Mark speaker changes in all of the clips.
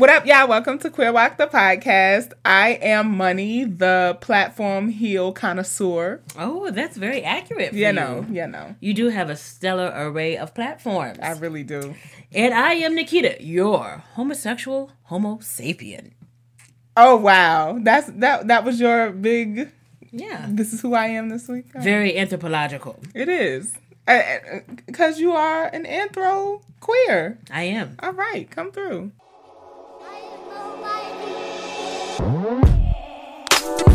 Speaker 1: What up, y'all? Welcome to Queer Walk the podcast. I am Money, the platform heel connoisseur.
Speaker 2: Oh, that's very accurate. For
Speaker 1: You
Speaker 2: you
Speaker 1: know, you know.
Speaker 2: You do have a stellar array of platforms.
Speaker 1: I really do.
Speaker 2: and I am Nikita, your homosexual Homo sapien.
Speaker 1: Oh wow, that's that. That was your big.
Speaker 2: Yeah.
Speaker 1: This is who I am this week.
Speaker 2: Very anthropological.
Speaker 1: It is uh, uh, because you are an anthro queer.
Speaker 2: I am.
Speaker 1: All right, come through.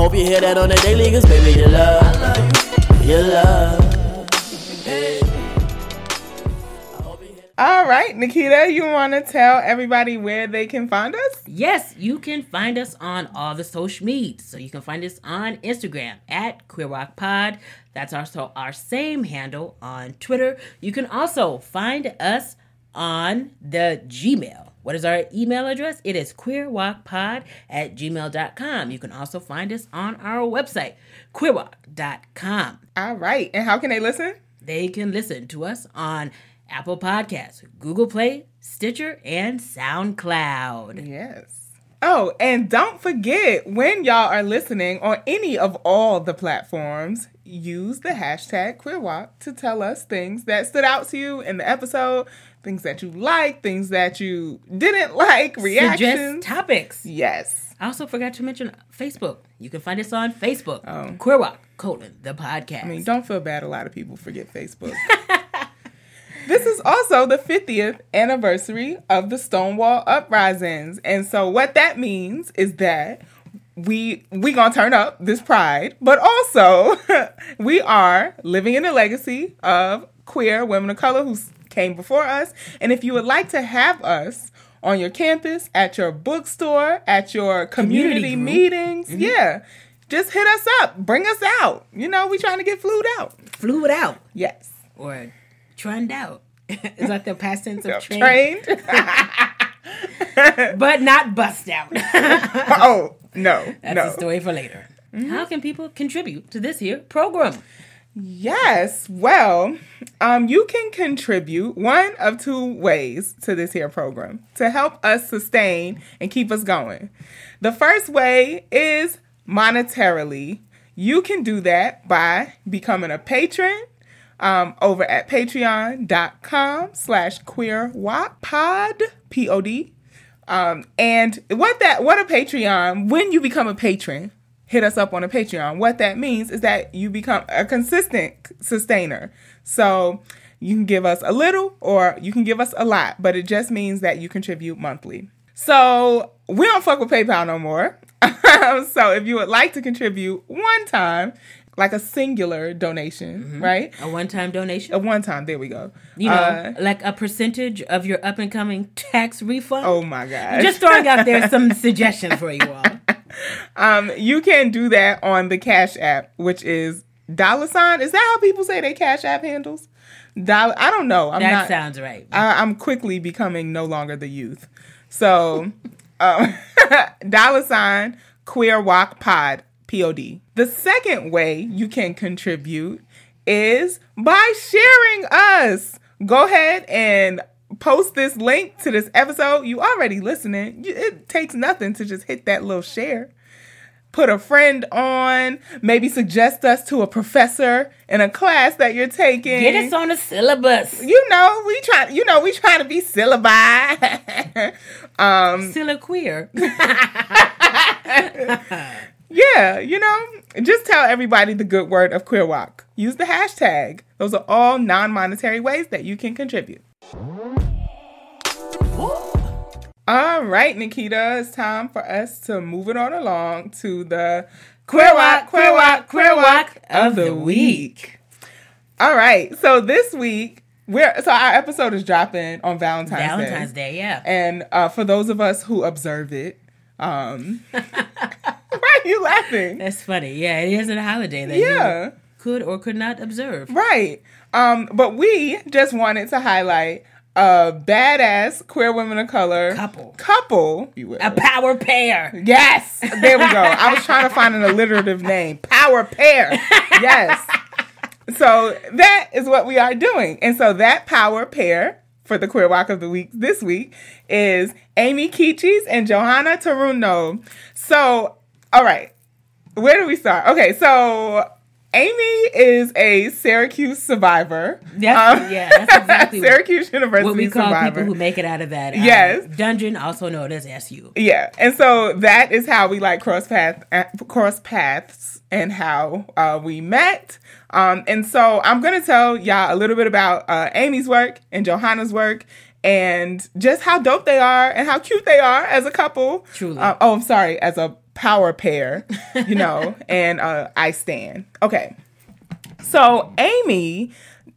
Speaker 3: I hope you hear that on the daily, cause baby, you love. You love. Hey. I hope you
Speaker 1: All right, Nikita, you want to tell everybody where they can find us?
Speaker 2: Yes, you can find us on all the social medias. So you can find us on Instagram at Queer Rock Pod. That's also our same handle on Twitter. You can also find us on the Gmail. What is our email address? It is queerwalkpod at gmail.com. You can also find us on our website, queerwalk.com.
Speaker 1: All right, and how can they listen?
Speaker 2: They can listen to us on Apple Podcasts, Google Play, Stitcher, and SoundCloud.
Speaker 1: Yes. Oh, and don't forget when y'all are listening on any of all the platforms, use the hashtag QueerWalk to tell us things that stood out to you in the episode, things that you like, things that you didn't like,
Speaker 2: Suggest
Speaker 1: reactions.
Speaker 2: topics.
Speaker 1: yes.
Speaker 2: I also forgot to mention Facebook. You can find us on Facebook.
Speaker 1: Oh.
Speaker 2: Queer Walk, colon, the podcast.
Speaker 1: I mean, don't feel bad. A lot of people forget Facebook. this is also the 50th anniversary of the Stonewall uprisings. And so what that means is that we we gonna turn up this pride, but also we are living in the legacy of queer women of color who came before us. And if you would like to have us on your campus, at your bookstore, at your community,
Speaker 2: Community
Speaker 1: meetings, mm-hmm. yeah, just hit us up, bring us out. You know, we trying to get flued out.
Speaker 2: Flued out
Speaker 1: Yes,
Speaker 2: or trend out. is that the past tense of train?
Speaker 1: trained.
Speaker 2: But not bust out.
Speaker 1: oh no,
Speaker 2: That's
Speaker 1: no.
Speaker 2: a story for later. Mm-hmm. How can people contribute to this here program?
Speaker 1: Yes. Well, um, you can contribute one of two ways to this here program to help us sustain and keep us going. The first way is monetarily. You can do that by becoming a patron um, over at patreon.com slash queerwapod, P-O-D. Um, and what that what a Patreon, when you become a patron, hit us up on a Patreon. What that means is that you become a consistent sustainer. So you can give us a little or you can give us a lot, but it just means that you contribute monthly. So we don't fuck with PayPal no more. so if you would like to contribute one time, like a singular donation, right?
Speaker 2: A one time donation?
Speaker 1: A one time, there we go.
Speaker 2: you know,
Speaker 1: Uh,
Speaker 2: like a percentage of your up and coming tax refund?
Speaker 1: oh my god.
Speaker 2: Just throwing out there some suggestions for you all.
Speaker 1: Um, you can do that on the Cash App, which is dollar sign. Is that how people say they Cash App handles? Dollar. I don't know. I'm
Speaker 2: That
Speaker 1: not.
Speaker 2: sounds right.
Speaker 1: I, I'm quickly becoming no longer the youth. So, um, dollar sign queer walk pod pod. The second way you can contribute is by sharing us. Go ahead and post this link to this episode. You already listening. It takes nothing to just hit that little share. Put a friend on, maybe suggest us to a professor in a class that you're taking.
Speaker 2: Get us on the syllabus.
Speaker 1: You know, we try. You know, we trying to be syllabi. um,
Speaker 2: Still queer.
Speaker 1: yeah, you know, just tell everybody the good word of queer walk. Use the hashtag. Those are all non monetary ways that you can contribute. All right, Nikita, it's time for us to move it on along to the Queer Walk, Queer Walk, Queer Walk of the week. All right, so this week we're so our episode is dropping on Valentine's, Day.
Speaker 2: Valentine's
Speaker 1: Day.
Speaker 2: Day, yeah.
Speaker 1: and uh, for those of us who observe it, um, why are you laughing?
Speaker 2: That's funny. Yeah, it is a holiday that
Speaker 1: Yeah.
Speaker 2: you could or could not observe.
Speaker 1: Right. Um, but we just wanted to highlight a badass queer women of color
Speaker 2: Couple.
Speaker 1: Couple.
Speaker 2: A power pair.
Speaker 1: Yes, there we go. I was trying to find an alliterative name. Power pair. Yes. So that is what we are doing. And so that power pair for the Queer Walk of the Week this week is Amy Quichiz and Johanna Toruño. So, all right. Where do we start? Okay, so Amy is a Syracuse survivor. Um,
Speaker 2: yeah, that's exactly what-
Speaker 1: Syracuse University
Speaker 2: What we call
Speaker 1: survivor.
Speaker 2: people who make it out of that uh,
Speaker 1: Yes.
Speaker 2: dungeon, also known as SU.
Speaker 1: Yeah, and so that is how we like cross path uh, cross paths and how uh, we met. Um, and so I'm gonna tell y'all a little bit about uh, Amy's work and Johanna's work. And just how dope they are and how cute they are as a couple.
Speaker 2: Truly.
Speaker 1: Uh, oh, I'm sorry, as a power pair, you know, and uh, I stand. Okay. So Amy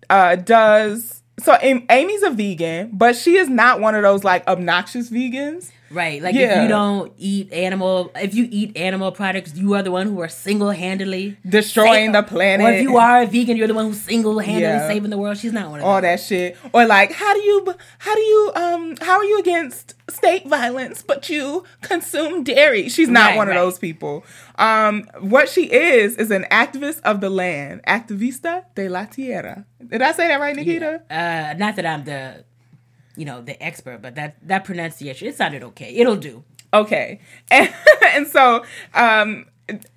Speaker 1: uh, does. So Amy's a vegan, but she is not one of those like obnoxious vegans.
Speaker 2: Right. Like if you don't eat animal if you eat animal products, you are the one who are single handedly
Speaker 1: Destroying the planet.
Speaker 2: Or if you are a vegan, you're the one who's single handedly
Speaker 1: Yeah.
Speaker 2: saving the world. She's not one of
Speaker 1: all
Speaker 2: those.
Speaker 1: that shit or like how do you how do you um how are you against state violence but you consume dairy she's not
Speaker 2: Right,
Speaker 1: one
Speaker 2: right.
Speaker 1: of those people um what she is is an activist of the land activista de la tierra did i say that right nikita
Speaker 2: Uh not that I'm the you know, the expert, but that that pronunciation it sounded okay. It'll do.
Speaker 1: Okay. And, and so, um,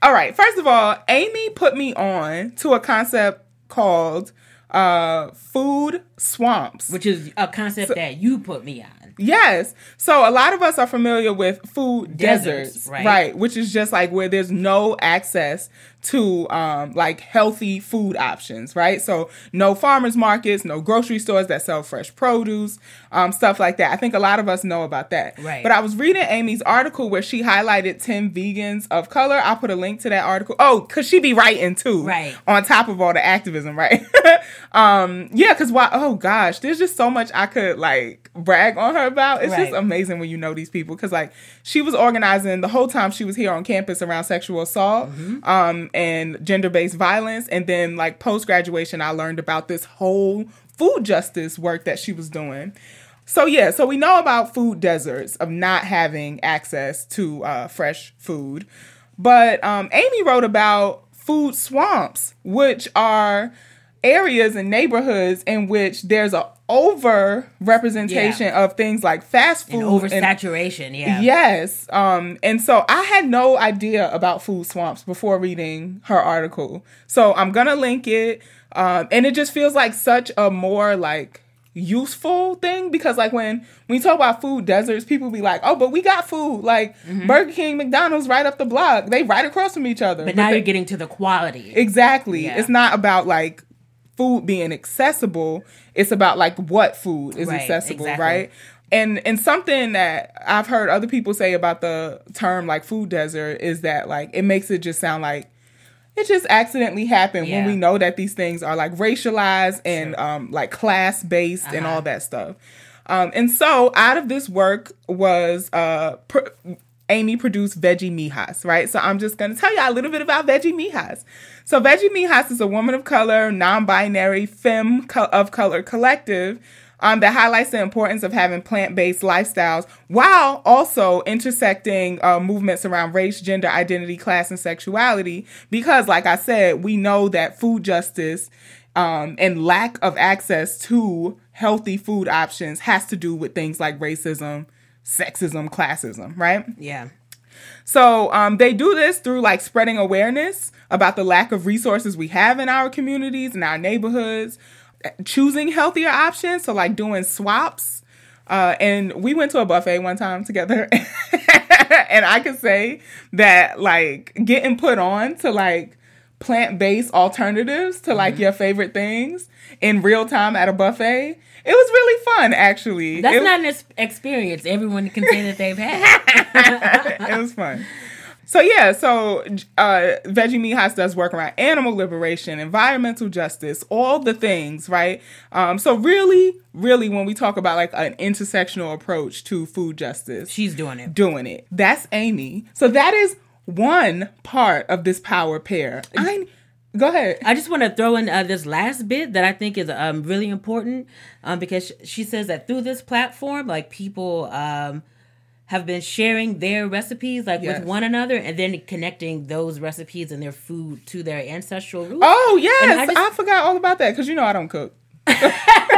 Speaker 1: all right. First of all, Amy put me on to a concept called uh, food swamps.
Speaker 2: Which is a concept that you put me on.
Speaker 1: Yes. So a lot of us are familiar with food
Speaker 2: Deserts,
Speaker 1: deserts,
Speaker 2: right.
Speaker 1: right? Which is just like where there's no access to um like healthy food options, right? So no farmers markets, no grocery stores that sell fresh produce, um stuff like that. I think a lot of us know about that.
Speaker 2: Right.
Speaker 1: But I was reading Amy's article where she highlighted 10 vegans of color. I'll put a link to that article. Oh, cuz she be writing too.
Speaker 2: Right.
Speaker 1: On top of all the activism, right? um yeah, cuz why oh gosh, there's just so much I could like brag on her about. It's just amazing when you know these people because like she was organizing the whole time she was here on campus around sexual assault um and gender-based violence. And then like post graduation i learned about this whole food justice work that she was doing. So yeah so we know about food deserts of not having access to uh, fresh food. But um, amy wrote about food swamps which are areas and neighborhoods in which there's a over representation
Speaker 2: Yeah.
Speaker 1: of things like fast food
Speaker 2: And oversaturation, yeah.
Speaker 1: Yes. Um, and so I had no idea about food swamps before reading her article. So I'm gonna link it. Um, and it just feels like such a more like useful thing because like when we talk about food deserts, people be like, Oh, but we got food. Like Burger King, McDonald's right up the block. They right across from each other.
Speaker 2: But now
Speaker 1: they-
Speaker 2: you're getting to the quality.
Speaker 1: Exactly.
Speaker 2: Yeah.
Speaker 1: It's not about like food being accessible. It's about like what food is
Speaker 2: Right,
Speaker 1: accessible,
Speaker 2: exactly.
Speaker 1: right? And and something that I've heard other people say about the term like food desert is that like it makes it just sound like it just accidentally happened when we know that these things are like racialized and
Speaker 2: Sure.
Speaker 1: um like class based and
Speaker 2: Uh-huh.
Speaker 1: all that stuff. Um and so out of this work was uh pr- Amy produced Veggie Mijas, right? So I'm just going to tell you a little bit about Veggie Mijas. So Veggie Mijas is a woman of color, non-binary, femme of color collective um, that highlights the importance of having plant-based lifestyles while also intersecting uh, movements around race, gender identity, class, and sexuality. Because, like I said, we know that food justice um, and lack of access to healthy food options has to do with things like racism, sexism, classism, right?
Speaker 2: Yeah.
Speaker 1: So um, they do this through like spreading awareness about the lack of resources we have in our communities and our neighborhoods, choosing healthier options. So like doing swaps. Uh, and we went to a buffet one time together, and I could say that like getting put on to like plant-based alternatives to
Speaker 2: Mm-hmm.
Speaker 1: like your favorite things in real time at a buffet. It was really fun actually.
Speaker 2: That's
Speaker 1: it,
Speaker 2: not an experience everyone can say that they've had.
Speaker 1: it was fun. So yeah, so uh, Veggie House does work around animal liberation, environmental justice, all the things, right? Um, so really, really, when we talk about like an intersectional approach to food justice,
Speaker 2: She's doing it.
Speaker 1: doing it. That's Amy. So that is one part of this power pair. I go ahead.
Speaker 2: I just want to throw in uh, this last bit that I think is um, really important um, because she says that through this platform, like people um, have been sharing their recipes like
Speaker 1: Yes.
Speaker 2: with one another and then connecting those recipes and their food to their ancestral roots.
Speaker 1: Oh yes,
Speaker 2: I
Speaker 1: I, forgot all about that because you know I don't cook.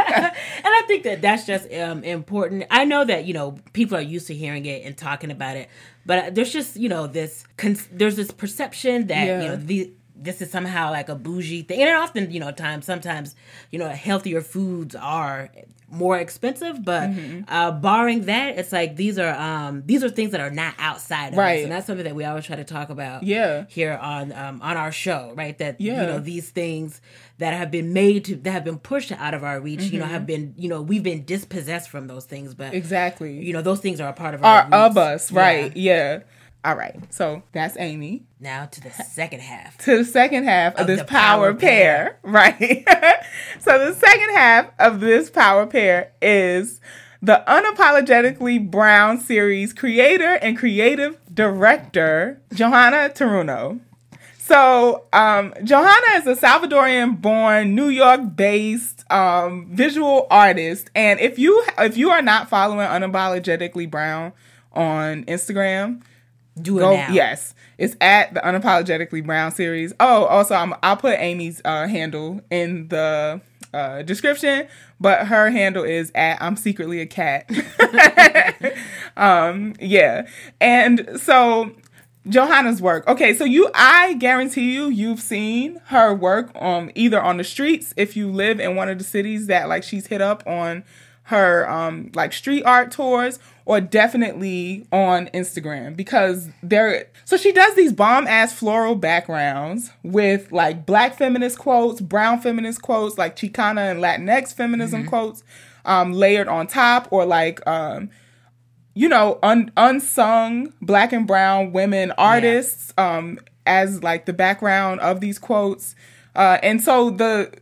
Speaker 2: And I think that that's just um, important. I know that you know people are used to hearing it and talking about it, but there's just you know this con- there's this perception that
Speaker 1: Yeah.
Speaker 2: you know the this is somehow like a bougie thing, and often you know times sometimes you know healthier foods are more expensive, but
Speaker 1: Mm-hmm.
Speaker 2: uh, barring that, it's like these are um these are things that are not outside of us,
Speaker 1: Right.
Speaker 2: and that's something that we always try to talk about
Speaker 1: Yeah.
Speaker 2: here on um, on our show, right? That
Speaker 1: Yeah.
Speaker 2: you know these things that have been made to that have been pushed out of our reach, you know,
Speaker 1: Mm-hmm.
Speaker 2: have been you know we've been dispossessed from those things, but
Speaker 1: Exactly.
Speaker 2: you know those things are a part of our
Speaker 1: Are
Speaker 2: roots.
Speaker 1: of us,
Speaker 2: Yeah.
Speaker 1: right? Yeah. All right. So that's Amy.
Speaker 2: Now to the second half.
Speaker 1: to the second half of,
Speaker 2: Of
Speaker 1: this power,
Speaker 2: power
Speaker 1: pair, right? so the second half of this power pair is the unapologetically brown series creator and creative director Johanna Toruño. So um, Johanna is a Salvadorian-born, New York-based um, visual artist, and if you if you are not following unapologetically brown on Instagram,
Speaker 2: Do it
Speaker 1: Go,
Speaker 2: now.
Speaker 1: yes, it's at the unapologetically brown series. Oh, also, I'm, I'll put Amy's uh, handle in the uh, description, but her handle is at I'm secretly a cat. um, yeah, and so Johanna's work. Okay, so you, I guarantee you, you've seen her work um either on the streets if you live in one of the cities that like she's hit up on her um like street art tours or definitely on Instagram because there so she does these bomb ass floral backgrounds with like black feminist quotes, brown feminist quotes, like Chicana and Latinx feminism quotes um layered on top or like um you know un- unsung black and brown women artists um as like the background of these quotes. Uh and so the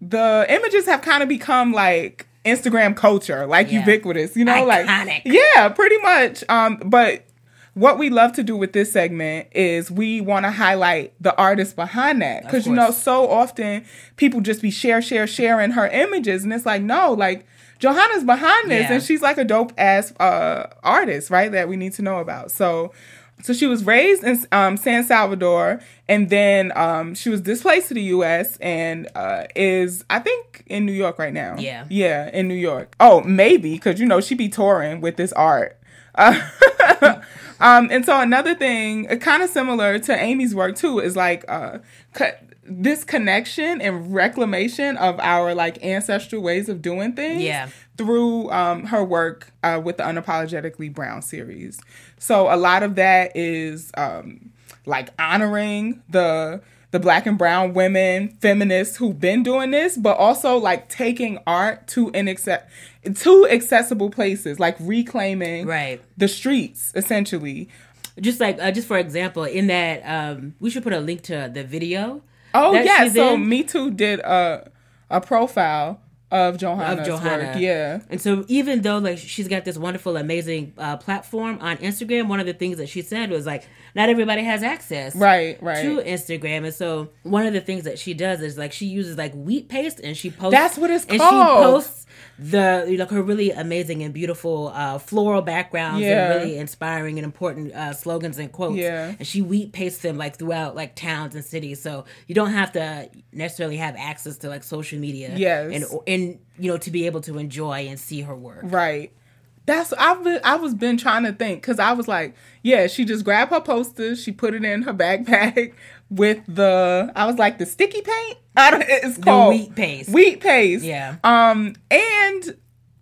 Speaker 1: the images have kind of become like Instagram culture, like
Speaker 2: Yeah.
Speaker 1: ubiquitous, you know, like yeah, pretty much. Um, but what we love to do with this segment is we want to highlight the artist behind that because you know so often people just be share, share, sharing her images, and it's like no, like Johanna's behind this,
Speaker 2: Yeah.
Speaker 1: and she's like a dope ass uh, artist, right? That we need to know about. So. So she was raised in um, San Salvador, and then um, she was displaced to the U.S. and uh, is, I think, in New York right now.
Speaker 2: Yeah.
Speaker 1: yeah, in New York. Oh, maybe because you know she be touring with this art. Uh, um, and so another thing, kind of similar to Amy's work too, is like uh, co- this connection and reclamation of our like ancestral ways of doing things
Speaker 2: Yeah.
Speaker 1: Through um, her work uh, with the Unapologetically Brown series. So a lot of that is um, like honoring the the black and brown women feminists who've been doing this, but also like taking art to inaccess- to accessible places, like reclaiming
Speaker 2: Right.
Speaker 1: the streets essentially.
Speaker 2: Just like uh, just for example, in that um we should put a link to the video.
Speaker 1: Oh yeah, so. Mitú did a a profile of Johanna's
Speaker 2: Johanna.
Speaker 1: work. Yeah.
Speaker 2: And so even though like she's got this wonderful, amazing uh, platform on Instagram, one of the things that she said was like, not everybody has access.
Speaker 1: Right, right.
Speaker 2: To Instagram, and so one of the things that she does is like she uses like wheat paste, and she posts.
Speaker 1: That's what it's
Speaker 2: and
Speaker 1: called.
Speaker 2: she posts the know her really amazing and beautiful uh, floral backgrounds
Speaker 1: Yeah.
Speaker 2: and really inspiring and important uh, slogans and quotes.
Speaker 1: Yeah.
Speaker 2: And she wheat pastes them like throughout like towns and cities, so you don't have to necessarily have access to like social media.
Speaker 1: Yes.
Speaker 2: And and you know to be able to enjoy and see her work.
Speaker 1: Right. That's I've been I was been trying to think because I was like, yeah, she just grabbed her poster, she put it in her backpack with the I was like the sticky paint. I don't, it's called
Speaker 2: wheat paste.
Speaker 1: Wheat paste.
Speaker 2: Yeah.
Speaker 1: Um, and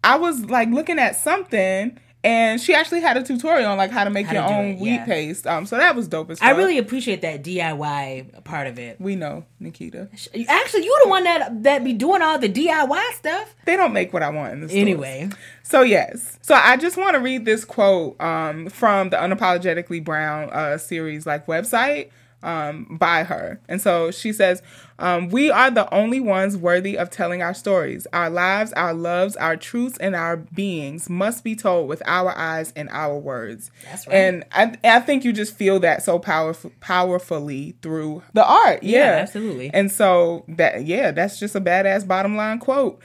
Speaker 1: I was like looking at something, and she actually had a tutorial on like how to make
Speaker 2: How
Speaker 1: your
Speaker 2: to
Speaker 1: own
Speaker 2: it,
Speaker 1: wheat
Speaker 2: yeah.
Speaker 1: paste. Um, so that was dope as
Speaker 2: I really appreciate that DIY part of it.
Speaker 1: we know Nikita.
Speaker 2: Actually, you're the one that that be doing all the DIY stuff.
Speaker 1: They don't make what I want in the stores.
Speaker 2: Anyway,
Speaker 1: So yes. So I just want to read this quote um, from the Unapologetically Brown uh, series like website um, by her. And so she says, um, "We are the only ones worthy of telling our stories. Our lives, our loves, our truths, and our beings must be told with our eyes and our words."
Speaker 2: That's right.
Speaker 1: And I, I think you just feel that so powerful, powerfully through the art. Yeah,
Speaker 2: absolutely.
Speaker 1: And so that yeah, that's just a badass bottom line quote.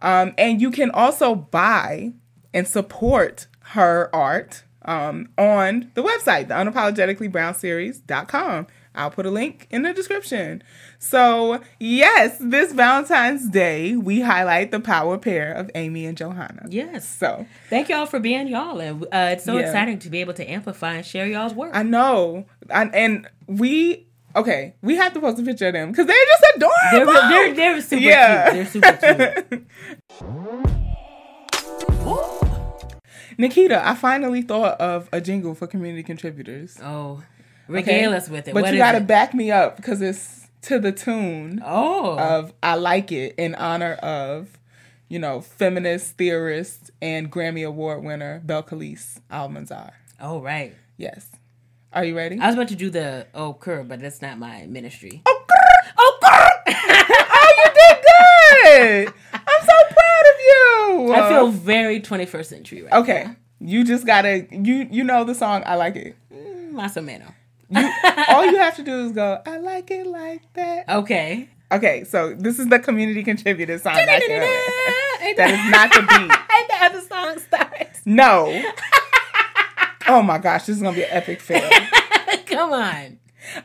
Speaker 1: Um, and you can also buy and support her art um, on the website, the unapologeticallybrownseries.com. I'll put a link in the description. So, yes, this Valentine's Day, we highlight the power pair of Amy and Johanna.
Speaker 2: yes.
Speaker 1: So,
Speaker 2: Thank y'all for being y'all, and uh, it's so
Speaker 1: Yeah.
Speaker 2: exciting to be able to amplify and share y'all's work.
Speaker 1: I know. I, and we, okay, we have to post a picture of them because they're just
Speaker 2: they're,
Speaker 1: adorable.
Speaker 2: they're they're super
Speaker 1: Yeah.
Speaker 2: cute. They're super cute.
Speaker 1: Nikita, I finally thought of a jingle for community contributors.
Speaker 2: Oh,
Speaker 1: okay?
Speaker 2: regale us with it.
Speaker 1: But
Speaker 2: what
Speaker 1: you got
Speaker 2: to
Speaker 1: back me up because it's to the tune
Speaker 2: Oh,
Speaker 1: of I Like It in honor of, you know, feminist theorist and Grammy Award winner Belcalis Almanzar.
Speaker 2: oh right.
Speaker 1: Yes. Are you ready?
Speaker 2: I was about to do the oh curb, but that's not my ministry.
Speaker 1: oh, girl!
Speaker 2: Oh curb!
Speaker 1: oh, you did good! I'm so proud of you!
Speaker 2: I feel very 21st century right
Speaker 1: Okay. You just gotta you you know the song I like it.
Speaker 2: Mm, now. Más o menos.
Speaker 1: You, all you have to do is go, I like it like that.
Speaker 2: Okay.
Speaker 1: Okay, so this is the community contributor song. back in it.
Speaker 2: Ain't
Speaker 1: That is not the beat.
Speaker 2: How the song starts?
Speaker 1: No. Oh my gosh, this is gonna be an epic fail.
Speaker 2: Come on.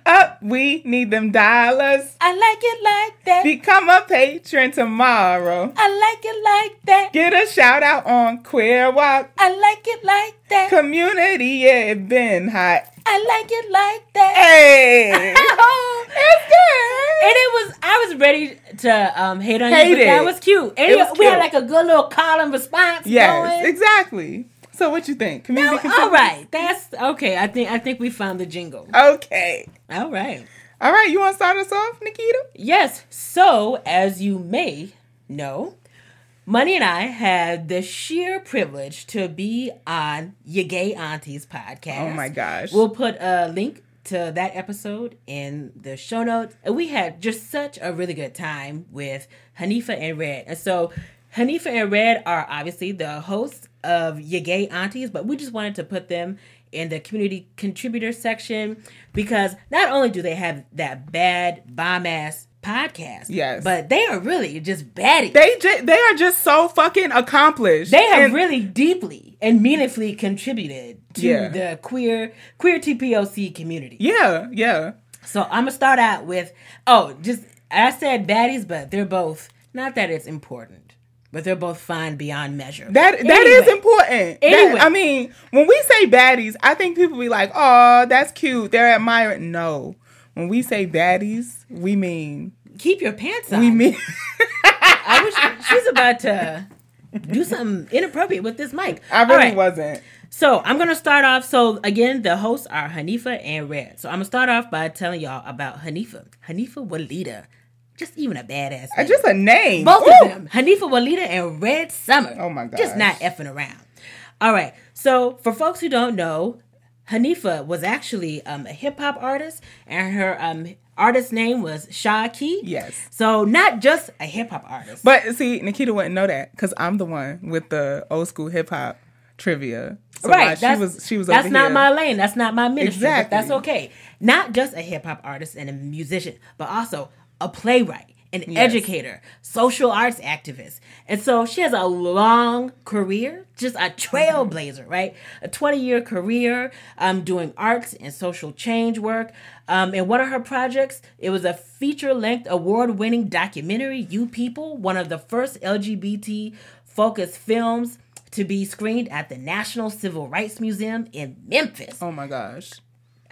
Speaker 1: Up, we need them dollars.
Speaker 2: I like it like that.
Speaker 1: Become a patron tomorrow.
Speaker 2: I like it like that.
Speaker 1: Get a shout out on Queer Walk
Speaker 2: I like it like that.
Speaker 1: Community. Yeah, it been hot.
Speaker 2: I like it like that.
Speaker 1: Hey,
Speaker 2: Oh,
Speaker 1: it's good.
Speaker 2: and it was I was ready to um hate on
Speaker 1: Hate
Speaker 2: you, but that was cute. And
Speaker 1: It was
Speaker 2: we had like a good little call and response
Speaker 1: Yes,
Speaker 2: going.
Speaker 1: exactly. So what you think? Community
Speaker 2: No, all right, that's okay. I think I think we found the jingle.
Speaker 1: Okay.
Speaker 2: All right.
Speaker 1: All right, you want to start us off, Nikita?
Speaker 2: Yes. So, as you may know, Money and I had the sheer privilege to be on Your Gay Aunties oh podcast.
Speaker 1: Oh my gosh.
Speaker 2: We'll put a link to that episode in the show notes. And we had just such a really good time with Hanifa and Red. And so Hanifa and Red are obviously the hosts of Your Gay Aunties, but we just wanted to put them in the community contributor section because not only do they have that bad bomb ass podcast,
Speaker 1: Yes.
Speaker 2: but they are really just baddies.
Speaker 1: They ju- they are just so fucking accomplished.
Speaker 2: They have
Speaker 1: And-
Speaker 2: really deeply and meaningfully contributed to
Speaker 1: Yeah.
Speaker 2: the queer queer TPOC community.
Speaker 1: Yeah, yeah.
Speaker 2: So I'm gonna start out with oh, just I said baddies, but they're both not that it's important, but they're both fine beyond measure.
Speaker 1: That that
Speaker 2: Anyway.
Speaker 1: is important. That-
Speaker 2: Anyway.
Speaker 1: I mean, when we say baddies, I think people be like, "Oh, that's cute. They're admiring." No, when we say baddies, we mean
Speaker 2: Keep your pants on.
Speaker 1: we mean
Speaker 2: I wish she's about to do something inappropriate with this mic.
Speaker 1: I really
Speaker 2: right.
Speaker 1: wasn't.
Speaker 2: So I'm gonna start off. So again, the hosts are Hanifa and Red. So I'm gonna start off by telling y'all about Hanifa. Hanifa Walida, just even a badass.
Speaker 1: Uh,
Speaker 2: name.
Speaker 1: Just a name.
Speaker 2: Both
Speaker 1: Ooh.
Speaker 2: of them, Hanifa Walida and Red Summer.
Speaker 1: Oh my
Speaker 2: god,
Speaker 1: Just
Speaker 2: not effing around. All right. So for folks who don't know, Hanifa was actually um, a hip hop artist, and her um, artist name was Sha Key.
Speaker 1: Yes.
Speaker 2: So not just a hip hop artist.
Speaker 1: But see, Nikita wouldn't know that because I'm the one with the old school hip hop trivia. So
Speaker 2: right.
Speaker 1: she was she was
Speaker 2: a
Speaker 1: that's
Speaker 2: not
Speaker 1: here.
Speaker 2: my lane. That's not my ministry. But that's okay. Not just a hip hop artist and a musician, but also a playwright, an
Speaker 1: Yes.
Speaker 2: educator, social arts activist. And so she has a long career, just a trailblazer, right? A 20 year career um, doing arts and social change work. Um, and one of her projects, it was a feature length award winning documentary, You People, one of the first LGBT focused films to be screened at the National Civil Rights Museum in Memphis.
Speaker 1: Oh my gosh.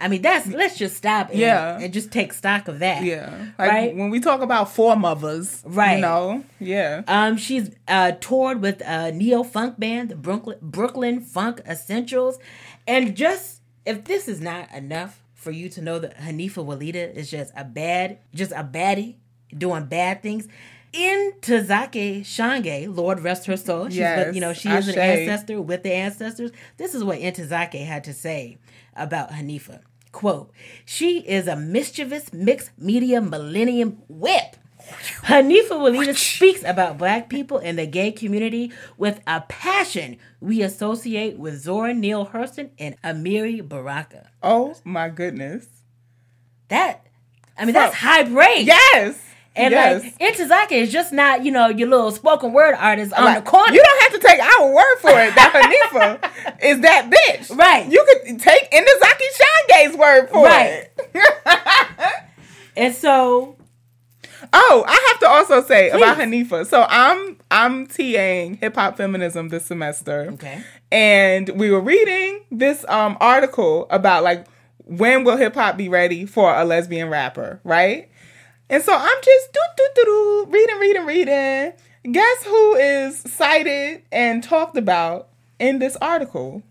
Speaker 2: I mean, that's let's just stop and,
Speaker 1: Yeah.
Speaker 2: and just take stock of that.
Speaker 1: Yeah. Like
Speaker 2: Right.
Speaker 1: when we talk about foremothers,
Speaker 2: Right.
Speaker 1: You know, yeah.
Speaker 2: Um, she's uh, toured with a neo funk band, the Brooklyn Brooklyn Funk Essentials, and just if this is not enough for you to know that Hanifa Walida is just a bad, just a baddie doing bad things. Ntozake Shange, Lord rest her soul. She's
Speaker 1: Yes,
Speaker 2: you know she is an ancestor with the ancestors. This is what Ntozake had to say about Hanifa. Quote, she is a mischievous mixed media millennium whip. Hanifa Walida speaks about black people and the gay community with a passion we associate with Zora Neale Hurston and Amiri Baraka.
Speaker 1: Oh my goodness.
Speaker 2: That, I mean, that's high praise.
Speaker 1: Yes.
Speaker 2: And
Speaker 1: yes.
Speaker 2: like, Ntozake is just not, you know, your little spoken word artist on
Speaker 1: Like,
Speaker 2: the corner.
Speaker 1: You don't have to take our word for it. That Hanifa is that bitch.
Speaker 2: Right.
Speaker 1: You could take Ntozake Shange's word for
Speaker 2: Right.
Speaker 1: it.
Speaker 2: and so,
Speaker 1: oh, I have to also say about Hanifa. So I'm I'm TAing hip hop feminism this semester.
Speaker 2: okay.
Speaker 1: and we were reading this um article about like when will hip hop be ready for a lesbian rapper, right? And so I'm just do do do do reading, reading, reading. Guess who is cited and talked about in this article?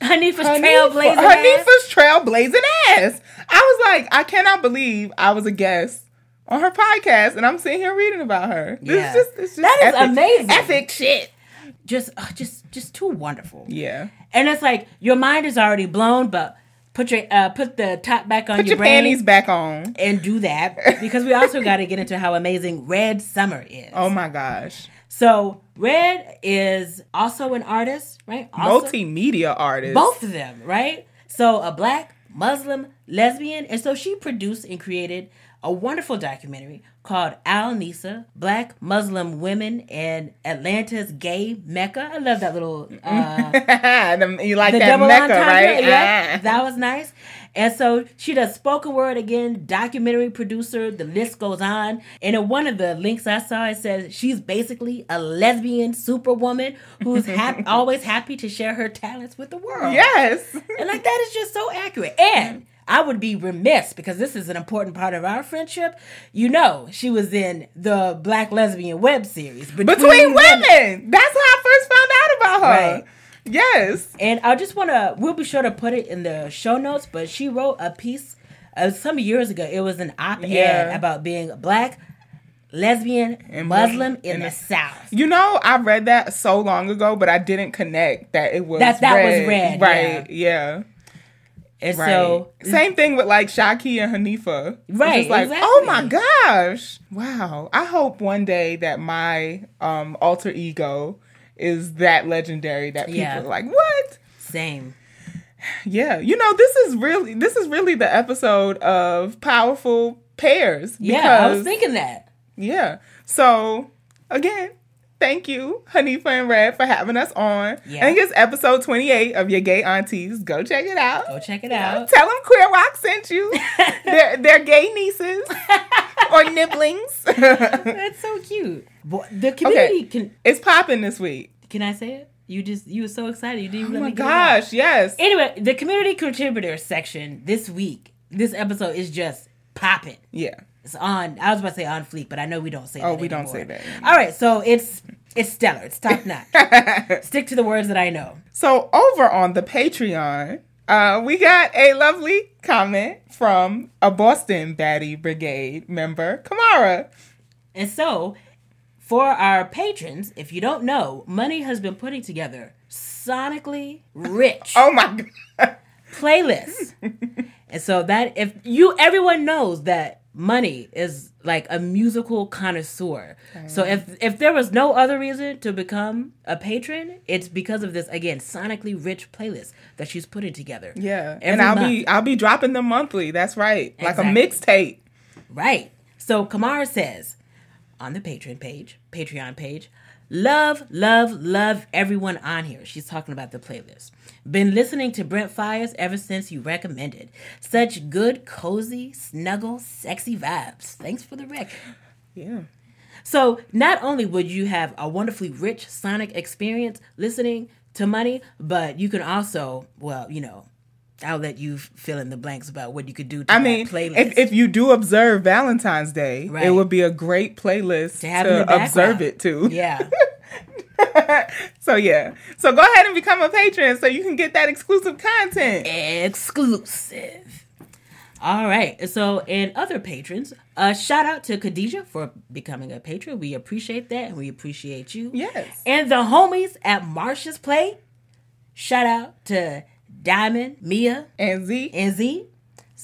Speaker 2: Hanifa's
Speaker 1: Hanifa-
Speaker 2: trailblazing. ass.
Speaker 1: Hanifa's trailblazing ass. I was like, I cannot believe I was a guest on her podcast, and I'm sitting here reading about her. This
Speaker 2: Yeah.
Speaker 1: is just, it's just
Speaker 2: That is
Speaker 1: epic-
Speaker 2: amazing.
Speaker 1: Epic shit.
Speaker 2: Just, uh, just, just too wonderful.
Speaker 1: Yeah.
Speaker 2: And it's like your mind is already blown, but put your uh, put the top back on
Speaker 1: Put
Speaker 2: your,
Speaker 1: your
Speaker 2: brain
Speaker 1: panties back on.
Speaker 2: and do that because we also got to get into how amazing Red Summer is.
Speaker 1: Oh my gosh.
Speaker 2: So Red is also an artist, right? Also,
Speaker 1: multimedia artist.
Speaker 2: both of them, right? So a black Muslim lesbian, and so she produced and created a wonderful documentary called Al Nisa, Black Muslim Women in Atlanta's Gay Mecca. I love that little uh,
Speaker 1: Them- you like that Mecca,
Speaker 2: entendre,
Speaker 1: right?
Speaker 2: Yeah,
Speaker 1: Ah.
Speaker 2: that was nice. And so she does spoken word again, documentary producer. The list goes on. And in one of the links I saw, it says she's basically a lesbian superwoman who's hap- always happy to share her talents with the world.
Speaker 1: yes.
Speaker 2: And like that is just so accurate. And I would be remiss because this is an important part of our friendship. You know, she was in the Black Lesbian web series
Speaker 1: Between women. That's how I first found out about her.
Speaker 2: Right.
Speaker 1: Yes.
Speaker 2: And I just want to, we'll be sure to put it in the show notes, but she wrote a piece uh, some years ago. It was an op ed
Speaker 1: Yeah.
Speaker 2: about being black, lesbian,
Speaker 1: And
Speaker 2: Muslim in
Speaker 1: in
Speaker 2: the
Speaker 1: the-
Speaker 2: South.
Speaker 1: You know, I read that so long ago, but I didn't connect that it was
Speaker 2: That- that was
Speaker 1: red.
Speaker 2: red,
Speaker 1: Right. Yeah.
Speaker 2: And
Speaker 1: Right.
Speaker 2: so,
Speaker 1: Same thing with like Shaki and Hanifa.
Speaker 2: Right,
Speaker 1: just like,
Speaker 2: exactly.
Speaker 1: oh my gosh. Wow. I hope one day that my um alter ego is that legendary that people
Speaker 2: Yeah.
Speaker 1: are like, what?
Speaker 2: same.
Speaker 1: Yeah, you know, this is really this is really the episode of powerful pairs.
Speaker 2: Yeah, I was thinking that.
Speaker 1: Yeah. So again, thank you, Hanifa and Red, for having us on.
Speaker 2: Yeah.
Speaker 1: I think it's episode twenty eight of your gay aunties. Go check it out.
Speaker 2: Go check it out.
Speaker 1: Tell them Queer Rock sent you. they're, they're gay nieces or nibblings.
Speaker 2: That's so cute. Boy, the community can,
Speaker 1: it's popping this week.
Speaker 2: can I say it? You just, you were so excited. You didn't
Speaker 1: Oh
Speaker 2: even
Speaker 1: my
Speaker 2: let me get it out.
Speaker 1: gosh, yes.
Speaker 2: Anyway, the community contributor section this week, this episode is just popping.
Speaker 1: yeah.
Speaker 2: It's on. I was about to say on fleek, but I know we don't say.
Speaker 1: Oh,
Speaker 2: that
Speaker 1: we don't say that anymore.
Speaker 2: All right, so it's it's stellar. It's top notch. Stick to the words that I know.
Speaker 1: So over on the Patreon, uh, we got a lovely comment from a Boston Baddie Brigade member, Kamara.
Speaker 2: And so, for our patrons, if you don't know, Money has been putting together sonically rich
Speaker 1: Oh my god.
Speaker 2: playlists. and so that if you everyone knows that Money is like a musical connoisseur. So if if there was no other reason to become a patron, it's because of this again sonically rich playlist that she's putting together.
Speaker 1: Yeah. And I'll
Speaker 2: month.
Speaker 1: be I'll be dropping them monthly. That's right. Like a
Speaker 2: Exactly.
Speaker 1: mixtape.
Speaker 2: Right. So Kamara says on the Patreon page, Patreon page, love, love, love everyone on here. She's talking about the playlist. Been listening to Brent Faiyaz ever since you recommended. Such good, cozy, snuggle, sexy vibes. Thanks for the rec.
Speaker 1: Yeah.
Speaker 2: So not only would you have a wonderfully rich sonic experience listening to money, but you can also, well, you know, I'll let you fill in the blanks about what you could do. To
Speaker 1: I mean,
Speaker 2: playlist.
Speaker 1: if, if you do observe Valentine's Day,
Speaker 2: Right.
Speaker 1: it would be a great playlist
Speaker 2: To
Speaker 1: to, observe it to.
Speaker 2: yeah,
Speaker 1: so yeah. So go ahead and become a patron so you can get that exclusive content.
Speaker 2: exclusive. All right. So, and other patrons, uh, shout out to Khadijah for becoming a patron. We appreciate that, and we appreciate you.
Speaker 1: Yes.
Speaker 2: And the homies at Marsha's Play, shout out to Diamond, Mia,
Speaker 1: And Z.
Speaker 2: and Z.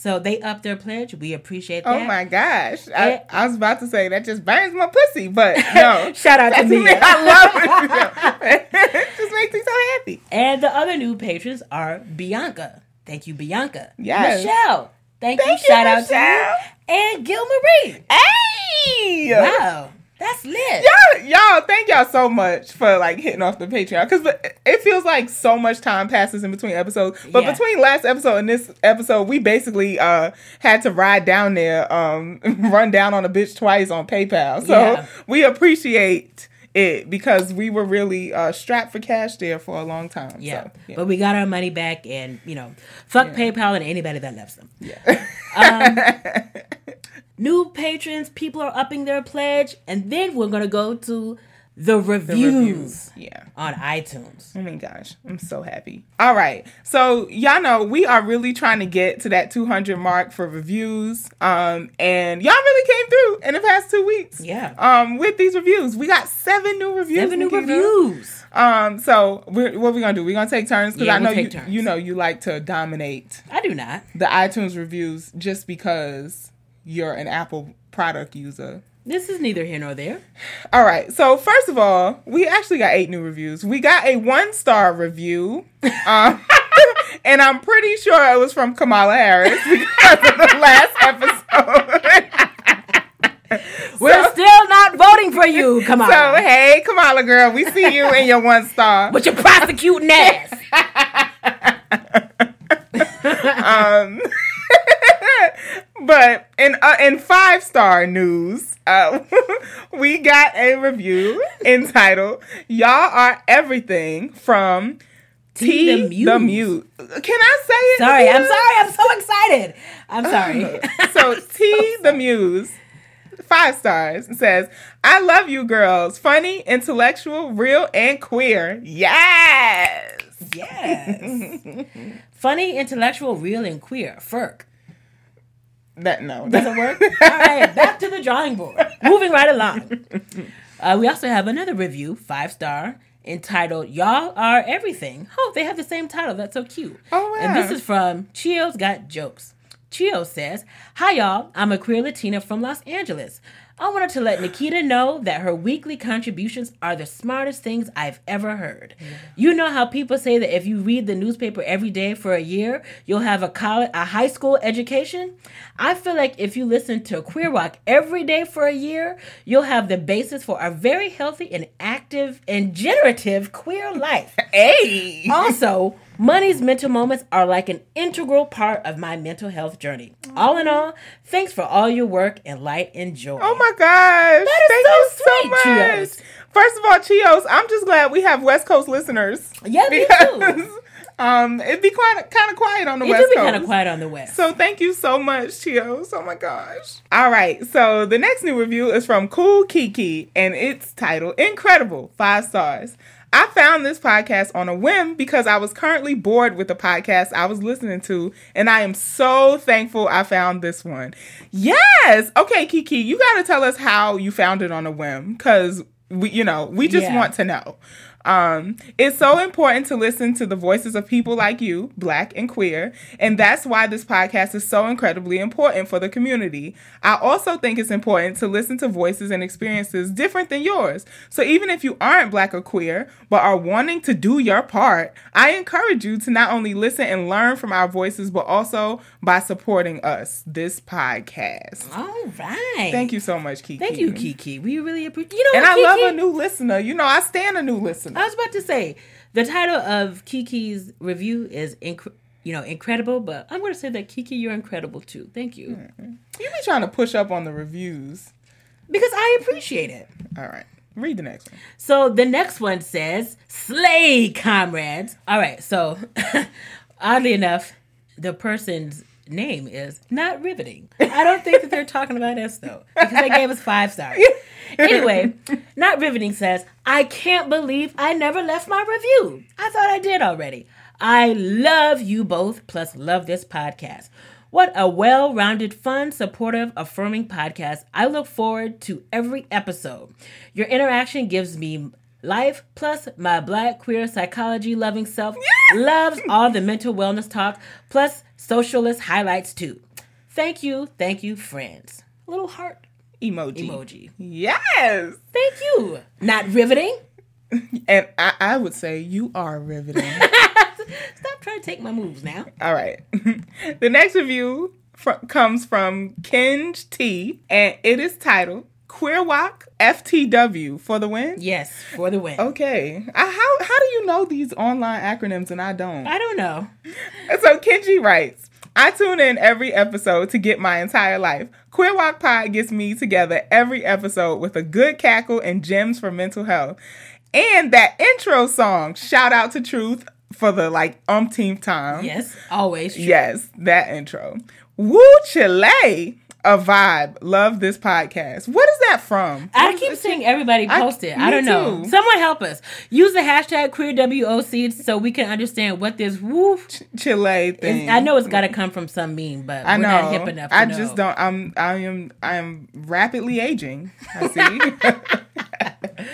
Speaker 2: So they upped their pledge. We appreciate oh that.
Speaker 1: Oh my gosh. I, I was about to say that just burns my pussy, but no.
Speaker 2: Shout out to
Speaker 1: me. I love it. it just makes me so happy.
Speaker 2: And the other new patrons are Bianca. Thank you, Bianca.
Speaker 1: Yes.
Speaker 2: Michelle. Thank,
Speaker 1: Thank
Speaker 2: you.
Speaker 1: you,
Speaker 2: Shout out to you. And Gil Marie.
Speaker 1: Hey!
Speaker 2: Wow. That's lit.
Speaker 1: Y'all, y'all, thank y'all so much for like hitting off the Patreon because it feels like so much time passes in between episodes. But
Speaker 2: Yeah.
Speaker 1: between last episode and this episode, we basically uh had to ride down there, um, run down on a bitch twice on PayPal. So
Speaker 2: Yeah.
Speaker 1: we appreciate it because we were really uh strapped for cash there for a long time.
Speaker 2: Yeah.
Speaker 1: So, yeah.
Speaker 2: But we got our money back and, you know, fuck PayPal and anybody that loves them.
Speaker 1: yeah.
Speaker 2: New patrons, people are upping their pledge. And then we're going to go to the
Speaker 1: The
Speaker 2: reviews,
Speaker 1: reviews. Yeah.
Speaker 2: on iTunes.
Speaker 1: Oh my gosh, I'm so happy. All right. So, y'all know we are really trying to get to that 200 mark for reviews. Um and y'all really came through in the past 2 weeks.
Speaker 2: Yeah.
Speaker 1: Um with these reviews. We got 7 new reviews.
Speaker 2: Seven new reviews.
Speaker 1: Um so we're, what we going to do? We're to take turns cuz
Speaker 2: Yeah,
Speaker 1: I know
Speaker 2: we'll
Speaker 1: you
Speaker 2: turns.
Speaker 1: you know you like to dominate
Speaker 2: I do not.
Speaker 1: the iTunes reviews just because you're an Apple product user.
Speaker 2: This is neither here nor there.
Speaker 1: All right. So first of all, we actually got eight new reviews. We got a one star review, um, and I'm pretty sure it was from Kamala Harris because of the last episode.
Speaker 2: We're still not voting for you. Come on.
Speaker 1: so hey, Kamala girl, we see you in your one star.
Speaker 2: With your prosecuting ass.
Speaker 1: Um, but in uh, in five star news, uh, we got a review entitled "Y'all Are Everything" from T
Speaker 2: the
Speaker 1: the
Speaker 2: Muse.
Speaker 1: Mute. Can I say it?
Speaker 2: Sorry, I'm sorry. I'm so excited. I'm sorry.
Speaker 1: so T the Muse, five stars, says, "I love you, girls. Funny, intellectual, real, and queer. Yes."
Speaker 2: yes. Funny, intellectual, real, and queer. Ferk.
Speaker 1: That no.
Speaker 2: Doesn't work? All right, back to the drawing board. Moving right along. Uh, we also have another review, five star, entitled Y'all Are Everything. Oh, they have the same title. That's so cute.
Speaker 1: Oh,
Speaker 2: And this is from Chio's Got Jokes. Chio says, Hi, y'all. I'm a queer Latina from Los Angeles. I wanted to let Nikita know that her weekly contributions are the smartest things I've ever heard. You know how people say that if you read the newspaper every day for a year, you'll have a college, a high school education? I feel like if you listen to Queer Rock every day for a year, you'll have the basis for a very healthy and active and generative queer life.
Speaker 1: hey.
Speaker 2: Also, money's mental moments are like an integral part of my mental health journey. All in all, thanks for all your work and light and joy.
Speaker 1: Oh my gosh.
Speaker 2: is
Speaker 1: Thank
Speaker 2: so
Speaker 1: you so
Speaker 2: sweet,
Speaker 1: much.
Speaker 2: Chios.
Speaker 1: First of all, Chios, I'm just glad we have West Coast listeners.
Speaker 2: Yeah, me
Speaker 1: because
Speaker 2: too.
Speaker 1: um it'd be quite kind of quiet on the West Coast.
Speaker 2: It
Speaker 1: West
Speaker 2: do be kind of quiet on the west.
Speaker 1: So thank you so much, Chios. Oh my gosh. All right. So the next new review is from Cool Kiki and it's titled Incredible, five stars. I found this podcast on a whim because I was currently bored with the podcast I was listening to, and I am so thankful I found this one. Yes. Okay, Kiki, you got to tell us how you found it on a whim because we, you know, we just
Speaker 2: Yeah.
Speaker 1: want to know. Um, it's so important to listen to the voices of people like you, black and queer, and that's why this podcast is so incredibly important for the community. I also think it's important to listen to voices and experiences different than yours. So even if you aren't black or queer, but are wanting to do your part, I encourage you to not only listen and learn from our voices, but also by supporting us, this podcast.
Speaker 2: All right.
Speaker 1: Thank you so much, Kiki.
Speaker 2: Thank you, Kiki. We really appreciate. You know,
Speaker 1: And I
Speaker 2: Kiki?
Speaker 1: love a new listener. You know, I stand a new listener.
Speaker 2: I was about to say the title of Kiki's review is inc- you know incredible, but I'm going to say that Kiki, you're incredible too. Thank you hmm.
Speaker 1: You be trying to push up on the reviews.
Speaker 2: because I appreciate it.
Speaker 1: All right. Read the next one.
Speaker 2: So the next one says, "Slay, comrades." All right. So oddly enough, the person's name is not riveting. I don't think that they're talking about us though, because they gave us five stars. Anyway, not riveting says, I can't believe I never left my review. I thought I did already. I love you both, plus love this podcast. What a well rounded, fun, supportive, affirming podcast. I look forward to every episode. Your interaction gives me life, plus my black, queer, psychology loving self loves all the mental wellness talk, plus socialist highlights too. Thank you, thank you, friends. Little heart
Speaker 1: Emoji.
Speaker 2: emoji.
Speaker 1: Yes.
Speaker 2: Thank you. Not riveting.
Speaker 1: And I, I would say you are riveting.
Speaker 2: Stop trying to take my moves now.
Speaker 1: All right. the next review comes from Kinge T, and it is titled Queer WOC FTW for the win.
Speaker 2: Yes, for the win.
Speaker 1: Okay. I, how how do you know these online acronyms and I don't?
Speaker 2: I don't know.
Speaker 1: So Kenji writes, I tune in every episode to get my entire life. Queer WOC Pod gets me together every episode with a good cackle and gems for mental health. And that intro song, shout out to Truth for the like umpteenth time.
Speaker 2: Yes, always. True.
Speaker 1: Yes, that intro. Woo Chile, a vibe. Love this podcast. What is that from?
Speaker 2: I keep seeing everybody
Speaker 1: I-
Speaker 2: post it. I don't know.
Speaker 1: too.
Speaker 2: Someone help us. Use the hashtag QueerWOC so we can understand what this woof.
Speaker 1: Chile
Speaker 2: is.
Speaker 1: thing.
Speaker 2: I know it's got to come from some meme, but
Speaker 1: I
Speaker 2: we're
Speaker 1: know.
Speaker 2: not hip enough.
Speaker 1: I
Speaker 2: know.
Speaker 1: just don't. I'm. I am. I am rapidly aging. I see.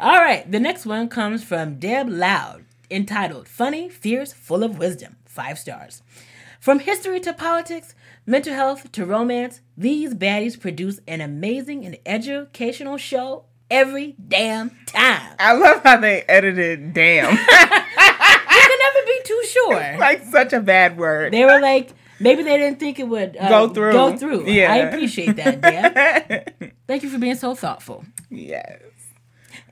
Speaker 2: All right, the next one comes from Deb Loud, entitled "Funny, Fierce, Full of Wisdom." Five stars. From history to politics, mental health to romance, these baddies produce an amazing and educational show every damn time.
Speaker 1: I love how they edited. Damn,
Speaker 2: You can never be too sure.
Speaker 1: like such a bad word.
Speaker 2: They were like, maybe they didn't think it would uh,
Speaker 1: Go through.
Speaker 2: Go through.
Speaker 1: Yeah.
Speaker 2: I appreciate that, Deb. Thank you for being so thoughtful.
Speaker 1: yes.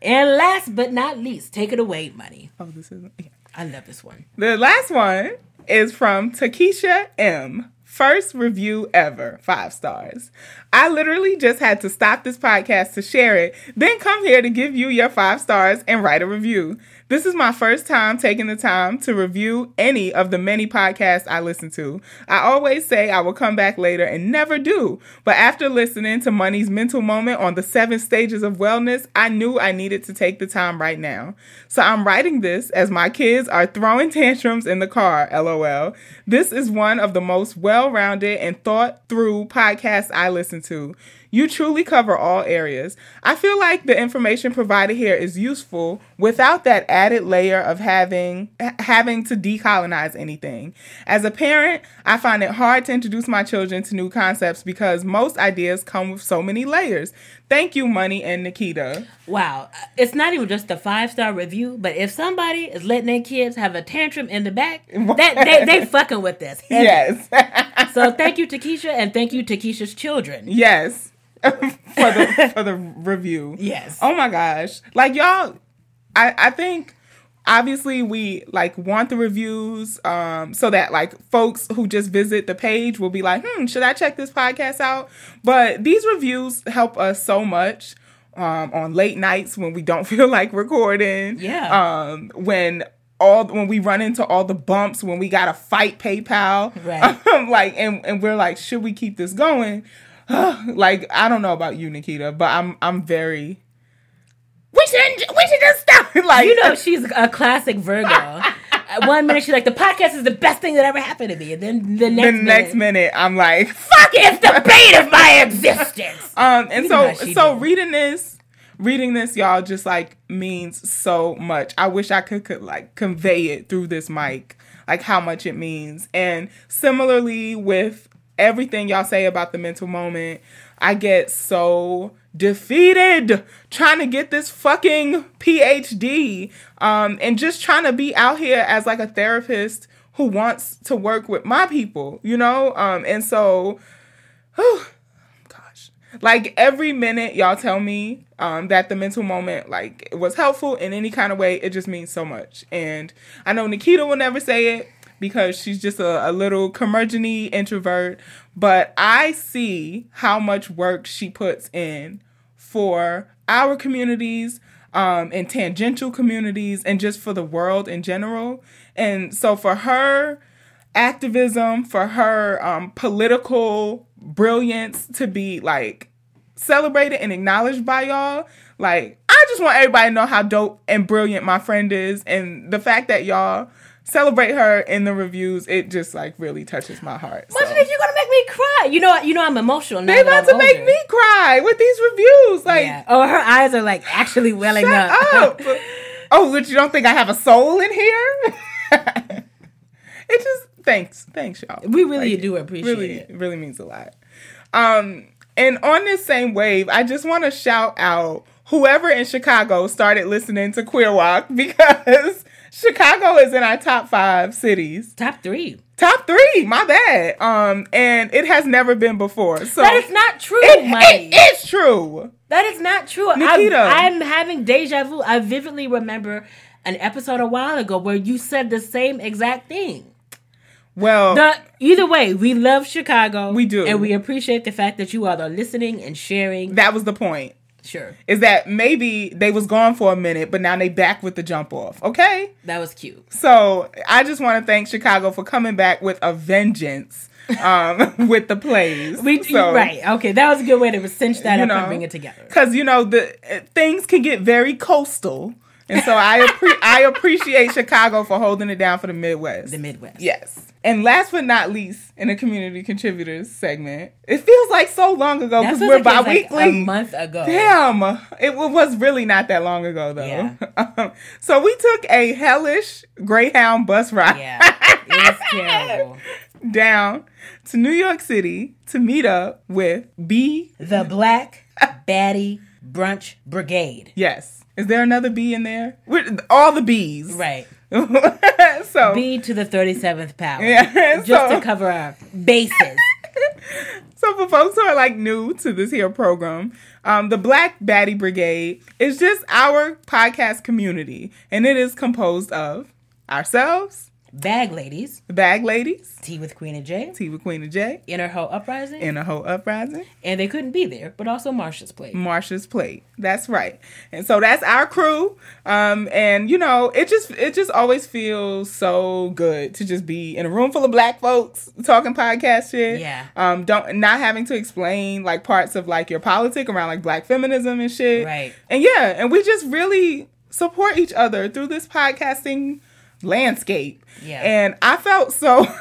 Speaker 2: And last but not least, take it away, money.
Speaker 1: Oh, this is. Yeah.
Speaker 2: I love this one.
Speaker 1: The last one is from Takesha M. First review ever, five stars. I literally just had to stop this podcast to share it, then come here to give you your five stars and write a review. This is my first time taking the time to review any of the many podcasts I listen to. I always say I will come back later and never do. But after listening to Money's mental moment on the seven stages of wellness, I knew I needed to take the time right now. So I'm writing this as my kids are throwing tantrums in the car, lol. This is one of the most well rounded and thought through podcasts I listen to. You truly cover all areas. I feel like the information provided here is useful without that added layer of having having to decolonize anything. As a parent, I find it hard to introduce my children to new concepts because most ideas come with so many layers. Thank you, Money and Nikita.
Speaker 2: Wow. It's not even just a five star review, but if somebody is letting their kids have a tantrum in the back, that they, they fucking with this.
Speaker 1: Yes.
Speaker 2: So thank you to Keisha and thank you to Keisha's children.
Speaker 1: yes. for the for the review.
Speaker 2: Yes.
Speaker 1: Oh my gosh. Like y'all I I think obviously we like want the reviews um so that like folks who just visit the page will be like, "Hmm, should I check this podcast out?" But these reviews help us so much um on late nights when we don't feel like recording.
Speaker 2: Yeah.
Speaker 1: Um when all when we run into all the bumps when we gotta fight PayPal,
Speaker 2: Right.
Speaker 1: Um, like and and we're like, should we keep this going? like I don't know about you, Nikita, but I'm I'm very. We should we should just stop. like
Speaker 2: You know she's a classic Virgo. One minute she's like, the podcast is the best thing that ever happened to me. And then the next,
Speaker 1: the
Speaker 2: minute,
Speaker 1: next minute I'm like, fuck
Speaker 2: it's the bane of my existence.
Speaker 1: Um, and
Speaker 2: You
Speaker 1: so so
Speaker 2: do.
Speaker 1: reading this, reading this, y'all just like means so much. I wish I could, could like convey it through this mic, like how much it means. And similarly with everything y'all say about the mental moment, I get so defeated trying to get this fucking PhD, um, and just trying to be out here as like a therapist who wants to work with my people, you know. Um, and so gosh like every minute y'all tell me um, that the mental moment like was helpful in any kind of way it just means so much and i know nikita will never say it because she's just a, a little curmudgeon introvert but i see how much work she puts in for our communities um, and tangential communities and just for the world in general and so for her activism, for her um, political brilliance to be like celebrated and acknowledged by y'all. Like, I just want everybody to know how dope and brilliant my friend is, and the fact that y'all celebrate her in the reviews, it just like really touches my heart.
Speaker 2: What
Speaker 1: so.
Speaker 2: did you gonna make me cry? You know, you know, I'm emotional now.
Speaker 1: They about to make me cry with these reviews. Like,
Speaker 2: Yeah. Oh, her eyes are like actually welling
Speaker 1: shut
Speaker 2: up.
Speaker 1: up. oh, but you don't think I have a soul in here? it just thanks, thanks y'all.
Speaker 2: We really
Speaker 1: Like,
Speaker 2: do appreciate
Speaker 1: really,
Speaker 2: it.
Speaker 1: It really means a lot. Um, and on this same wave, I just want to shout out whoever in Chicago started listening to Queer WOC because Chicago is in our top five cities.
Speaker 2: Top three.
Speaker 1: Top three, my bad. Um, and it has never been before. So
Speaker 2: That is not true,
Speaker 1: it,
Speaker 2: Mike.
Speaker 1: it is true.
Speaker 2: That is not true.
Speaker 1: Nikita.
Speaker 2: I'm, I'm having deja vu. I vividly remember an episode a while ago where you said the same exact thing.
Speaker 1: Well,
Speaker 2: The either way, we love Chicago.
Speaker 1: We do.
Speaker 2: and we appreciate the fact that you all are listening and sharing.
Speaker 1: that was the point.
Speaker 2: Sure,
Speaker 1: Is that maybe they was gone for a minute, but now they back with the jump off. Okay.
Speaker 2: that was cute.
Speaker 1: So I just want to thank Chicago for coming back with a vengeance um, with the plays.
Speaker 2: We
Speaker 1: so,
Speaker 2: right. Okay, that was a good way to cinch that up
Speaker 1: know,
Speaker 2: and bring it together.
Speaker 1: because you know the uh, things can get very coastal, and so I appre- I appreciate Chicago for holding it down for the Midwest.
Speaker 2: The Midwest.
Speaker 1: Yes. And last but not least, in the community contributors segment, it feels like so long ago because we're
Speaker 2: like was, like, a month ago.
Speaker 1: Damn, it wa- was really not that long ago though.
Speaker 2: Yeah.
Speaker 1: Um, so we took a hellish Greyhound bus ride
Speaker 2: Yeah, it was terrible.
Speaker 1: down to New York City to meet up with B.
Speaker 2: The Black Baddie Brunch Brigade.
Speaker 1: Yes, is there another B in there? We're, all the B's,
Speaker 2: Right.
Speaker 1: so
Speaker 2: B to the 37th power.
Speaker 1: Yeah,
Speaker 2: Just
Speaker 1: so-
Speaker 2: to cover our bases.
Speaker 1: So for folks who are like new to this here program, um, the Black Baddie Brigade is just our podcast community, and it is composed of ourselves,
Speaker 2: Bag Ladies,
Speaker 1: Bag Ladies,
Speaker 2: Tea with Queen and Jay,
Speaker 1: Tea with Queen and Jay,
Speaker 2: Inner Hoe Uprising,
Speaker 1: Inner whole uprising,
Speaker 2: and they couldn't be there, but also Marsha's Plate.
Speaker 1: Marsha's Plate. That's right, and so that's our crew. Um, and you know, it just it just always feels so good to just be in a room full of black folks talking podcast shit.
Speaker 2: Yeah.
Speaker 1: Um, don't not having to explain like parts of like your politic around like black feminism and shit.
Speaker 2: Right.
Speaker 1: And yeah, and we just really support each other through this podcasting landscape.
Speaker 2: Yeah.
Speaker 1: And I felt so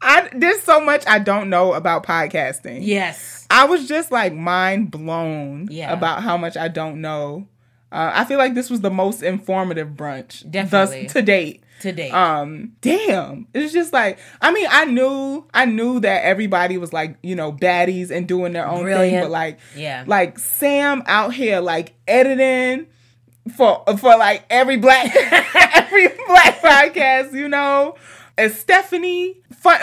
Speaker 1: I there's so much I don't know about podcasting.
Speaker 2: Yes.
Speaker 1: I was just like mind blown
Speaker 2: Yeah.
Speaker 1: about how much I don't know. Uh, I feel like this was the most informative brunch
Speaker 2: Definitely.
Speaker 1: thus to date.
Speaker 2: To date.
Speaker 1: Um, damn, it's just like I mean, I knew I knew that everybody was like you know baddies and doing their own thing, but like
Speaker 2: Yeah.
Speaker 1: like Sam out here like editing for for like every black every black podcast, you know. And Stephanie,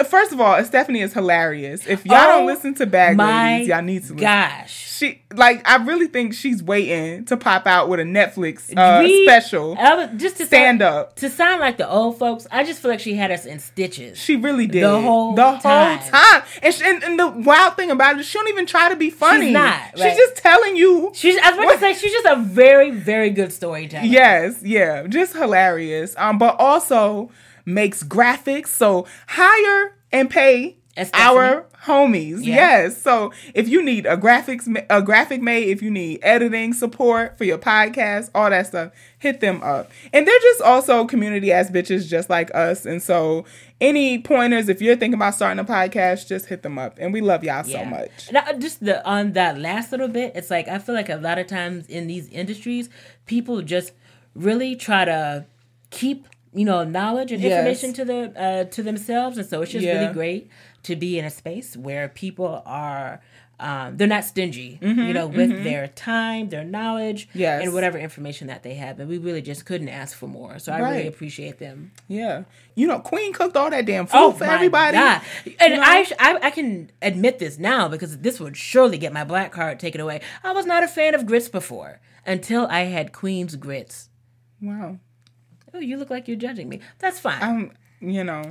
Speaker 1: first of all, Stephanie is hilarious. If y'all
Speaker 2: Oh
Speaker 1: don't listen to Bag Ladies, y'all need to listen.
Speaker 2: gosh.
Speaker 1: She like I really think she's waiting to pop out with a Netflix uh,
Speaker 2: We-
Speaker 1: special.
Speaker 2: Just to
Speaker 1: Stand
Speaker 2: sound,
Speaker 1: up.
Speaker 2: To sound like the old folks, I just feel like she had us in stitches.
Speaker 1: She really did
Speaker 2: The whole
Speaker 1: the whole
Speaker 2: time.
Speaker 1: time. And, she, and and the wild thing about it, she don't even try to be funny.
Speaker 2: not,
Speaker 1: She's just telling you.
Speaker 2: She's, I was about
Speaker 1: What?
Speaker 2: to say, she's just a very, very good storyteller.
Speaker 1: Yes, yeah, just hilarious. Um, but also makes graphics. So hire and pay our homies.
Speaker 2: Yeah.
Speaker 1: Yes. So if you need a graphics a graphic made, if you need editing support for your podcast, all that stuff, hit them up. And they're just also community ass bitches just like us. And so any pointers if you're thinking about starting a podcast, just hit them up. And we love y'all so much.
Speaker 2: Now, just the on that last little bit, it's like I feel like a lot of times in these industries, people just really try to keep you know knowledge and
Speaker 1: Yes.
Speaker 2: information to the uh, to themselves, and so it's just
Speaker 1: Yeah.
Speaker 2: really great to be in a space where people are. Um, they're not stingy, you know, with their time, their knowledge,
Speaker 1: Mm-hmm, Yes.
Speaker 2: and whatever information that they have, and we really just couldn't ask for more. So I
Speaker 1: Right.
Speaker 2: really appreciate them.
Speaker 1: Yeah. You know, Queen cooked all that damn food for
Speaker 2: Oh my
Speaker 1: everybody.
Speaker 2: God. And
Speaker 1: You know?
Speaker 2: I, sh- I I can admit this now because this would surely get my black card taken away. I was not a fan of grits before until I had Queen's grits.
Speaker 1: Wow.
Speaker 2: Oh, you look like you're judging me. That's fine.
Speaker 1: Um, you know.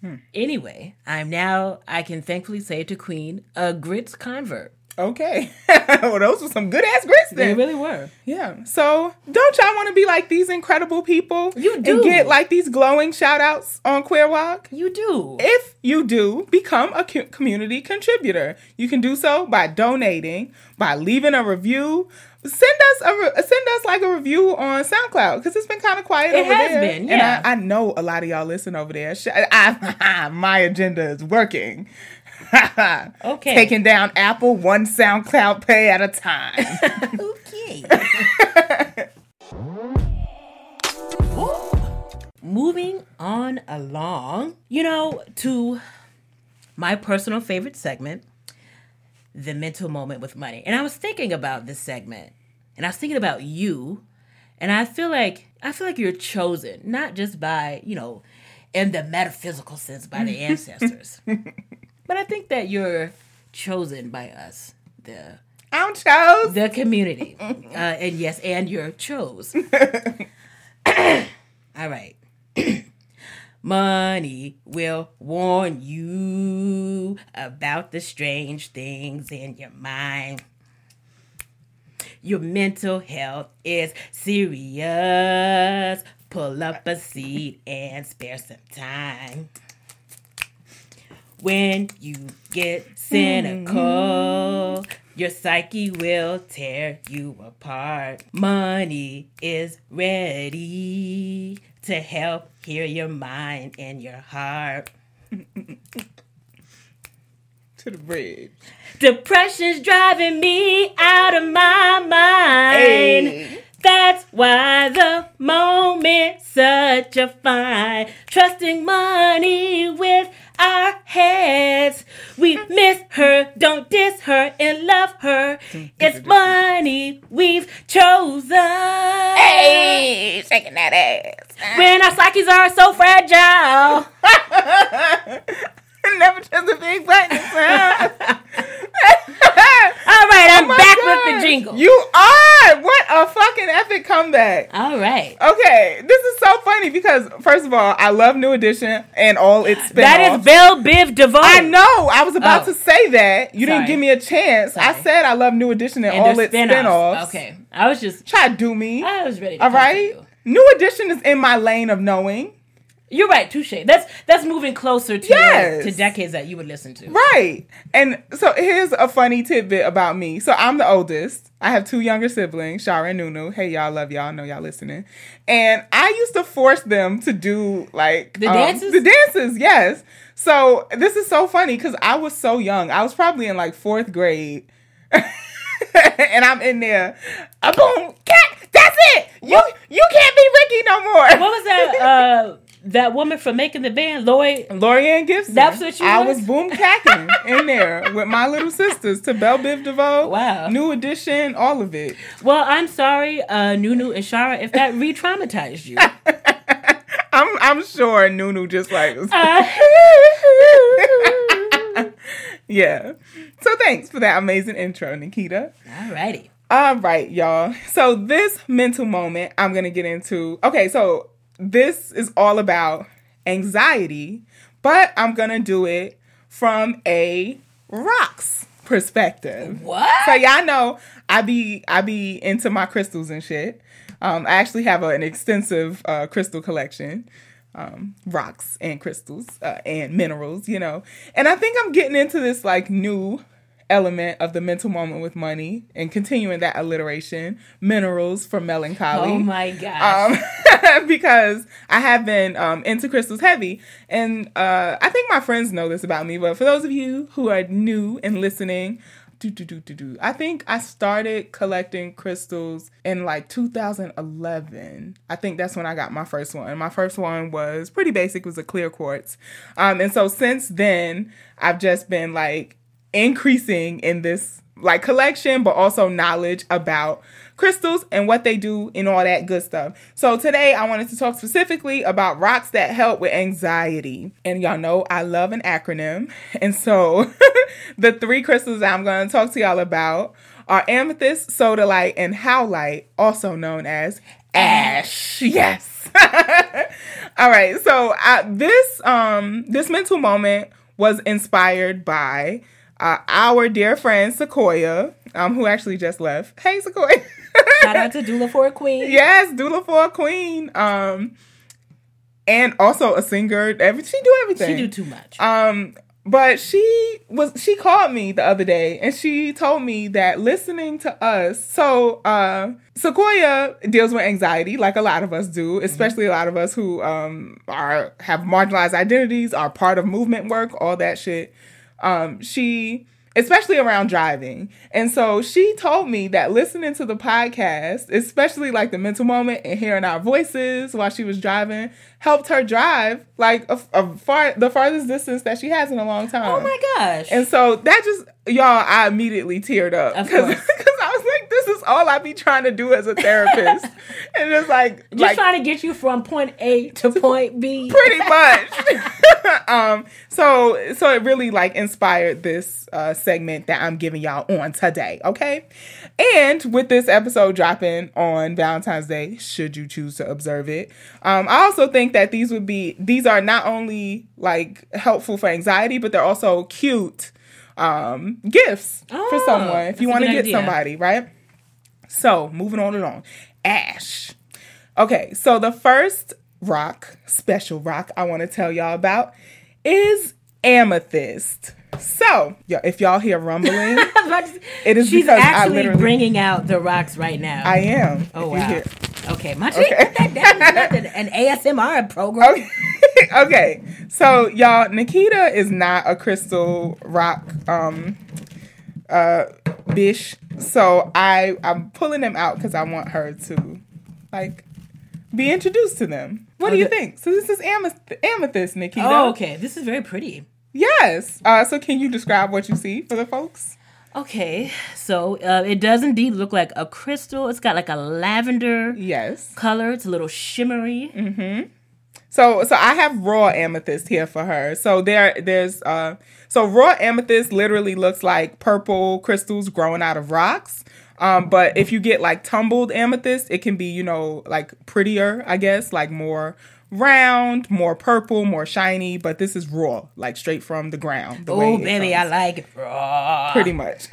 Speaker 1: Hmm.
Speaker 2: anyway, I'm now I can thankfully say to Queen a grits convert.
Speaker 1: Okay. well, those were some good ass grits
Speaker 2: They really were.
Speaker 1: Yeah. So don't y'all want to be like these incredible people?
Speaker 2: You do.
Speaker 1: And get like these glowing shout outs on Queer WOC?
Speaker 2: You do.
Speaker 1: If you do, become a community contributor. You can do so by donating, by leaving a review. Send us a re- send us like a review on SoundCloud because it's been kind of quiet
Speaker 2: It
Speaker 1: over
Speaker 2: has
Speaker 1: there.
Speaker 2: been, yeah.
Speaker 1: And I, I know a lot of y'all listen over there. Sh- I, my agenda is working.
Speaker 2: Okay.
Speaker 1: Taking down Apple one SoundCloud pay at a time.
Speaker 2: Okay. Moving on along, you know, to my personal favorite segment, the mental moment with money. And I was thinking about this segment, and I was thinking about you, and I feel like I feel like you're chosen not just by, you know, in the metaphysical sense by the ancestors. but I think that you're chosen by us, the
Speaker 1: I'm chose.
Speaker 2: the community. Uh, and yes, and you're chose. All right. Money will warn you about the strange things in your mind. Your mental health is serious. Pull up a seat and spare some time. When you get hmm. cynical, your psyche will tear you apart. Money is ready to help heal your mind and your heart.
Speaker 1: To the bridge.
Speaker 2: Depression's driving me out of my mind.
Speaker 1: Hey.
Speaker 2: That's why the moment's such a fine. Trusting money with our heads. We miss her, don't diss her, and love her. It's money we've chosen.
Speaker 1: Hey, shaking that ass.
Speaker 2: When our psyches are so fragile.
Speaker 1: Never just a big button.
Speaker 2: All right, I'm oh
Speaker 1: my
Speaker 2: back
Speaker 1: God.
Speaker 2: with the jingle.
Speaker 1: You are. What a fucking epic comeback.
Speaker 2: All right.
Speaker 1: Okay, this is so funny because first of all, I love New Edition and all its spin
Speaker 2: That is Bell Biv DeVoe.
Speaker 1: I know. I was about
Speaker 2: Oh.
Speaker 1: to say that. You
Speaker 2: Sorry.
Speaker 1: didn't give me a chance. I said I love New Edition and,
Speaker 2: And
Speaker 1: all its
Speaker 2: spin-offs.
Speaker 1: spin-offs.
Speaker 2: Okay. I was just,
Speaker 1: Try to do me.
Speaker 2: I was ready to
Speaker 1: All
Speaker 2: you.
Speaker 1: New Edition is in my lane of knowing.
Speaker 2: You're right, touche. That's that's moving closer to
Speaker 1: Yes.
Speaker 2: to decades that you would listen to.
Speaker 1: Right. And so here's a funny tidbit about me. So I'm the oldest. I have two younger siblings, Shara and Nunu. Hey, y'all love y'all. I know y'all listening. And I used to force them to do like
Speaker 2: The
Speaker 1: um,
Speaker 2: dances?
Speaker 1: The dances, yes. So this is so funny because I was so young. I was probably in like fourth grade. and I'm in there. A boom, cat. That's it. You you can't be Ricky no more.
Speaker 2: What was that? Uh, that woman from making the band, Lloyd.
Speaker 1: Laurieann Gibson.
Speaker 2: That's what you
Speaker 1: I
Speaker 2: was?
Speaker 1: was boom cacking in there with my little sisters to Bell Biv DeVoe.
Speaker 2: Wow.
Speaker 1: New edition, all of it.
Speaker 2: Well, I'm sorry, uh, Nunu and Shara, if that re-traumatized you.
Speaker 1: I'm I'm sure Nunu just like
Speaker 2: Uh,
Speaker 1: Yeah. So thanks for that amazing intro, Nikita.
Speaker 2: Alrighty.
Speaker 1: All right, y'all. So this mental moment I'm going to get into. Okay, so this is all about anxiety, but I'm going to do it from a rocks perspective.
Speaker 2: What?
Speaker 1: So y'all know I be I be into my crystals and shit. Um, I actually have a, an extensive uh, crystal collection, um, rocks and crystals uh, and minerals, you know. And I think I'm getting into this like new element of the mental moment with money and continuing that alliteration, minerals for melancholy
Speaker 2: Oh my gosh.
Speaker 1: um, because I have been um, into crystals heavy. And uh, I think my friends know this about me, but for those of you who are new and listening, do, do, do, do, do. I think I started collecting crystals in like 2011. I think that's when I got my first one. My first one was pretty basic, it was a clear quartz. Um, and so since then, I've just been like increasing in this like collection, but also knowledge about crystals and what they do and all that good stuff. So today I wanted to talk specifically about rocks that help with anxiety. And y'all know I love an acronym. And so the three crystals I'm going to talk to y'all about are amethyst, sodalite, and howlite, also known as ash. Yes. all right. So uh, this um this mental moment was inspired by uh, our dear friend Sequoia, um, who actually just left. Hey, Sequoia.
Speaker 2: Shout out to Doula for a Queen.
Speaker 1: yes, doula for a queen. Um, and also a singer. Every she do everything.
Speaker 2: She do too much.
Speaker 1: Um, but she was she called me the other day and she told me that listening to us, so uh Sequoia deals with anxiety like a lot of us do, especially a lot of us who um are have marginalized identities, are part of movement work, all that shit. Um she especially around driving. And so she told me that listening to the podcast, especially like the mental moment and hearing our voices while she was driving, helped her drive like a, a far the farthest distance that she has in a long time.
Speaker 2: oh my gosh.
Speaker 1: And so that just y'all, I immediately teared up because. I was like, this is all I be trying to do as a therapist, and it's like
Speaker 2: Just
Speaker 1: like
Speaker 2: trying to get you from point A to point B.
Speaker 1: pretty much. um, so so it really like inspired this uh, segment that I'm giving y'all on today. Okay, and with this episode dropping on Valentine's Day, should you choose to observe it, um, I also think that these would be these are not only like helpful for anxiety, but they're also cute um, gifts for
Speaker 2: Oh,
Speaker 1: someone if you want to get
Speaker 2: idea.
Speaker 1: somebody right. So moving on along, Ash. Okay, so the first rock, special rock I want to tell y'all about is amethyst. So, yeah, if y'all hear rumbling, It is
Speaker 2: She's
Speaker 1: because
Speaker 2: actually
Speaker 1: literally-
Speaker 2: bringing out the rocks right now.
Speaker 1: I am.
Speaker 2: oh wow. Okay, my chick, that, not an, ASMR program.
Speaker 1: Okay. okay. So y'all, Nikita is not a crystal rock um uh bish. So I I'm pulling them out because I want her to like be introduced to them. What do you
Speaker 2: Okay.
Speaker 1: think? So this is amethyst, amethyst Nikita.
Speaker 2: Oh, okay. This is very pretty.
Speaker 1: Yes. Uh, so can you describe what you see for the folks?
Speaker 2: Okay, so uh, it does indeed look like a crystal. It's got like a lavender
Speaker 1: Yes.
Speaker 2: color. It's a little shimmery.
Speaker 1: So so I have raw amethyst here for her. So there there's uh so raw amethyst literally looks like purple crystals growing out of rocks. Um, but if you get like tumbled amethyst, it can be, you know, like prettier, I guess, like more round, more purple, more shiny, but this is raw, like straight from the ground. the
Speaker 2: Oh, baby, I like it raw.
Speaker 1: pretty much.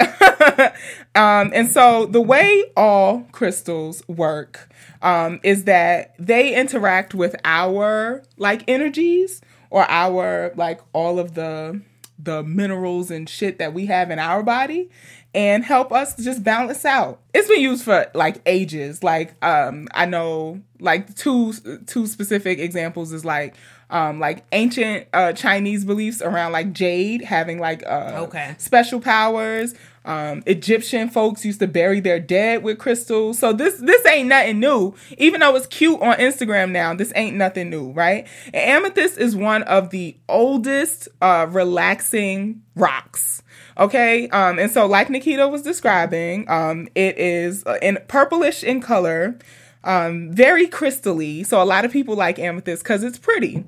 Speaker 1: um, and so the way all crystals work um, is that they interact with our like energies or our like all of the the minerals and shit that we have in our body and help us just balance out. It's been used for like ages. Like um I know like two two specific examples is like um like ancient uh Chinese beliefs around like jade having like uh
Speaker 2: Okay.
Speaker 1: special powers. Um, Egyptian folks used to bury their dead with crystals. So this this ain't nothing new. Even though it's cute on Instagram now, this ain't nothing new, right? And amethyst is one of the oldest uh, relaxing rocks. Okay, um, and so like Nikita was describing, um, it is uh, in purplish in color, um, very crystally. So a lot of people like amethyst because it's pretty.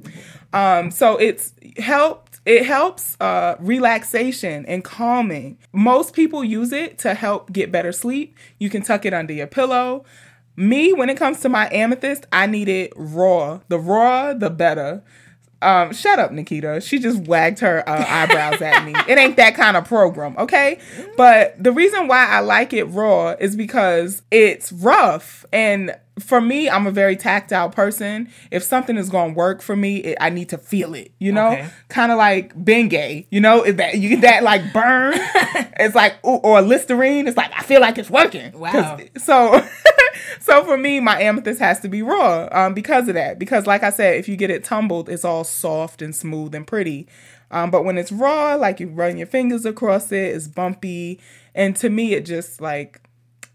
Speaker 1: Um, so it's helped. It helps uh, relaxation and calming. Most people use it to help get better sleep. You can tuck it under your pillow. Me, when it comes to my amethyst, I need it raw. The raw, the better. Um, shut up, Nikita. She just wagged her uh, eyebrows at me. It ain't that kind of program, okay? But the reason why I like it raw is because it's rough. And for me, I'm a very tactile person. If something is going to work for me, it, I need to feel it, you know?
Speaker 2: Okay.
Speaker 1: Kind of like Bengay, you know? Is that you get that like burn? it's like, ooh, or Listerine. It's like, I feel like it's working.
Speaker 2: Wow.
Speaker 1: So, so for me, my amethyst has to be raw um, because of that. Because, like I said, if you get it tumbled, it's all soft and smooth and pretty. Um, but when it's raw, like you run your fingers across it, it's bumpy, and to me, it just like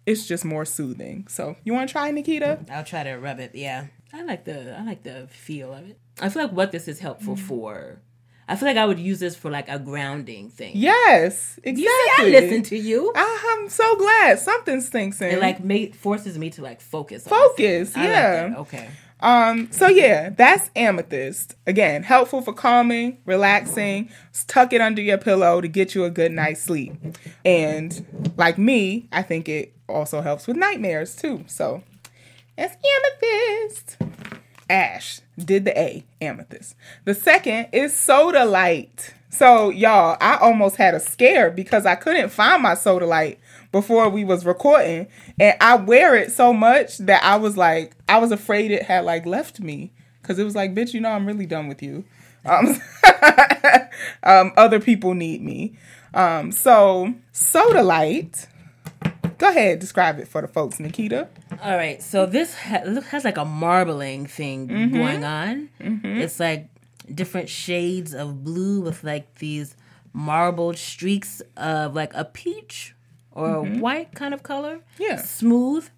Speaker 1: it's just more soothing. So, you want to try, Nikita?
Speaker 2: I'll try to rub it. Yeah, I like the I like the feel of it. I feel like what this is helpful for. I feel like I would use this for like a grounding thing.
Speaker 1: Yes, exactly.
Speaker 2: You see, I listen to you.
Speaker 1: Ah, I'm so glad something sinks in.
Speaker 2: It like make forces me to like focus. on
Speaker 1: Focus,
Speaker 2: something. I like
Speaker 1: yeah.
Speaker 2: that. Okay.
Speaker 1: Um, so yeah, that's amethyst. Again, helpful for calming, relaxing. Tuck it under your pillow to get you a good night's sleep. And like me, I think it also helps with nightmares too. So that's amethyst. Ash did the A, amethyst. The second is sodalite. So y'all, I almost had a scare because I couldn't find my Sodalite before we was recording, and I wear it so much that I was like, I was afraid it had like left me because it was like, bitch, you know, I'm really done with you. Um, um other people need me. Um, so Sodalite. Go ahead, describe it for the folks, Nikita.
Speaker 2: All right, so this ha- has like a marbling thing
Speaker 1: Mm-hmm.
Speaker 2: going on. It's like different shades of blue with like these marbled streaks of like a peach or a white kind of color.
Speaker 1: Mm-hmm. Yeah.
Speaker 2: Smooth.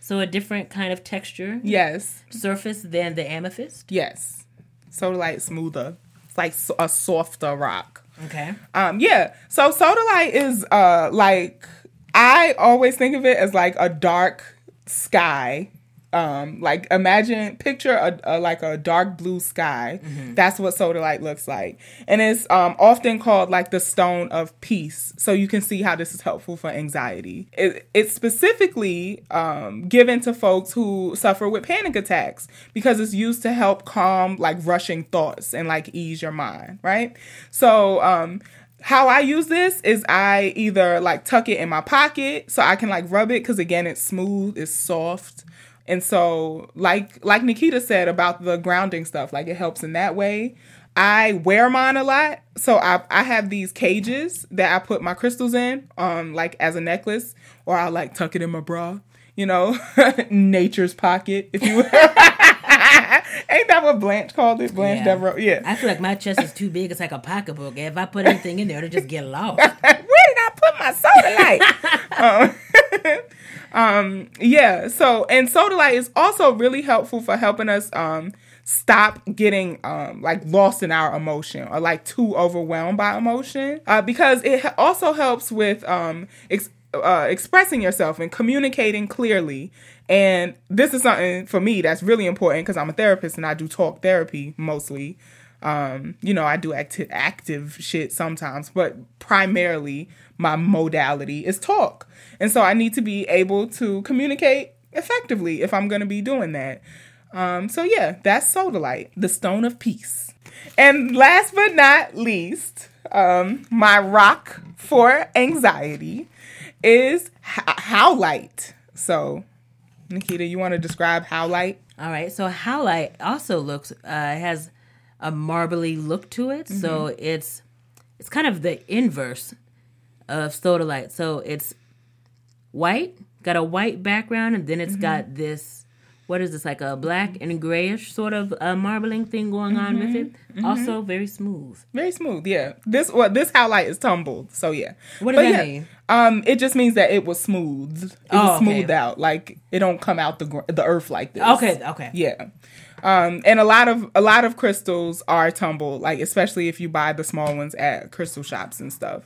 Speaker 2: So a different kind of texture
Speaker 1: Yes,
Speaker 2: surface than the amethyst.
Speaker 1: yes. Sodalite smoother. It's like a softer rock.
Speaker 2: Okay.
Speaker 1: Um, yeah. So sodalite is uh like I always think of it as like a dark sky. Um, like imagine picture a, a like a dark blue sky. That's what sodalite looks like, and it's um often called like the stone of peace. So you can see how this is helpful for anxiety. It, it's specifically um given to folks who suffer with panic attacks because it's used to help calm like rushing thoughts and like ease your mind. Right. So um how I use this is I either like tuck it in my pocket so I can like rub it because again it's smooth, it's soft. And so like like Nikita said about the grounding stuff, like it helps in that way. I wear mine a lot. So I I have these cages that I put my crystals in, um, like as a necklace, or I like tuck it in my bra, you know, nature's pocket, if you will. Ain't that what Blanche called it? Blanche
Speaker 2: Yeah.
Speaker 1: Devereaux? Yeah.
Speaker 2: I feel like my chest is too big. It's like a pocketbook. If I put anything in there, it'll just get lost.
Speaker 1: Where did I put my soda light? um, um, yeah. So, and sodalite is also really helpful for helping us um stop getting um like lost in our emotion or like too overwhelmed by emotion uh, because it also helps with um ex- uh, expressing yourself and communicating clearly and this is something for me that's really important because i'm a therapist and i do talk therapy mostly um, you know, I do acti- active shit sometimes, but primarily my modality is talk. And so I need to be able to communicate effectively if I'm going to be doing that. Um, so yeah, that's Sodalite, the stone of peace. And last but not least, um, my rock for anxiety is h- light. So, Nikita, you want to describe howlite?
Speaker 2: All right. So howlite also looks uh, has a marbly look to it. So
Speaker 1: Mm-hmm.
Speaker 2: it's it's kind of the inverse of sodalite. So it's white, got a white background, and then
Speaker 1: Mm-hmm.
Speaker 2: it's got this what is this like a black and grayish sort of uh, marbling thing going on with it.
Speaker 1: Mm-hmm.
Speaker 2: Also very smooth.
Speaker 1: Very smooth, yeah. This well, this howlite is tumbled, so yeah.
Speaker 2: What does
Speaker 1: But
Speaker 2: that
Speaker 1: yeah,
Speaker 2: mean?
Speaker 1: Um, it just means that it was smooth. It
Speaker 2: Oh,
Speaker 1: was
Speaker 2: okay.
Speaker 1: smoothed out, like it don't come out the gr- the earth like this.
Speaker 2: Okay, okay.
Speaker 1: Yeah. Um, and a lot of a lot of crystals are tumbled, like especially if you buy the small ones at crystal shops and stuff.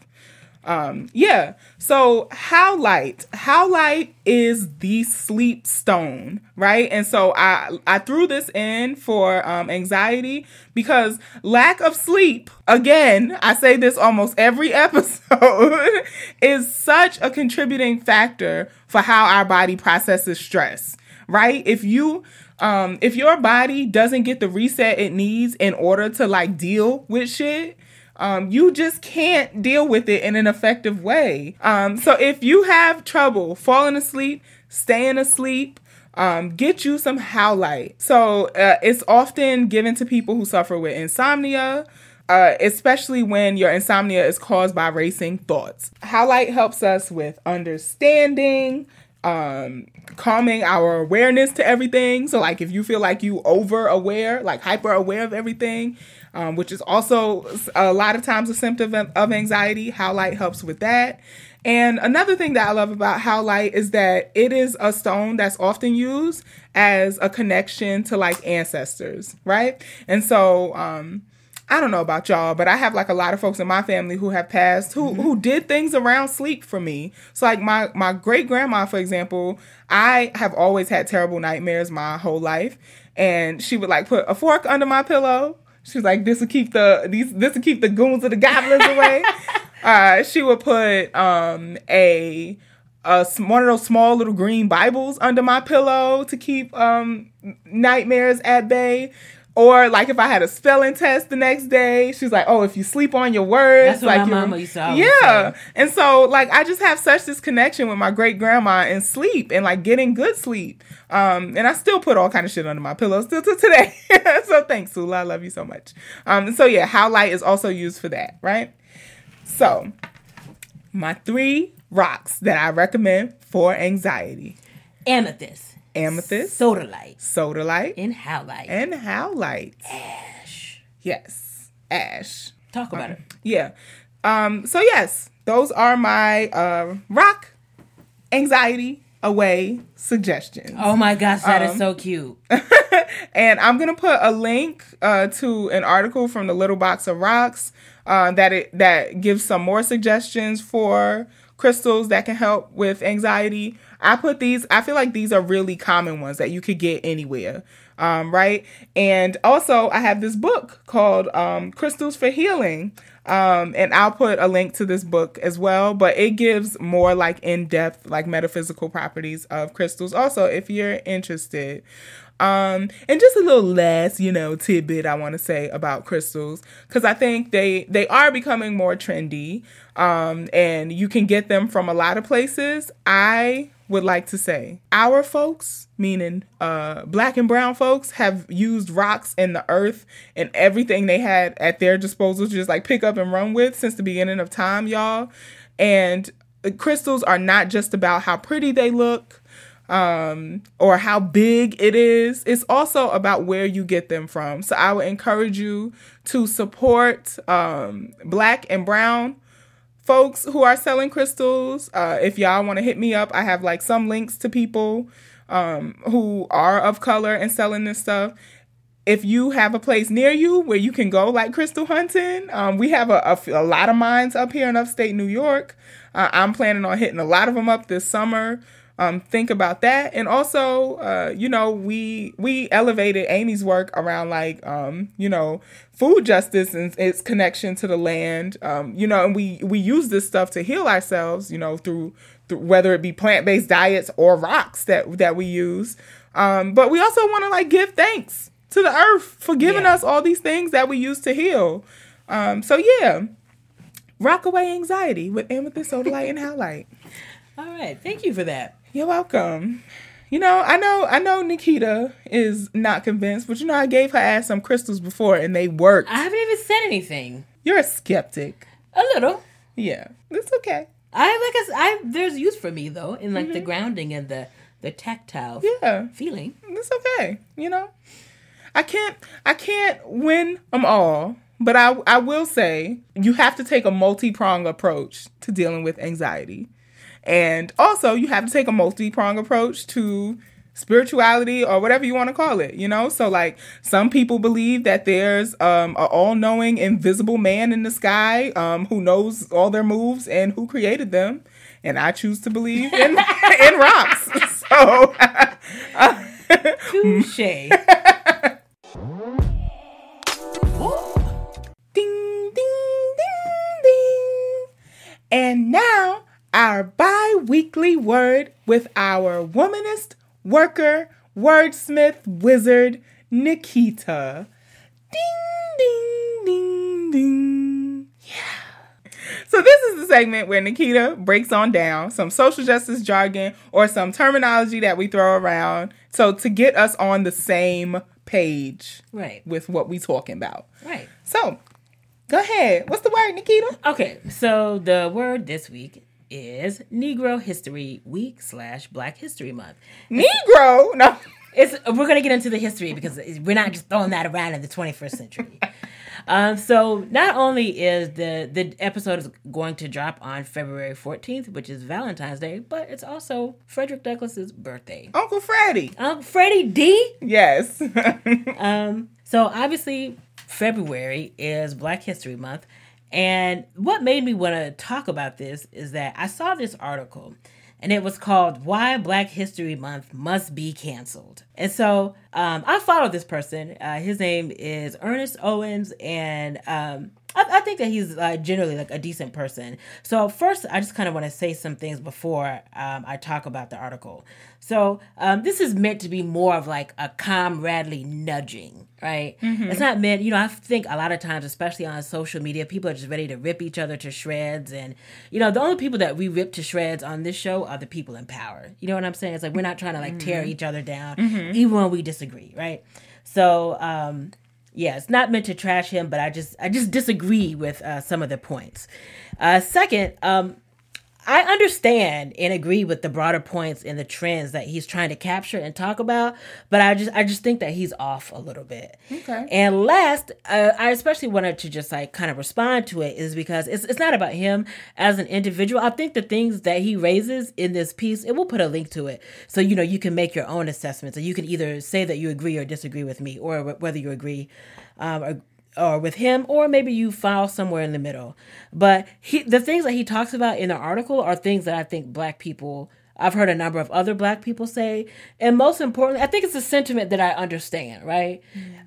Speaker 1: Um, yeah. So howlite? How light is the sleep stone, right? And so I I threw this in for um, anxiety because lack of sleep. Again, I say this almost every episode is such a contributing factor for how our body processes stress, right? If you um if your body doesn't get the reset it needs in order to like deal with shit um, you just can't deal with it in an effective way. Um, so if you have trouble falling asleep, staying asleep, um, get you some howlite. So uh, it's often given to people who suffer with insomnia. Uh, especially when your insomnia is caused by racing thoughts. Howlite helps us with understanding, um calming our awareness to everything so like if you feel like you over aware like hyper aware of everything um, which is also a lot of times a symptom of, of anxiety light helps with that and another thing that i love about Howlite is that it is a stone that's often used as a connection to like ancestors right and so um I don't know about y'all, but I have like a lot of folks in my family who have passed who who did things around sleep for me. So like my my great grandma, for example, I have always had terrible nightmares my whole life, and she would like put a fork under my pillow. She was like, "This will keep the these this will keep the goons of the goblins away." uh, she would put um a a one of those small little green Bibles under my pillow to keep um nightmares at bay. Or like if I had a spelling test the next day, she's like, "Oh, if you sleep on your words,
Speaker 2: That's what
Speaker 1: like
Speaker 2: my mama used to
Speaker 1: yeah."
Speaker 2: say.
Speaker 1: And so like I just have such this connection with my great grandma and sleep and like getting good sleep. Um, and I still put all kind of shit under my pillow still to today. so thanks, Sula. I love you so much. Um, so yeah, howlite is also used for that, right? So my three rocks that I recommend for anxiety:
Speaker 2: Amethyst,
Speaker 1: amethyst,
Speaker 2: sodalite,
Speaker 1: sodalite,
Speaker 2: and howlite.
Speaker 1: and howlite.
Speaker 2: Ash.
Speaker 1: Yes, ash.
Speaker 2: Talk about it.
Speaker 1: Yeah. Um, so yes, those are my uh, rock anxiety away suggestions.
Speaker 2: Oh my gosh, that is
Speaker 1: Um,
Speaker 2: so cute.
Speaker 1: and I'm gonna put a link uh, to an article from the Little Box of Rocks uh, that it that gives some more suggestions for crystals that can help with anxiety. I put these. I feel like these are really common ones that you could get anywhere, um, right? And also, I have this book called um, Crystals for Healing. Um, and I'll put a link to this book as well, but it gives more like in depth, like metaphysical properties of crystals. Also, if you're interested, um, and just a little last, you know, tidbit I want to say about crystals because I think they they are becoming more trendy, um, and you can get them from a lot of places. I would like to say our folks, meaning uh, black and brown folks, have used rocks and the earth and everything they had at their disposal to just like pick up and run with since the beginning of time, y'all. And crystals are not just about how pretty they look um, or how big it is. It's also about where you get them from. So I would encourage you to support um, black and brown folks who are selling crystals. Uh, if y'all want to hit me up, I have like some links to people um, who are of color and selling this stuff. If you have a place near you where you can go like crystal hunting, um, we have a lot of mines up here in upstate New York. Uh, I'm planning on hitting a lot of them up this summer. Um, think about that, and also, uh, you know, we we elevated Amy's work around like, um, you know, food justice and its connection to the land. Um, you know, and we we use this stuff to heal ourselves. You know, through, through whether it be plant based diets or rocks that that we use. Um, but we also want to like give thanks to the earth for giving
Speaker 2: Yeah.
Speaker 1: us all these things that we use to heal. Um, so yeah, rock away anxiety with amethyst, sodalite, and howlite.
Speaker 2: All right, thank you for that.
Speaker 1: You're welcome. You know, I know, I know Nikita is not convinced, but you know, I gave her ass some crystals before and they worked.
Speaker 2: I haven't even said anything.
Speaker 1: You're a skeptic.
Speaker 2: A little.
Speaker 1: Yeah, it's okay.
Speaker 2: I like I, there's use for me though in like the grounding and the the tactile
Speaker 1: Mm-hmm. Yeah,
Speaker 2: feeling.
Speaker 1: it's okay. You know, I can't, I can't win them all, but I, I will say you have to take a multi prong approach to dealing with anxiety, and also you have to take a multi pronged approach to spirituality or whatever you want to call it you know so like some people believe that there's um a all-knowing invisible man in the sky um who knows all their moves and who created them and i choose to believe in in rocks so
Speaker 2: Touche.
Speaker 1: Ding, ding, ding, ding. And now, our bi weekly word with our womanist, worker, wordsmith, wizard, Nikita. Ding, ding, ding, ding. Yeah. So, this is the segment where Nikita breaks on down some social justice jargon or some terminology that we throw around. So, to get us on the same page
Speaker 2: right.
Speaker 1: with what we talking about.
Speaker 2: Right.
Speaker 1: So, go ahead. What's the word, Nikita?
Speaker 2: Okay, so the word this week is Negro History Week slash Black History Month.
Speaker 1: Negro. No.
Speaker 2: It's we're gonna get into the history because we're not just throwing that around in the 21st century. um, so not only is the the episode is going to drop on February 14th, which is Valentine's Day, but it's also Frederick Douglass's birthday.
Speaker 1: Uncle Freddie.
Speaker 2: Um, Freddie D.
Speaker 1: Yes.
Speaker 2: Um, so obviously February is Black History Month, and what made me want to talk about this is that I saw this article, and it was called "Why Black History Month Must Be Canceled." And so um, I followed this person. Uh, his name is Ernest Owens, and um, I, I think that he's uh, generally like a decent person. So first, I just kind of want to say some things before um, I talk about the article. So um, this is meant to be more of like a comradely nudging, right? It's not meant, you know. I think a lot of times, especially on social media, people are just ready to rip each other to shreds, and you know, the only people that we rip to shreds on this show are the people in power. You know what I'm saying? It's like we're not trying to like tear each other down, even when we disagree, right? So. um yeah, it's not meant to trash him, but I just I just disagree with uh, some of the points. Uh, second, um, I understand and agree with the broader points and the trends that he's trying to capture and talk about, but I just I just think that he's off a little bit.
Speaker 1: Okay.
Speaker 2: And last, uh, I especially wanted to just like kind of respond to it is because it's it's not about him as an individual. I think the things that he raises in this piece, and we'll put a link to it, so you know you can make your own assessments, and you can either say that you agree or disagree with me, or wh- whether you agree um, or or with him, or maybe you fall somewhere in the middle. But he, the things that he talks about in the article are things that I think black people, I've heard a number of other black people say, and most importantly, I think it's a sentiment that I understand, right?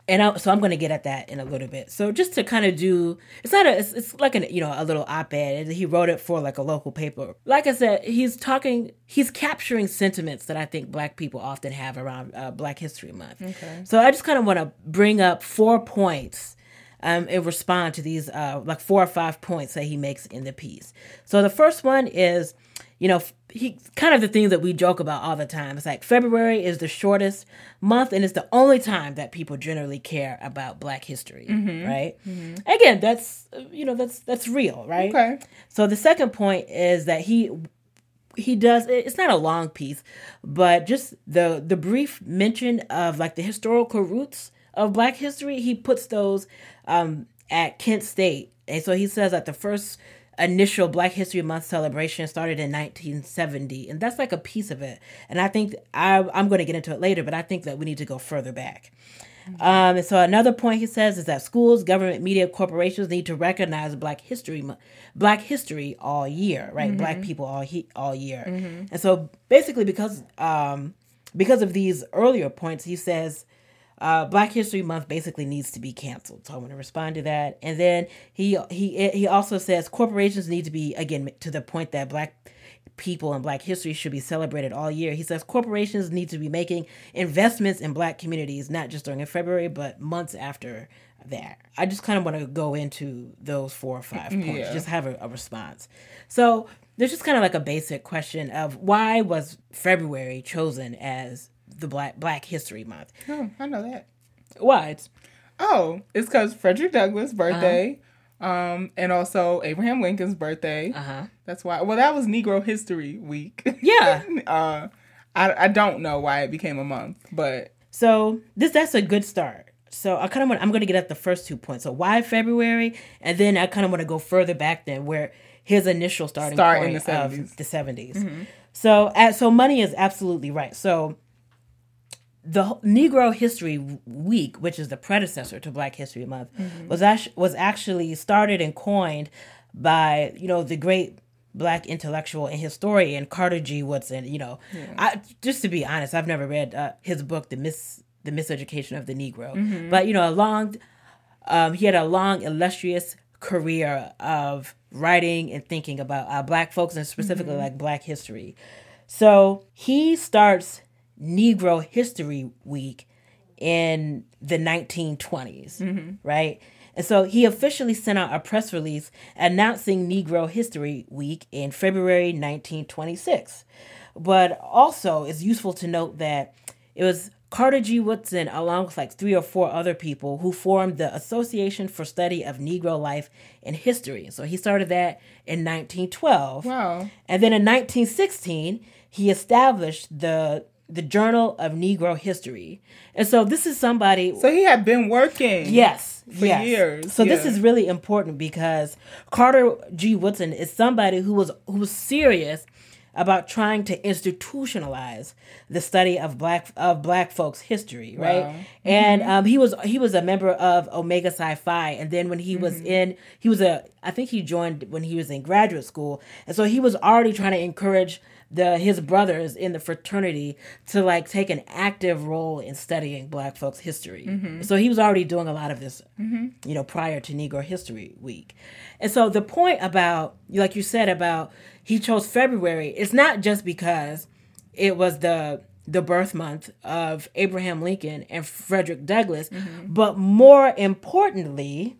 Speaker 2: And I, so I'm going to get at that in a little bit. So just to kind of do, it's not a, it's, it's like an you know a little op-ed. And he wrote it for like a local paper. Like I said, he's talking, he's capturing sentiments that I think black people often have around uh, Black History Month. Okay. So I just kind of want to bring up four points um, and respond to these uh, like four or five points that he makes in the piece. So the first one is, you know, he kind of the things that we joke about all the time. It's like February is the shortest month, and it's the only time that people generally care about Black history, right? Again, that's you know that's that's real, right?
Speaker 1: Okay.
Speaker 2: So the second point is that he he does it's not a long piece but just the the brief mention of like the historical roots of black history he puts those um at kent state. And so he says that the first initial black history month celebration started in 1970 and that's like a piece of it. And i think I, i'm going to get into it later but i think that we need to go further back. Um, and so another point he says is that schools, government, media, corporations need to recognize Black History, Black History all year, right? Black people all he- all year. And so basically, because um, because of these earlier points, he says uh, Black History Month basically needs to be canceled. So I'm going to respond to that. And then he he he also says corporations need to be again to the point that Black people and black history should be celebrated all year. He says corporations need to be making investments in black communities, not just during February, but months after that. I just kind of want to go into those four or five points,
Speaker 1: Yeah.
Speaker 2: just have a, a response. So there's just kind of like a basic question of why was February chosen as the Black Black History Month?
Speaker 1: Oh, I know that.
Speaker 2: Why? It's,
Speaker 1: Oh, it's because Frederick Douglass' birthday,
Speaker 2: Uh-huh.
Speaker 1: um, and also Abraham Lincoln's birthday.
Speaker 2: uh-huh.
Speaker 1: That's why. Well, that was Negro History Week.
Speaker 2: Yeah.
Speaker 1: uh, I I don't know why it became a month, but
Speaker 2: So this that's a good start. So I kind of want I'm going to get at the first two points. So why February, and then I kind of want to go further back than where his initial starting
Speaker 1: Start in
Speaker 2: point
Speaker 1: the
Speaker 2: of
Speaker 1: 70s.
Speaker 2: the 70s. So at, so money is absolutely right. So the Negro History Week, which is the predecessor to Black History Month, was act- was actually started and coined by you know the great black intellectual and historian Carter G. Woodson. You know, I just to be honest, I've never read uh, his book, the mis the miseducation of the Negro, but you know, a long um, he had a long illustrious career of writing and thinking about uh, black folks and specifically like black history. So he starts Negro History Week in the 1920s, right? And so he officially sent out a press release announcing Negro History Week in February 1926. But also, it's useful to note that it was Carter G. Woodson, along with like three or four other people, who formed the Association for Study of Negro Life and History. So he started that in 1912.
Speaker 1: wow.
Speaker 2: And then in 1916, he established the the Journal of Negro History. And so this is somebody
Speaker 1: So he had been working.
Speaker 2: Yes,
Speaker 1: For
Speaker 2: yes.
Speaker 1: years,
Speaker 2: So this is really important because Carter G. Woodson is somebody who was who was serious about trying to institutionalize the study of black of black folks history, right?
Speaker 1: Wow.
Speaker 2: And um, he was he was a member of Omega Psi Phi, and then when he was in, he was a I think he joined when he was in graduate school, and so he was already trying to encourage the his brothers in the fraternity to like take an active role in studying Black folks' history. Mm-hmm. So he was already doing a lot of this, mm-hmm. you know, prior to Negro History Week. And so the point about, like you said, about he chose February, it's not just because it was the the birth month of Abraham Lincoln and Frederick Douglass, mm-hmm. but more importantly,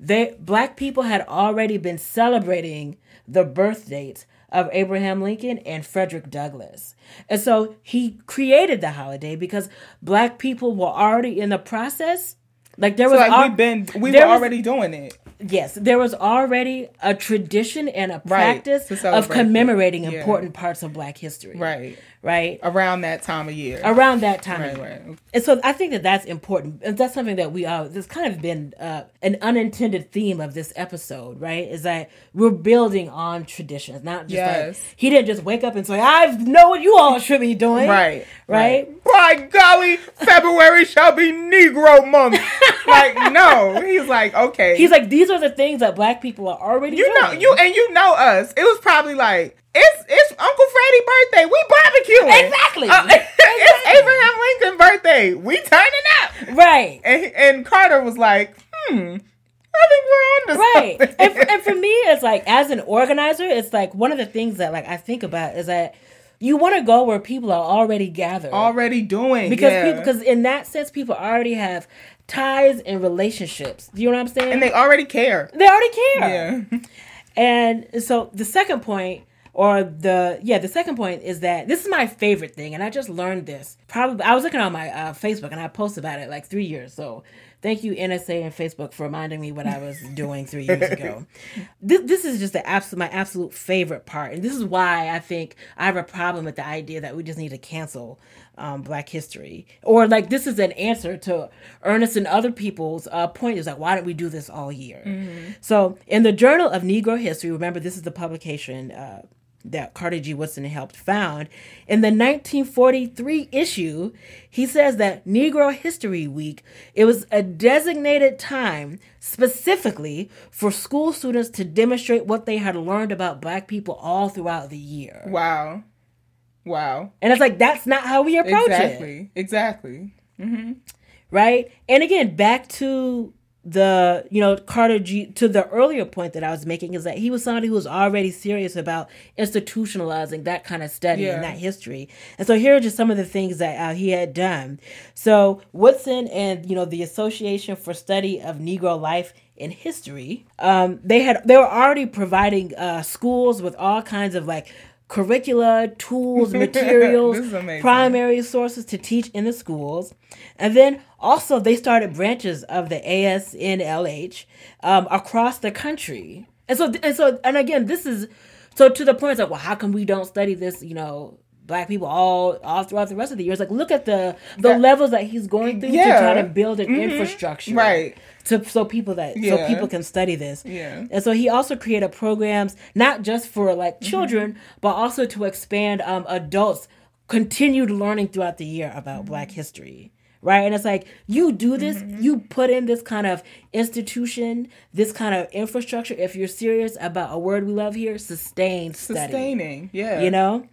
Speaker 2: they black people had already been celebrating the birth dates of Abraham Lincoln and Frederick Douglass. And so he created the holiday because black people were already in the process. Like there
Speaker 1: So
Speaker 2: was
Speaker 1: like
Speaker 2: al-
Speaker 1: we've been we were
Speaker 2: was-
Speaker 1: already doing it.
Speaker 2: Yes, there was already a tradition and a practice
Speaker 1: to
Speaker 2: of commemorating.
Speaker 1: Yeah.
Speaker 2: important parts of black history.
Speaker 1: Right.
Speaker 2: Right?
Speaker 1: Around that time of year.
Speaker 2: Around that time.
Speaker 1: Right, right.
Speaker 2: And so I think that that's important. And that's something that we uh this kind of been uh, an unintended theme of this episode, right? Is that we're building on traditions, not just
Speaker 1: Yes.
Speaker 2: like he didn't just wake up and say, "I know what you all should be doing."
Speaker 1: Right.
Speaker 2: Right?
Speaker 1: By golly, February shall be Negro month. like, no. He's like, okay.
Speaker 2: He's like, "These are the things that black people are already
Speaker 1: you know you and you know us. It was probably like it's it's Uncle Freddie's birthday. We barbecuing.
Speaker 2: Exactly.
Speaker 1: Uh, it's Abraham Lincoln's birthday. We turning up.
Speaker 2: right.
Speaker 1: And, and Carter was like, hmm, I think we're on to
Speaker 2: right
Speaker 1: something.
Speaker 2: and for, and for me it's like as an organizer it's like one of the things that like i think about is that you want to go where people are already gathered
Speaker 1: already doing
Speaker 2: because
Speaker 1: yeah.
Speaker 2: people because in that sense people already have ties and relationships do you know what i'm saying
Speaker 1: and they already care.
Speaker 2: they already care
Speaker 1: Yeah.
Speaker 2: and so the second point or the yeah the second point is that this is my favorite thing and i just learned this. Probably i was looking on my uh, facebook and i posted about it like three years so thank you nsa and facebook for reminding me what i was doing three years ago. This, this is just the absolute my absolute favorite part and this is why i think i have a problem with the idea that we just need to cancel um, black history. Or like this is an answer to ernest and other people's uh, point is like why don't we do this all year? So in the journal of negro history remember this is the publication uh, that Carter G. Woodson helped found. In the 1943 issue, he says that Negro History Week, it was a designated time specifically for school students to demonstrate what they had learned about black people all throughout the year.
Speaker 1: Wow. Wow.
Speaker 2: And it's like that's not how we approach it.
Speaker 1: Exactly. Exactly. Mm-hmm.
Speaker 2: right? And again, back to the you know Carter G to the earlier point that I was making is that he was somebody who was already serious about institutionalizing that kind of study
Speaker 1: Yeah.
Speaker 2: and that history. And so here are just some of the things that uh, he had done. So Woodson and you know the Association for Study of Negro Life in History, um, they had they were already providing uh, schools with all kinds of like curricula, tools, materials,
Speaker 1: This is amazing.
Speaker 2: primary sources to teach in the schools. And then also they started branches of the ASNLH um, across the country. And so and so and again, this is so to the point like, well, how come we don't study this, you know, black people all all throughout the rest of the years? Like look at the the
Speaker 1: That-
Speaker 2: levels that he's going through
Speaker 1: Yeah.
Speaker 2: to try to build an infrastructure.
Speaker 1: Right.
Speaker 2: To so people that so people can study this.
Speaker 1: Yeah.
Speaker 2: And so he also created programs not just for like
Speaker 1: Mm-hmm.
Speaker 2: children, but also to expand um, adults continued learning throughout the year about Black history. Right. And it's like you do this,
Speaker 1: Mm-hmm.
Speaker 2: you put in this kind of institution, this kind of infrastructure. If you're serious about a word we love here, sustained study
Speaker 1: Sustaining. Yeah.
Speaker 2: you know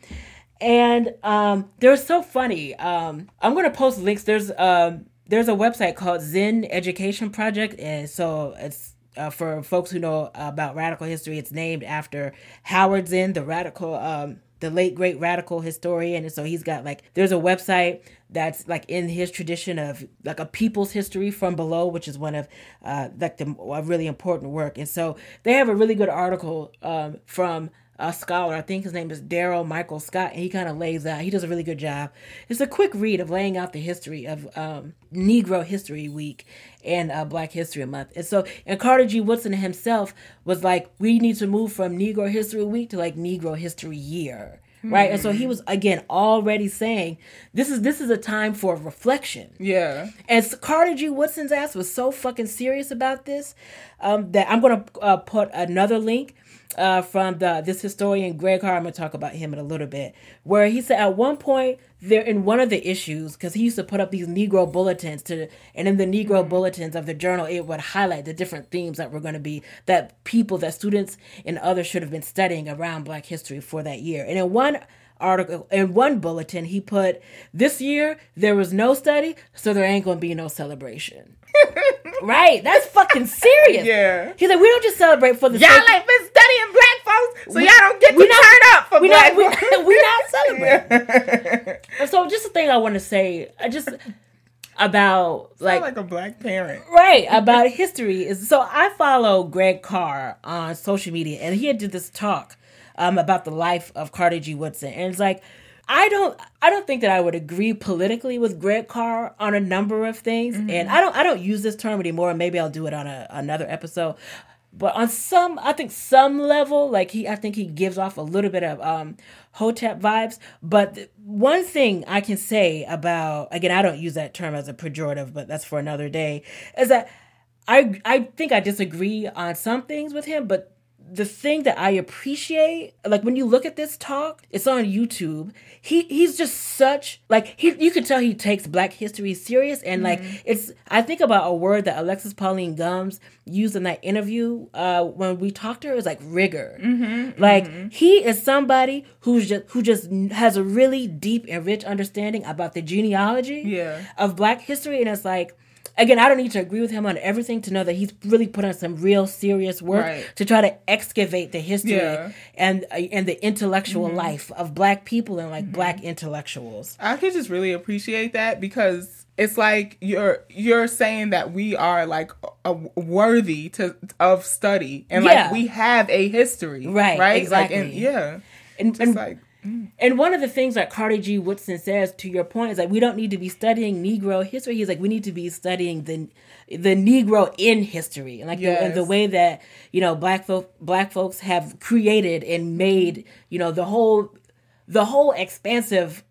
Speaker 2: and um they're so funny um i'm gonna post links there's um there's a website called Zinn Education Project and so it's uh, for folks who know about radical history it's named after Howard Zinn the radical um the late great radical historian and so he's got like there's a website that's like in his tradition of like a people's history from below which is one of uh like the a really important work and so they have a really good article um from a scholar. I think his name is Daryl Michael Scott, and he kind of lays out. He does a really good job. It's a quick read of laying out the history of um, Negro History Week and uh, Black History Month. And so, and Carter G. Woodson himself was like, we need to move from Negro History Week to like Negro History Year. Right, and so he was again already saying this is this is a time for reflection.
Speaker 1: Yeah.
Speaker 2: And Carter G. Woodson's ass was so fucking serious about this um, that I'm gonna uh, put another link uh, from the this historian Greg Carr. I'm gonna talk about him in a little bit, where he said at one point there in one of the issues because he used to put up these Negro bulletins to, and in the Negro bulletins of the journal it would highlight the different themes that were going to be that people that students and others should have been studying around Black history for that year. And in one article in one bulletin he put this year there was no study so there ain't gonna be no celebration right that's fucking serious
Speaker 1: Yeah.
Speaker 2: he's like we don't just celebrate for the
Speaker 1: Y'all
Speaker 2: sake-
Speaker 1: ain't been studying black folks, so
Speaker 2: We-
Speaker 1: y'all don't get to
Speaker 2: we not-
Speaker 1: turn up for
Speaker 2: we
Speaker 1: black
Speaker 2: not
Speaker 1: folks.
Speaker 2: we not celebrating And so just a thing i want to say i just about
Speaker 1: like,
Speaker 2: like
Speaker 1: like a black parent.
Speaker 2: right about history is so I follow Greg Carr on social media and he had did this talk um, about the life of Carter G. Woodson. And it's like I don't I don't think that I would agree politically with Greg Carr on a number of things. And I don't I don't use this term anymore. Maybe I'll do it on a, another episode. But on some I think some level like he I think he gives off a little bit of um Hotep vibes. But one thing I can say about again I don't use that term as a pejorative but that's for another day is that I I think I disagree on some things with him, but the thing that I appreciate, like when you look at this talk, it's on YouTube. He he's just such like he you can tell he takes Black history serious and like mm-hmm. it's I think about a word that Alexis Pauline Gumbs used in that interview uh when we talked to her is like rigor. Mm-hmm. Like mm-hmm. he is somebody who's just who just has a really deep and rich understanding about the genealogy
Speaker 1: Yeah.
Speaker 2: of Black history, and it's like again, I don't need to agree with him on everything to know that he's really put on some real serious work
Speaker 1: Right.
Speaker 2: to try to excavate the history
Speaker 1: Yeah.
Speaker 2: and uh, and the intellectual life of black people and like black intellectuals.
Speaker 1: I could just really appreciate that because it's like you're you're saying that we are like a, worthy to of study and
Speaker 2: Yeah.
Speaker 1: like we have a history,
Speaker 2: Right,
Speaker 1: Right, Like, and, yeah,
Speaker 2: And,
Speaker 1: just
Speaker 2: and,
Speaker 1: like
Speaker 2: and one of the things that Carter G. Woodson says, to your point, is like we don't need to be studying Negro history. He's like we need to be studying the the Negro in history, and like the, and the way that you know black folk black folks have created and made you know the whole the whole expansive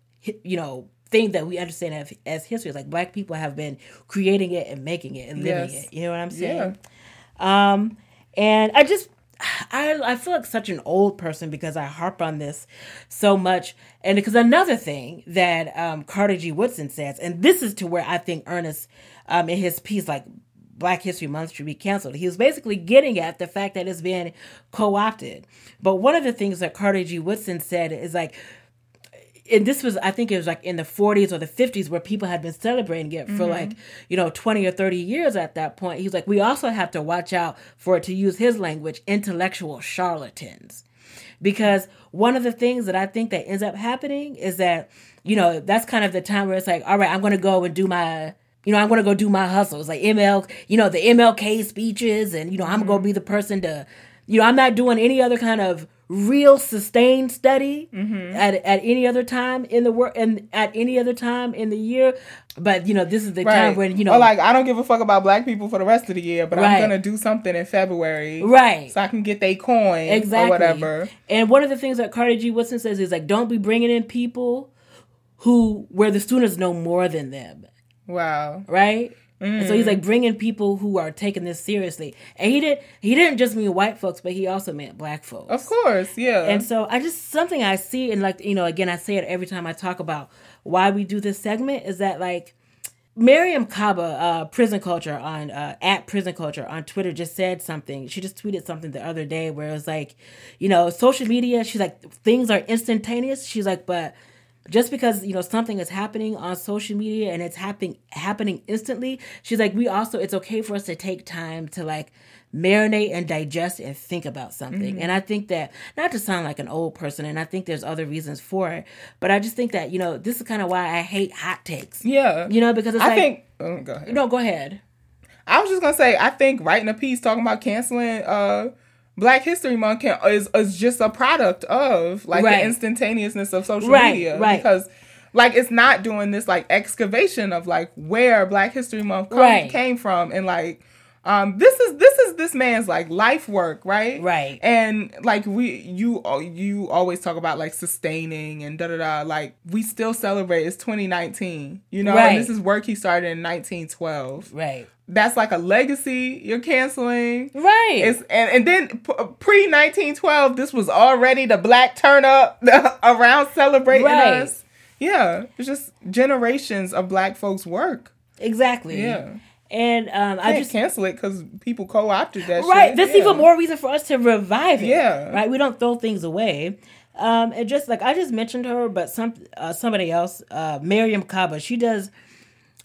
Speaker 2: you know thing that we understand as, as history. Like black people have been creating it and making it and living
Speaker 1: Yes.
Speaker 2: it. You know what I'm saying?
Speaker 1: yeah,
Speaker 2: Um, and I just, I, I feel like such an old person because I harp on this so much. And because another thing that um, Carter G. Woodson says, and this is to where I think Ernest, um, in his piece, like Black History Month should be canceled. He was basically getting at the fact that it's been co-opted. But one of the things that Carter G. Woodson said is like, and this was I think it was like in the 40s or the 50s where people had been celebrating it for like mm-hmm. you know 20 or 30 years at that point. He's like we also have to watch out for to use his language intellectual charlatans. Because one of the things that I think that ends up happening is that you know that's kind of the time where it's like all right I'm going to go and do my you know, I'm gonna go do my hustles, like ML, you know, the MLK speeches, and you know, I'm gonna mm-hmm. be the person to, you know, I'm not doing any other kind of real sustained study mm-hmm. at at any other time in the work and at any other time in the year. But you know, this is the
Speaker 1: right.
Speaker 2: time when you know,
Speaker 1: or like I don't give a fuck about black people for the rest of the year, but
Speaker 2: Right.
Speaker 1: I'm gonna do something in February,
Speaker 2: right?
Speaker 1: So I can get they coin
Speaker 2: exactly.
Speaker 1: or whatever.
Speaker 2: And one of the things that Carter G. Woodson says is like, don't be bringing in people who where the students know more than them.
Speaker 1: Wow.
Speaker 2: right? And so he's
Speaker 1: Mm.
Speaker 2: like bringing people who are taking this seriously, and he didn't he didn't just mean white folks, but he also meant black folks.
Speaker 1: Of course, yeah.
Speaker 2: And so I just something I see, and like you know, again, I say it every time I talk about why we do this segment is that like Mariame Kaba, uh, prison culture on uh, at prison culture on Twitter, just said something. She just tweeted something the other day where it was like, you know, social media. She's like, things are instantaneous. She's like, but just because you know something is happening on social media and it's happening happening instantly, she's like, we also it's okay for us to take time to like marinate and digest and think about something. And I think that not to sound like an old person, and I think there's other reasons for it, but I just think that you know this is kind of why I hate hot takes.
Speaker 1: yeah.
Speaker 2: You know, because it's
Speaker 1: I
Speaker 2: like,
Speaker 1: think. Oh, go ahead.
Speaker 2: no, go ahead.
Speaker 1: I was just gonna say, I think writing a piece talking about canceling uh Black History Month can, is is just a product of like
Speaker 2: Right.
Speaker 1: the instantaneousness of social
Speaker 2: Right,
Speaker 1: media,
Speaker 2: right.
Speaker 1: Because like it's not doing this like excavation of like where Black History Month come,
Speaker 2: Right.
Speaker 1: came from, and like um this is this is this man's like life work, right?
Speaker 2: Right.
Speaker 1: And like we you you always talk about like sustaining and da da da. Like we still celebrate. It's 2019, you know,
Speaker 2: Right.
Speaker 1: and this is work he started in 1912
Speaker 2: Right.
Speaker 1: that's like a legacy you're canceling.
Speaker 2: Right.
Speaker 1: It's and and then pre 1912, this was already the black turn up around celebrating
Speaker 2: Right.
Speaker 1: us. Yeah, it's just generations of black folks' work.
Speaker 2: exactly.
Speaker 1: Yeah,
Speaker 2: And um, I just
Speaker 1: cancel it because people co-opted that.
Speaker 2: right.
Speaker 1: shit.
Speaker 2: That's
Speaker 1: Yeah.
Speaker 2: even more reason for us to revive it.
Speaker 1: Yeah.
Speaker 2: Right. We don't throw things away. Um, and just like I just mentioned her, but some uh, somebody else, uh, Mariame Kaba, she does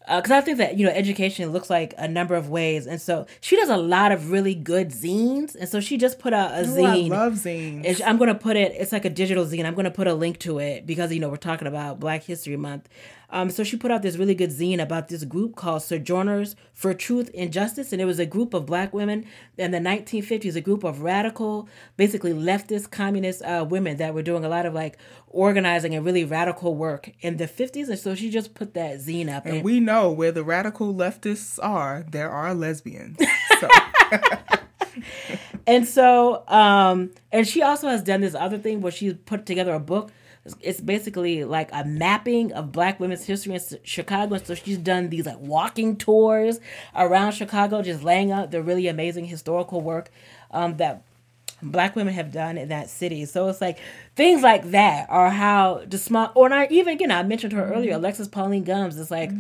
Speaker 2: because I think that you know education looks like a number of ways, and so she does a lot of really good zines, and so she just put out a
Speaker 1: Ooh,
Speaker 2: zine.
Speaker 1: I love zines.
Speaker 2: It's- I'm gonna put it. It's like a digital zine. I'm gonna put a link to it because you know we're talking about Black History Month. Um, so she put out this really good zine about this group called Sojourners for Truth and Justice, and it was a group of Black women in the 1950s, a group of radical, basically leftist, communist uh, women that were doing a lot of like organizing and really radical work in the 50s. And so she just put that zine up,
Speaker 1: and we know where the radical leftists are, there are lesbians. So
Speaker 2: And so, um, and she also has done this other thing where she's put together a book. It's- basically like a mapping of Black women's history in Chicago. And so she's done these like walking tours around Chicago, just laying out the really amazing historical work um, that Black women have done in that city. So it's like things like that are how the small, or not even again. I mentioned her earlier, Alexis Pauline Gumbs. It's like.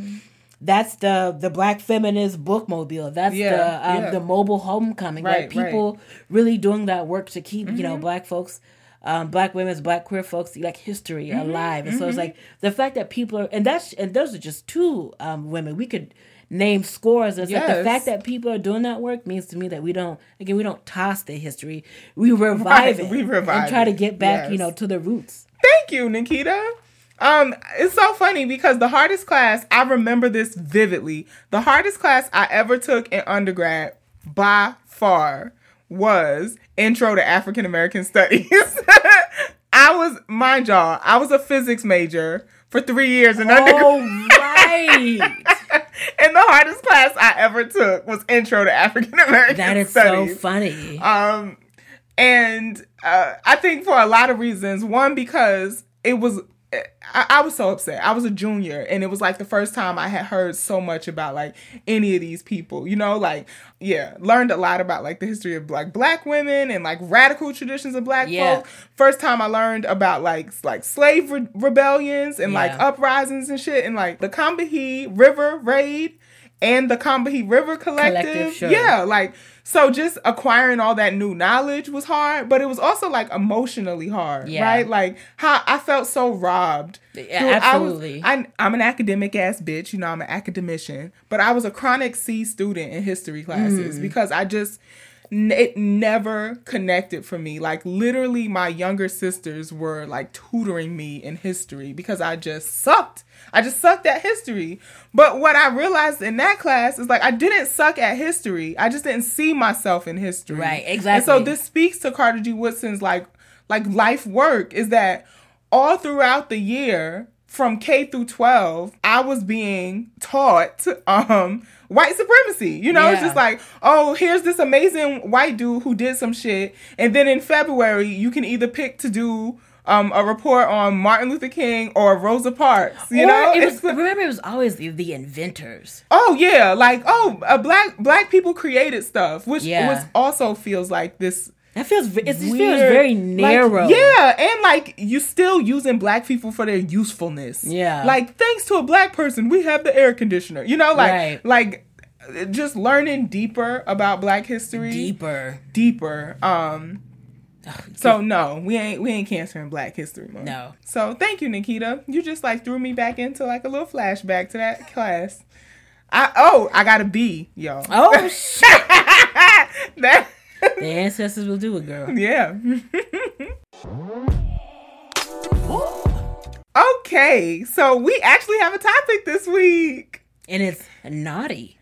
Speaker 2: That's the the black feminist bookmobile. That's
Speaker 1: Yeah,
Speaker 2: the um,
Speaker 1: yeah.
Speaker 2: the mobile homecoming.
Speaker 1: Right,
Speaker 2: like people really doing that work to keep you know black folks um, black women's black queer folks like history alive. And so it's like the fact that people are and that's and those are just two um, women. We could name scores it's like the fact that people are doing that work means to me that we don't again we don't toss the history. We revive
Speaker 1: Right,
Speaker 2: it
Speaker 1: we revive it
Speaker 2: and try to get back you know to the roots.
Speaker 1: Thank you, Nikita. Um, it's so funny because the hardest class, I remember this vividly. The hardest class I ever took in undergrad by far was Intro to African American Studies. I was, mind y'all, I was a physics major for three years in undergrad.
Speaker 2: oh right
Speaker 1: and the hardest class I ever took was Intro to African American studies.
Speaker 2: that is
Speaker 1: Studies.
Speaker 2: so funny
Speaker 1: Um, and uh, I think for a lot of reasons. One, because it was, I, I was so upset. I was a junior, and it was like the first time I had heard so much about like any of these people. You know, like yeah, learned a lot about like the history of like black women and like radical traditions of black
Speaker 2: Yeah.
Speaker 1: folk. First time I learned about like like slave re- rebellions and like uprisings and shit, and like the Combahee River raid. And the Combahee River Collective.
Speaker 2: Collective, sure.
Speaker 1: Yeah, like so just acquiring all that new knowledge was hard, but it was also like emotionally hard,
Speaker 2: Yeah.
Speaker 1: right? Like how I felt so robbed.
Speaker 2: Yeah,
Speaker 1: Dude,
Speaker 2: absolutely.
Speaker 1: I was, I, I'm an academic ass bitch, you know, I'm an academician, but I was a chronic C student in history
Speaker 2: Mm.
Speaker 1: classes because I just it never connected for me. Like literally my younger sisters were like tutoring me in history because I just sucked. I just sucked at history. But what I realized in that class is like I didn't suck at history. I just didn't see myself in history.
Speaker 2: Right, exactly.
Speaker 1: And so this speaks to Carter G. Woodson's like like life work is that all throughout the year from K through 12, I was being taught um white supremacy. You know, it's just like, oh, here's this amazing white dude who did some shit. And then in February, you can either pick to do um, a report on Martin Luther King or Rosa Parks. You
Speaker 2: Or
Speaker 1: know,
Speaker 2: it was, remember it was always the, the inventors
Speaker 1: Oh yeah, like oh, uh, black black people created stuff, which
Speaker 2: Yeah.
Speaker 1: which also feels like this.
Speaker 2: That feels it feels very
Speaker 1: like,
Speaker 2: narrow
Speaker 1: yeah, and like you still using black people for their usefulness.
Speaker 2: Yeah.
Speaker 1: like thanks to a black person, we have the air conditioner. You know, like
Speaker 2: Right.
Speaker 1: like just learning deeper about Black history,
Speaker 2: deeper
Speaker 1: deeper. Um, so no, we ain't we ain't canceling Black History Month.
Speaker 2: No.
Speaker 1: So thank you, Nikita. You just like threw me back into like a little flashback to that class. I oh I got a B, y'all.
Speaker 2: oh shit
Speaker 1: that
Speaker 2: the ancestors will do it girl
Speaker 1: yeah. okay, so we actually have a topic this week.
Speaker 2: and it's naughty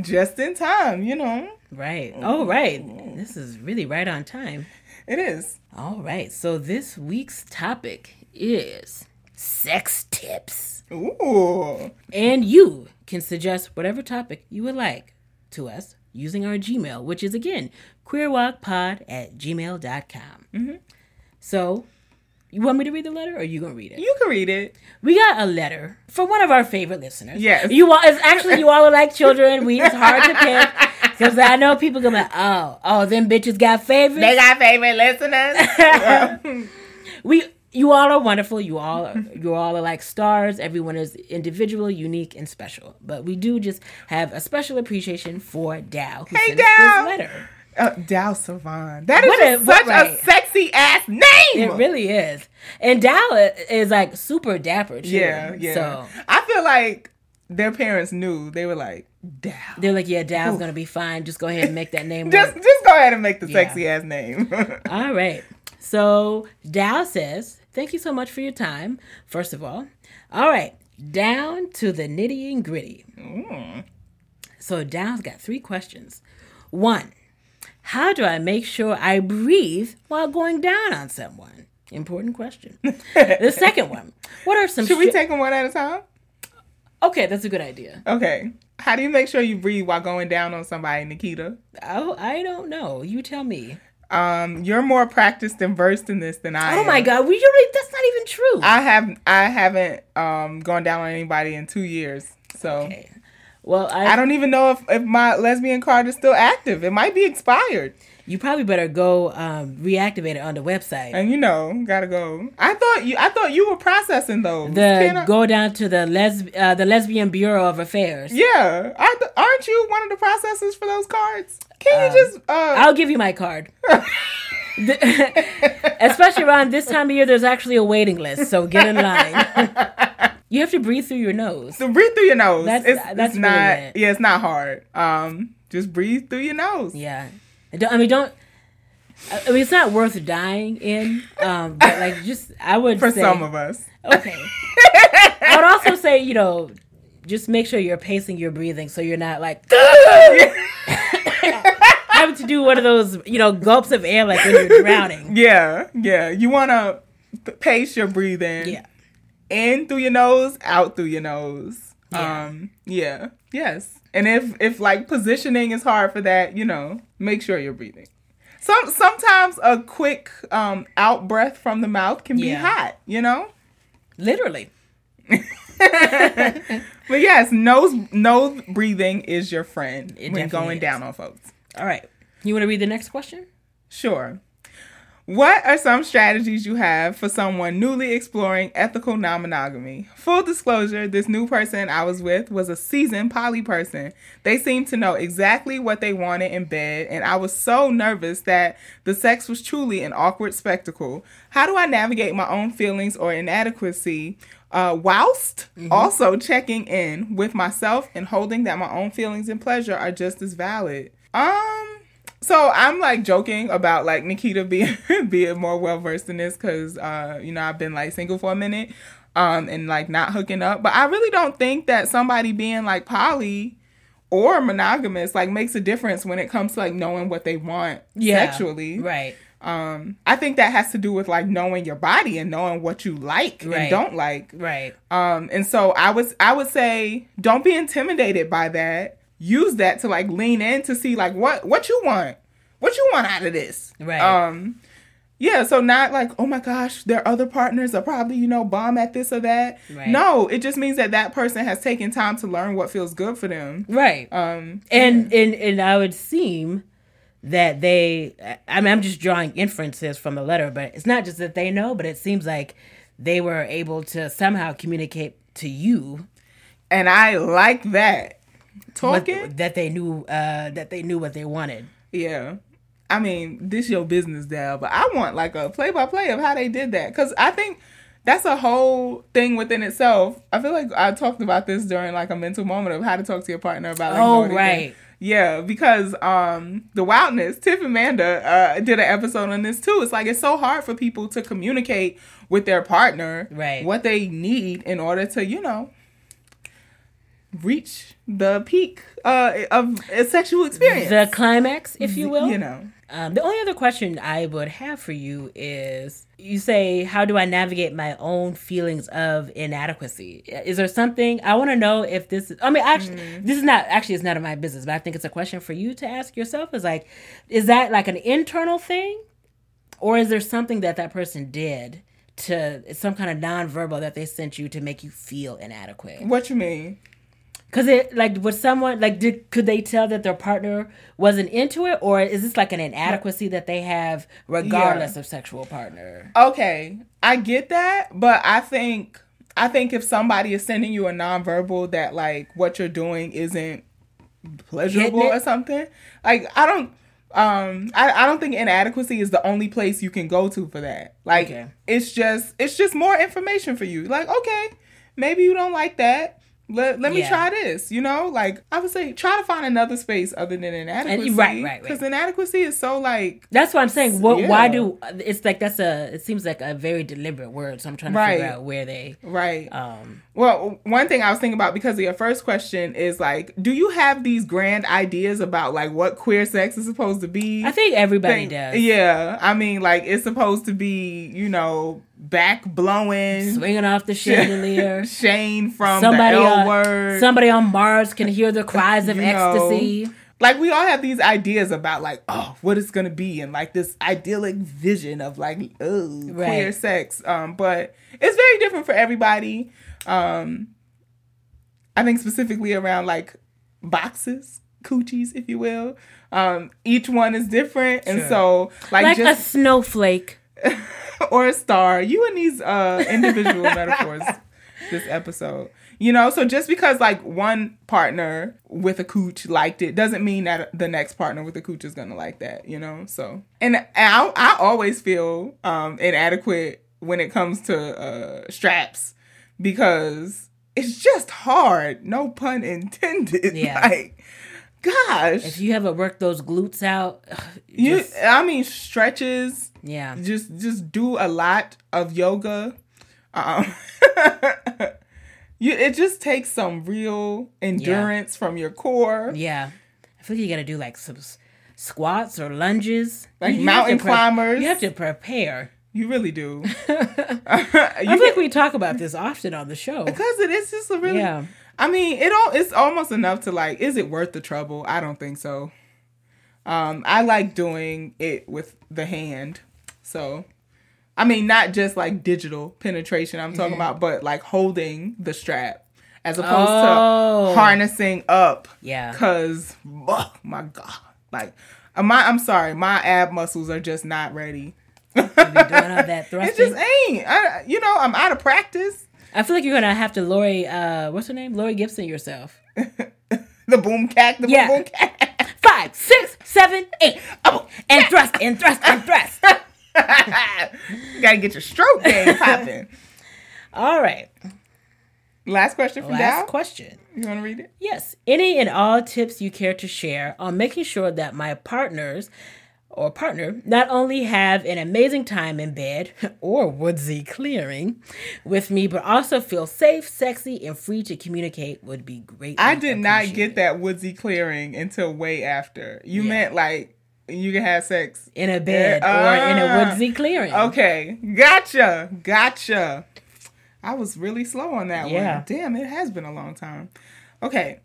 Speaker 1: Just in time, you know.
Speaker 2: right oh right this is really right on time
Speaker 1: It is.
Speaker 2: all right so this week's topic is sex tips
Speaker 1: Ooh.
Speaker 2: and you can suggest whatever topic you would like to us using our gmail which is again queerwocpod at gmail.com mm-hmm. so you want me to read the letter or you gonna read it
Speaker 1: You can read it.
Speaker 2: We got a letter from one of our favorite listeners.
Speaker 1: Yes.
Speaker 2: you all. It's actually you all are like children. We it's hard to pick because I know people gonna be like, oh, oh, them bitches got favorites.
Speaker 1: They got favorite listeners.
Speaker 2: we, you all are wonderful. You all, are, you all are like stars. Everyone is individual, unique, and special. But we do just have a special appreciation for Dow. Who
Speaker 1: Hey, Dow. Uh, Dow Savon. That is
Speaker 2: a-
Speaker 1: such
Speaker 2: right.
Speaker 1: a sexy ass name.
Speaker 2: It really is. And Dow is like super dapper too.
Speaker 1: yeah, yeah.
Speaker 2: So
Speaker 1: I feel like their parents knew. They were like, Dow.
Speaker 2: they're like, yeah, Dow's gonna be fine. Just go ahead and make that name
Speaker 1: Just,
Speaker 2: work.
Speaker 1: just go ahead and make the
Speaker 2: Yeah.
Speaker 1: sexy ass name.
Speaker 2: All right. So Dow says, thank you so much for your time, first of all. All right. Down to the nitty and gritty.
Speaker 1: Mm.
Speaker 2: So Dow's got three questions. One, how do I make sure I breathe while going down on someone? Important question. the second one, what are some
Speaker 1: Should we take them one at a time?
Speaker 2: Okay, that's a good idea.
Speaker 1: Okay. How do you make sure you breathe while going down on somebody, Nikita?
Speaker 2: Oh, I don't know. You tell me.
Speaker 1: Um, you're more practiced and versed in this than I am.
Speaker 2: Oh
Speaker 1: am.
Speaker 2: my god, we really that's not even true.
Speaker 1: I have I haven't um gone down on anybody in two years. So
Speaker 2: okay. Well, I,
Speaker 1: I don't even know if, if my lesbian card is still active. It might be expired.
Speaker 2: you probably better go um, reactivate it on the website.
Speaker 1: And you know, gotta go. I thought you I thought you were processing those.
Speaker 2: the
Speaker 1: I-
Speaker 2: go down to the les uh, the lesbian bureau of affairs.
Speaker 1: yeah. Aren't, aren't you one of the processors for those cards? Can you just uh
Speaker 2: I'll give you my card. Especially around this time of year, there's actually a waiting list, so get in line. you have to breathe through your nose.
Speaker 1: So breathe through your nose.
Speaker 2: That's-
Speaker 1: it's,
Speaker 2: that's
Speaker 1: it's
Speaker 2: really
Speaker 1: not.
Speaker 2: it.
Speaker 1: Yeah, it's not hard. Um, just breathe through your nose.
Speaker 2: Yeah, I, mean, don't. I I mean, it's not worth dying in, um, but like, just I would
Speaker 1: For
Speaker 2: say,
Speaker 1: some of us.
Speaker 2: Okay. I would also say, you know, just make sure you're pacing your breathing so you're not like having to do one of those, you know, gulps of air like when you're drowning.
Speaker 1: yeah, yeah. You want to pace your breathing.
Speaker 2: Yeah.
Speaker 1: In through your nose, out through your nose.
Speaker 2: Yeah.
Speaker 1: Um, yeah. Yes. And if if like positioning is hard for that, you know, make sure you're breathing. Some sometimes a quick um out breath from the mouth can be
Speaker 2: Yeah.
Speaker 1: hot, you know?
Speaker 2: Literally.
Speaker 1: But yes, nose nose breathing is your friend
Speaker 2: It
Speaker 1: when going
Speaker 2: is.
Speaker 1: down on folks.
Speaker 2: All right. You want to read the next question?
Speaker 1: Sure. What are some strategies you have for someone newly exploring ethical non monogamy? Full disclosure this new person I was with was a seasoned poly person. They seemed to know exactly what they wanted in bed, and I was so nervous that the sex was truly an awkward spectacle. How do I navigate my own feelings or inadequacy uh, whilst also checking in with myself and holding that my own feelings and pleasure are just as valid? Um, so I'm like joking about like Nikita being being more well versed in this because uh you know I've been like single for a minute um and like not hooking up but I really don't think that somebody being like poly or monogamous like makes a difference when it comes to like knowing what they want yeah, sexually
Speaker 2: Right.
Speaker 1: um I think that has to do with like knowing your body and knowing what you like
Speaker 2: Right.
Speaker 1: and don't like
Speaker 2: Right.
Speaker 1: um, and so I was I would say don't be intimidated by that. Use that to like lean in to see like what what you want. What you want out of this.
Speaker 2: Right.
Speaker 1: Um yeah, so not like, oh my gosh, their other partners are probably, you know, bomb at this or that.
Speaker 2: Right.
Speaker 1: No, it just means that that person has taken time to learn what feels good for them.
Speaker 2: Right.
Speaker 1: Um,
Speaker 2: and and and I would seem that they I mean I'm just drawing inferences from the letter, but it's not just that they know, but it seems like they were able to somehow communicate to you
Speaker 1: and I like that. Talking?
Speaker 2: that they knew uh that they knew what they wanted.
Speaker 1: Yeah. I mean, this your business, Dal, but I want like a play by play of how they did that. Cause I think that's a whole thing within itself. I feel like I talked about this during like a mental moment of how to talk to your partner about like,
Speaker 2: Oh, right.
Speaker 1: Yeah, because um the wildness, Tiff and Amanda uh did an episode on this too. It's like it's so hard for people to communicate with their partner
Speaker 2: Right.
Speaker 1: what they need in order to, you know, reach the peak uh of a sexual experience.
Speaker 2: The climax, if you will.
Speaker 1: You know.
Speaker 2: Um, the only other question I would have for you is you say, How do I navigate my own feelings of inadequacy? Is there something I want to know if this is, I mean, actually, this is not, actually, it's none of my business, but I think it's a question for you to ask yourself is like, is that like an internal thing? Or is there something that that person did to some kind of nonverbal that they sent you to make you feel inadequate?
Speaker 1: What you mean?
Speaker 2: Cause it like was someone like did could they tell that their partner wasn't into it, or is this like an inadequacy that they have regardless of sexual partner?
Speaker 1: Okay, I get that, but I think I think if somebody is sending you a nonverbal that like what you're doing isn't pleasurable or something, like I don't um I, I don't think inadequacy is the only place you can go to for that like
Speaker 2: Okay.
Speaker 1: it's just it's just more information for you like okay maybe you don't like that let, let me
Speaker 2: Yeah.
Speaker 1: try this you know like i would say try to find another space other than inadequacy
Speaker 2: right, right,
Speaker 1: because
Speaker 2: right.
Speaker 1: inadequacy is so like
Speaker 2: That's what I'm saying. What, Why do it's like that's a? It seems like a very deliberate word. So I'm trying to
Speaker 1: Right.
Speaker 2: figure out where they.
Speaker 1: right
Speaker 2: Um,
Speaker 1: Well, one thing I was thinking about because of your first question is like, do you have these grand ideas about like what queer sex is supposed to be?
Speaker 2: I think everybody
Speaker 1: Think-
Speaker 2: does.
Speaker 1: Yeah, I mean, like it's supposed to be, you know, back blowing,
Speaker 2: Swinging off the chandelier.
Speaker 1: Shane from
Speaker 2: somebody
Speaker 1: the L
Speaker 2: on
Speaker 1: word.
Speaker 2: somebody on Mars can hear the cries of
Speaker 1: You know.
Speaker 2: ecstasy.
Speaker 1: like we all have these ideas about like, oh, what it's gonna be, and like this idyllic vision of like, oh, queer sex. Um, but it's very different for everybody. Um, I think specifically around like boxes, coochies, if you will. Um, each one is different, and
Speaker 2: Sure.
Speaker 1: so like,
Speaker 2: Like
Speaker 1: just
Speaker 2: a snowflake.
Speaker 1: or a star. You and these uh individual metaphors this episode. You know, so just because like one partner with a cooch liked it doesn't mean that the next partner with a cooch is gonna like that, you know? So and I I always feel um inadequate when it comes to uh straps because it's just hard, no pun intended.
Speaker 2: Yeah.
Speaker 1: Like gosh.
Speaker 2: If you haven't worked those glutes out,
Speaker 1: you
Speaker 2: just-
Speaker 1: I mean stretches
Speaker 2: yeah.
Speaker 1: just just do a lot of yoga um you it just takes some real endurance from your core
Speaker 2: Yeah. I feel like you got to do like some squats or lunges.
Speaker 1: Like
Speaker 2: You-
Speaker 1: mountain climbers.
Speaker 2: You have to prepare.
Speaker 1: You really do
Speaker 2: I feel like we talk about this often on the show.
Speaker 1: because it is just a really
Speaker 2: Yeah.
Speaker 1: i mean it all it's almost enough to like is it worth the trouble i don't think so um i like doing it with the hand so i mean not just like digital penetration i'm
Speaker 2: Mm-hmm.
Speaker 1: talking about but like holding the strap as opposed
Speaker 2: Oh.
Speaker 1: to harnessing up
Speaker 2: Yeah.
Speaker 1: Cause oh my god, like uh, my I'm sorry, my ab muscles are just not ready.
Speaker 2: You be doing all that
Speaker 1: It just ain't. I, you know, I'm out of practice.
Speaker 2: I feel like you're gonna have to Lori. Uh, what's her name? Lori Gibson yourself.
Speaker 1: The boom cack, the
Speaker 2: Yeah.
Speaker 1: boom boom cack.
Speaker 2: Five, six, seven, eight. Oh, and thrust, and thrust, and thrust.
Speaker 1: you gotta get your stroke game popping.
Speaker 2: All right.
Speaker 1: Last question from
Speaker 2: Last
Speaker 1: Dow.
Speaker 2: question.
Speaker 1: you want to read it?
Speaker 2: Yes. Any and all tips you care to share on making sure that my partners or partner not only have an amazing time in bed or woodsy clearing with me, but also feel safe, sexy, and free to communicate would be great.
Speaker 1: I did not get that woodsy clearing until way after. You
Speaker 2: Yeah.
Speaker 1: meant like you can have sex.
Speaker 2: in a bed or in a
Speaker 1: Ah.
Speaker 2: woodsy clearing.
Speaker 1: Okay, gotcha, gotcha. I was really slow on that
Speaker 2: Yeah.
Speaker 1: one. Damn, it has been a long time. Okay,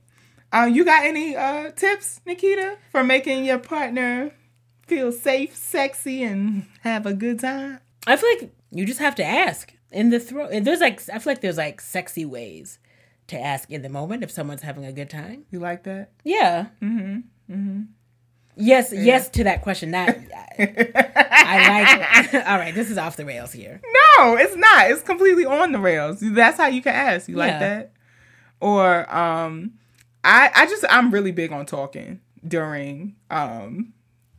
Speaker 1: uh, you got any uh, tips, Nikita, for making your partner feel safe, sexy, and have a good time?
Speaker 2: I feel like you just have to ask in the throw. There's like I feel like there's like sexy ways to ask in the moment if someone's having a good time.
Speaker 1: You like that?
Speaker 2: Yeah. Mm-hmm. Mm-hmm. Yes, yes to that question. Not I like. All right, this is off the rails here.
Speaker 1: No, it's not. It's completely on the rails. That's how you can ask. You like
Speaker 2: Yeah.
Speaker 1: that? Or um I I just I'm really big on talking during um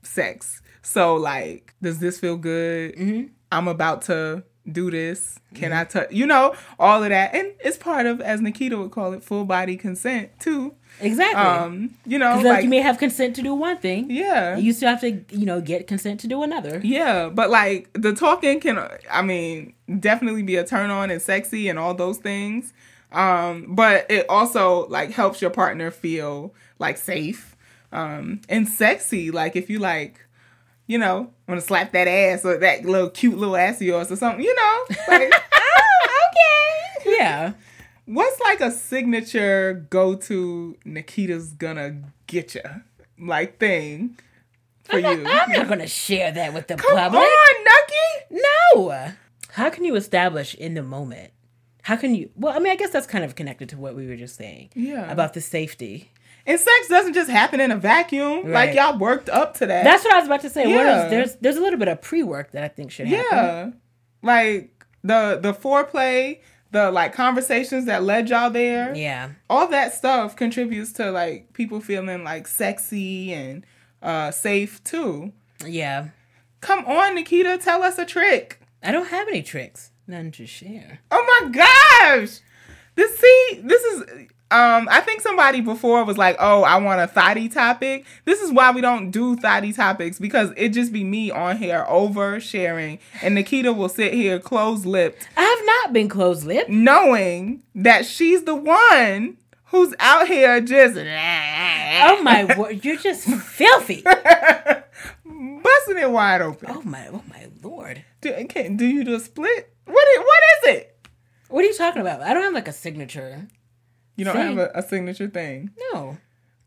Speaker 1: sex. So like, does this feel good?
Speaker 2: Mm-hmm.
Speaker 1: I'm about to do this. Can I touch? You know, all of that, and it's part of, as Nikita would call it, full body consent too.
Speaker 2: Exactly.
Speaker 1: Um, you know,
Speaker 2: like,
Speaker 1: like
Speaker 2: you may have consent to do one thing.
Speaker 1: yeah,
Speaker 2: You still have to, you know, get consent to do another.
Speaker 1: Yeah, but like the talking can, I mean, definitely be a turn on and sexy and all those things. Um, but it also like helps your partner feel like safe, um, and sexy. Like if you like, you know, want to slap that ass or that little cute little ass of yours or something, you know, like, oh, okay.
Speaker 2: Yeah.
Speaker 1: What's like a signature go to Nikita's gonna get you like thing for you?
Speaker 2: I'm not gonna share that with the
Speaker 1: Come
Speaker 2: public.
Speaker 1: on, Nucky.
Speaker 2: No. How can you establish in the moment? How can you? Well, I mean, I guess that's kind of connected to what we were just saying.
Speaker 1: Yeah.
Speaker 2: About the safety.
Speaker 1: And sex doesn't just happen in a vacuum. Like y'all worked up to that.
Speaker 2: That's what I was about to say.
Speaker 1: Yeah.
Speaker 2: is, there's there's a little bit of pre work that I think should happen.
Speaker 1: yeah. Like the the foreplay, the like conversations that led y'all there.
Speaker 2: Yeah.
Speaker 1: All that stuff contributes to like people feeling like sexy and uh, safe too.
Speaker 2: Yeah.
Speaker 1: Come on, Nikita, tell us a trick.
Speaker 2: I don't have any tricks. None to share.
Speaker 1: Oh my gosh. This see, this is um I think somebody before was like, "Oh, I want a thotty topic." This is why we don't do thotty topics because it just be me on here over sharing and Nikita will sit here closed-lipped
Speaker 2: I have not been closed lipped.
Speaker 1: knowing that she's the one who's out here just
Speaker 2: Oh my word, you're just filthy.
Speaker 1: busting it wide open.
Speaker 2: Oh my, oh my lord.
Speaker 1: Do, can, do you do a split? What is, what is it?
Speaker 2: What are you talking about? I don't have like a signature.
Speaker 1: You don't have a, a signature thing.
Speaker 2: No.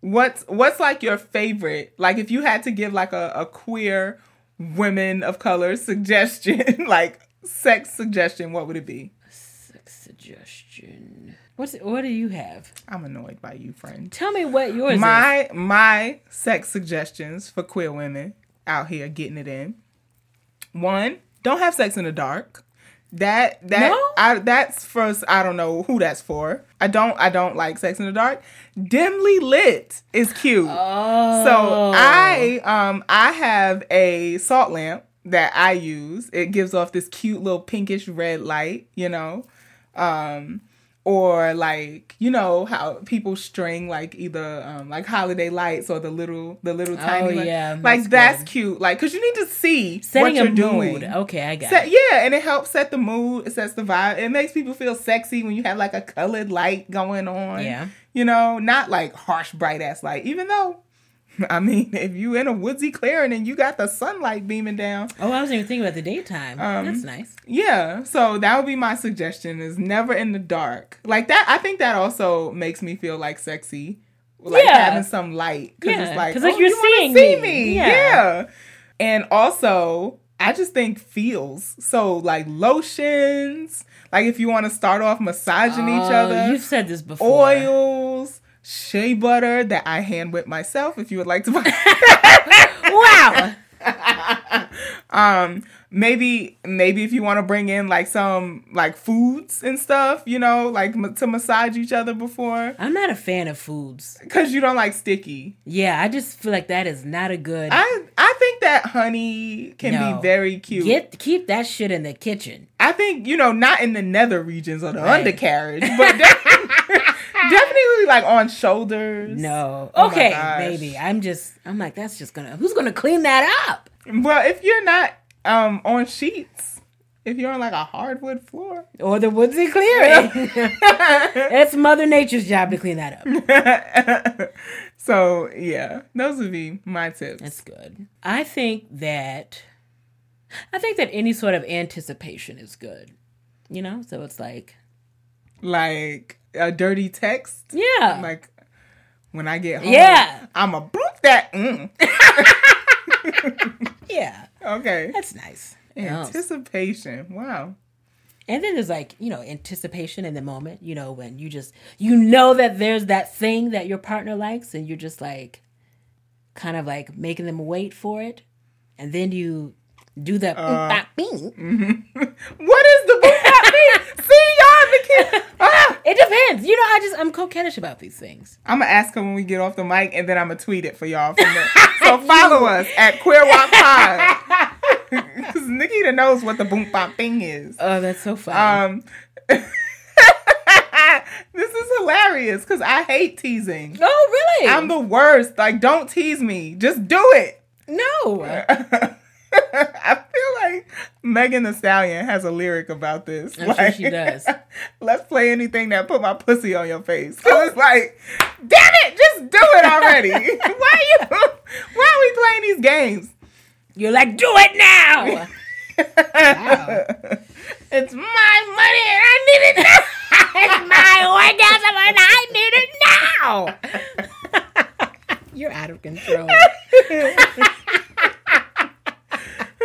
Speaker 1: What's what's like your favorite? Like if you had to give like a, a queer women of color suggestion, like sex suggestion, what would it be?
Speaker 2: Sex suggestion. What's what do you have?
Speaker 1: I'm annoyed by you, friend.
Speaker 2: Tell me what yours is.
Speaker 1: My my sex suggestions for queer women out here getting it in. One, don't have sex in the dark. That that
Speaker 2: No?
Speaker 1: I that's first I don't know who that's for. I don't I don't like sex in the dark. Dimly lit is cute.
Speaker 2: Oh.
Speaker 1: So I um I have a salt lamp that I use. It gives off this cute little pinkish red light, you know. Um or like you know how people string like either um like holiday lights or the little the little tiny light.
Speaker 2: Oh, yeah,
Speaker 1: like
Speaker 2: that's
Speaker 1: that's
Speaker 2: good.
Speaker 1: cute like because you need to see
Speaker 2: setting
Speaker 1: what you're
Speaker 2: a
Speaker 1: doing
Speaker 2: mood. Okay, I got
Speaker 1: Set,
Speaker 2: it.
Speaker 1: yeah, and it helps set the mood. It sets the vibe. It makes people feel sexy when you have like a colored light going on.
Speaker 2: Yeah.
Speaker 1: You know, not like harsh, bright ass light. Even though, I mean, if you in a woodsy clearing and you got the sunlight beaming down,
Speaker 2: Oh, I wasn't even thinking about the daytime.
Speaker 1: Um,
Speaker 2: That's nice.
Speaker 1: yeah. So that would be my suggestion: is never in the dark. Like that. I think that also makes me feel like sexy. Like
Speaker 2: Yeah.
Speaker 1: having some light. Cause
Speaker 2: Yeah,
Speaker 1: it's like,
Speaker 2: 'cause, like,
Speaker 1: oh,
Speaker 2: you're
Speaker 1: you
Speaker 2: seeing
Speaker 1: see
Speaker 2: me.
Speaker 1: me.
Speaker 2: Yeah.
Speaker 1: Yeah. And also, I just think feels. So like lotions, like if you want to start off massaging each
Speaker 2: Oh,
Speaker 1: other,
Speaker 2: You've said this before.
Speaker 1: oils, shea butter that I hand whip myself. If you would like to buy,
Speaker 2: Wow.
Speaker 1: um, maybe maybe if you want to bring in like some like foods and stuff, you know, like m- to massage each other before,
Speaker 2: I'm not a fan of foods.
Speaker 1: because you don't like sticky.
Speaker 2: Yeah, I just feel like that is not a good.
Speaker 1: I I think that honey can
Speaker 2: No.
Speaker 1: be very cute.
Speaker 2: Get keep that shit in the kitchen.
Speaker 1: I think you know, not in the nether regions or the
Speaker 2: Right.
Speaker 1: undercarriage, but definitely, definitely like on shoulders.
Speaker 2: No.
Speaker 1: Oh
Speaker 2: okay,
Speaker 1: gosh.
Speaker 2: maybe. I'm just. I'm like that's just gonna. Who's gonna clean that up?
Speaker 1: Well, if you're not um on sheets, if you're on like a hardwood floor,
Speaker 2: Or the woodsy clearing. it's Mother Nature's job to clean that up.
Speaker 1: so yeah, those would be my tips.
Speaker 2: That's good. I think that. I think that any sort of anticipation is good. You know, so it's like,
Speaker 1: like a dirty text,
Speaker 2: yeah,
Speaker 1: like when I get home,
Speaker 2: Yeah.
Speaker 1: I'm a boop that. Mm.
Speaker 2: yeah,
Speaker 1: Okay,
Speaker 2: that's nice.
Speaker 1: Anticipation. Wow.
Speaker 2: And then there's like, you know, anticipation in the moment, you know, when you just, you know that there's that thing that your partner likes and you're just like, kind of like making them wait for it. And then you do the,
Speaker 1: Uh,
Speaker 2: bop, bing.
Speaker 1: What is the boop that mean? See kid. Ah!
Speaker 2: it depends. You know, I just, I'm coquettish about these things.
Speaker 1: I'm gonna ask her when we get off the mic, and then I'm gonna tweet it for y'all. So follow us at Queer WOC Pod because Nikita knows what the boom bop thing is.
Speaker 2: Oh, that's so funny.
Speaker 1: Um, this is hilarious because I hate teasing.
Speaker 2: oh, really?
Speaker 1: I'm the worst. Like, don't tease me. Just do it.
Speaker 2: no.
Speaker 1: I feel like Megan Thee Stallion has a lyric about this.
Speaker 2: I'm sure she does.
Speaker 1: Let's play anything that put my pussy on your face. Cause it's like, damn it, just do it already. why are you? Why are we playing these games?
Speaker 2: You're like, do it now.
Speaker 1: It's my money and I need it now.
Speaker 2: it's my orgasm and I need it now. You're out of control.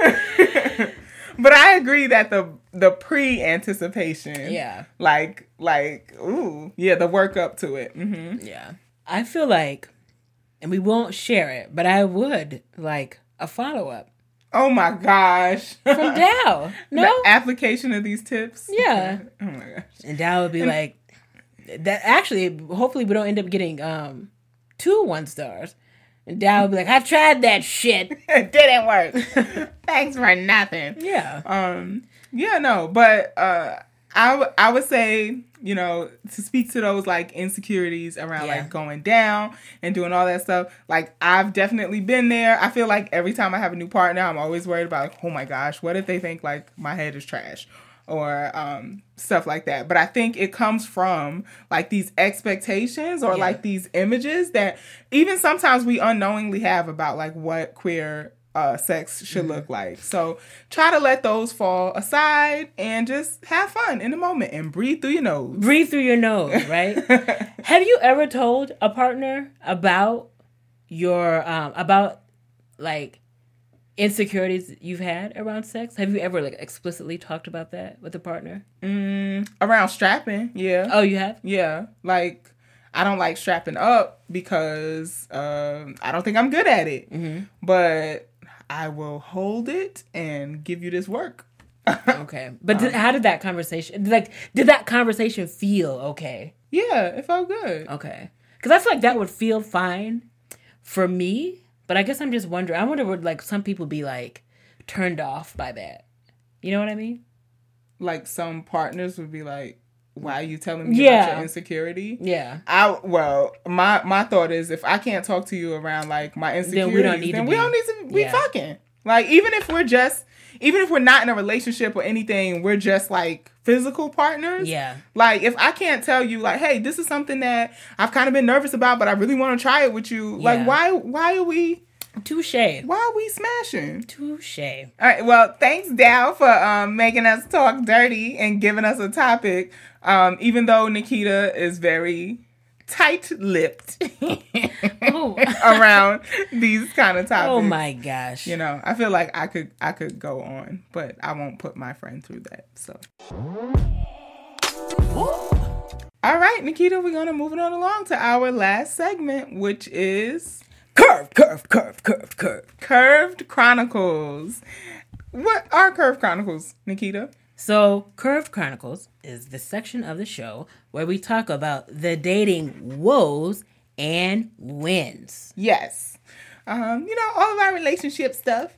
Speaker 1: But I agree that the the pre anticipation,
Speaker 2: Yeah.
Speaker 1: like like ooh, yeah, the work up to it. hmm
Speaker 2: Yeah. I feel like, and we won't share it, but I would like a follow up
Speaker 1: Oh my gosh,
Speaker 2: from Dow. No?
Speaker 1: the application of these tips.
Speaker 2: Yeah.
Speaker 1: Oh my gosh.
Speaker 2: And Dow would be like, that actually, hopefully, we don't end up getting um two one stars. And Dad would be like, I've tried that shit.
Speaker 1: it didn't work. Thanks for nothing.
Speaker 2: Yeah.
Speaker 1: Um, yeah, no, but uh, I w- I would say you know to speak to those like insecurities around
Speaker 2: Yeah.
Speaker 1: like going down and doing all that stuff. Like I've definitely been there. I feel like every time I have a new partner, I'm always worried about like, oh my gosh, what if they think like my head is trash or um, stuff like that. But I think it comes from like these expectations or
Speaker 2: Yeah.
Speaker 1: like these images that even sometimes we unknowingly have about like what queer uh, sex should look like. So try to let those fall aside and just have fun in the moment and breathe through your nose.
Speaker 2: Breathe through your nose, right? Have you ever told a partner about your um about like insecurities you've had around sex? Have you ever like explicitly talked about that with a partner?
Speaker 1: Mm, around strapping, yeah.
Speaker 2: Oh, you have?
Speaker 1: Yeah, like I don't like strapping up because um, I don't think I'm good at it.
Speaker 2: Mm-hmm.
Speaker 1: But I will hold it and give you this work.
Speaker 2: Okay. But did, how did that conversation like did that conversation feel okay?
Speaker 1: Yeah, it felt good.
Speaker 2: Okay. Cuz I feel like that would feel fine for me, but I guess I'm just wondering. I wonder would like some people be like turned off by that. You know what I mean?
Speaker 1: Like some partners would be like, "Why are you telling me about
Speaker 2: Yeah.
Speaker 1: your insecurity?"
Speaker 2: Yeah.
Speaker 1: I well, my my thought is if I can't talk to you around like my insecurities,
Speaker 2: we don't need
Speaker 1: then
Speaker 2: to
Speaker 1: we
Speaker 2: be-
Speaker 1: don't need to be
Speaker 2: yeah.
Speaker 1: fucking. Like even if we're just even if we're not in a relationship or anything, we're just like physical partners.
Speaker 2: Yeah.
Speaker 1: Like if I can't tell you like, hey, this is something that I've kind of been nervous about, but I really want to try it with you.
Speaker 2: Yeah.
Speaker 1: Like why why are we
Speaker 2: Touche.
Speaker 1: why are we smashing?
Speaker 2: Touche.
Speaker 1: All right. Well, thanks, Dow, for um, making us talk dirty and giving us a topic. Um, even though Nikita is very tight-lipped
Speaker 2: Oh.
Speaker 1: around these kind of oh topics.
Speaker 2: oh my gosh.
Speaker 1: You know, I feel like I could I could go on, but I won't put my friend through that. So. All right, Nikita, we're gonna move it on along to our last segment, which is
Speaker 2: curved, curved, curved, curved, curved,
Speaker 1: Curved Chronicles. What are Curved Chronicles, Nikita?
Speaker 2: So, Curved Chronicles is the section of the show where we talk about the dating woes and wins.
Speaker 1: Yes. Um, you know, all of our relationship stuff.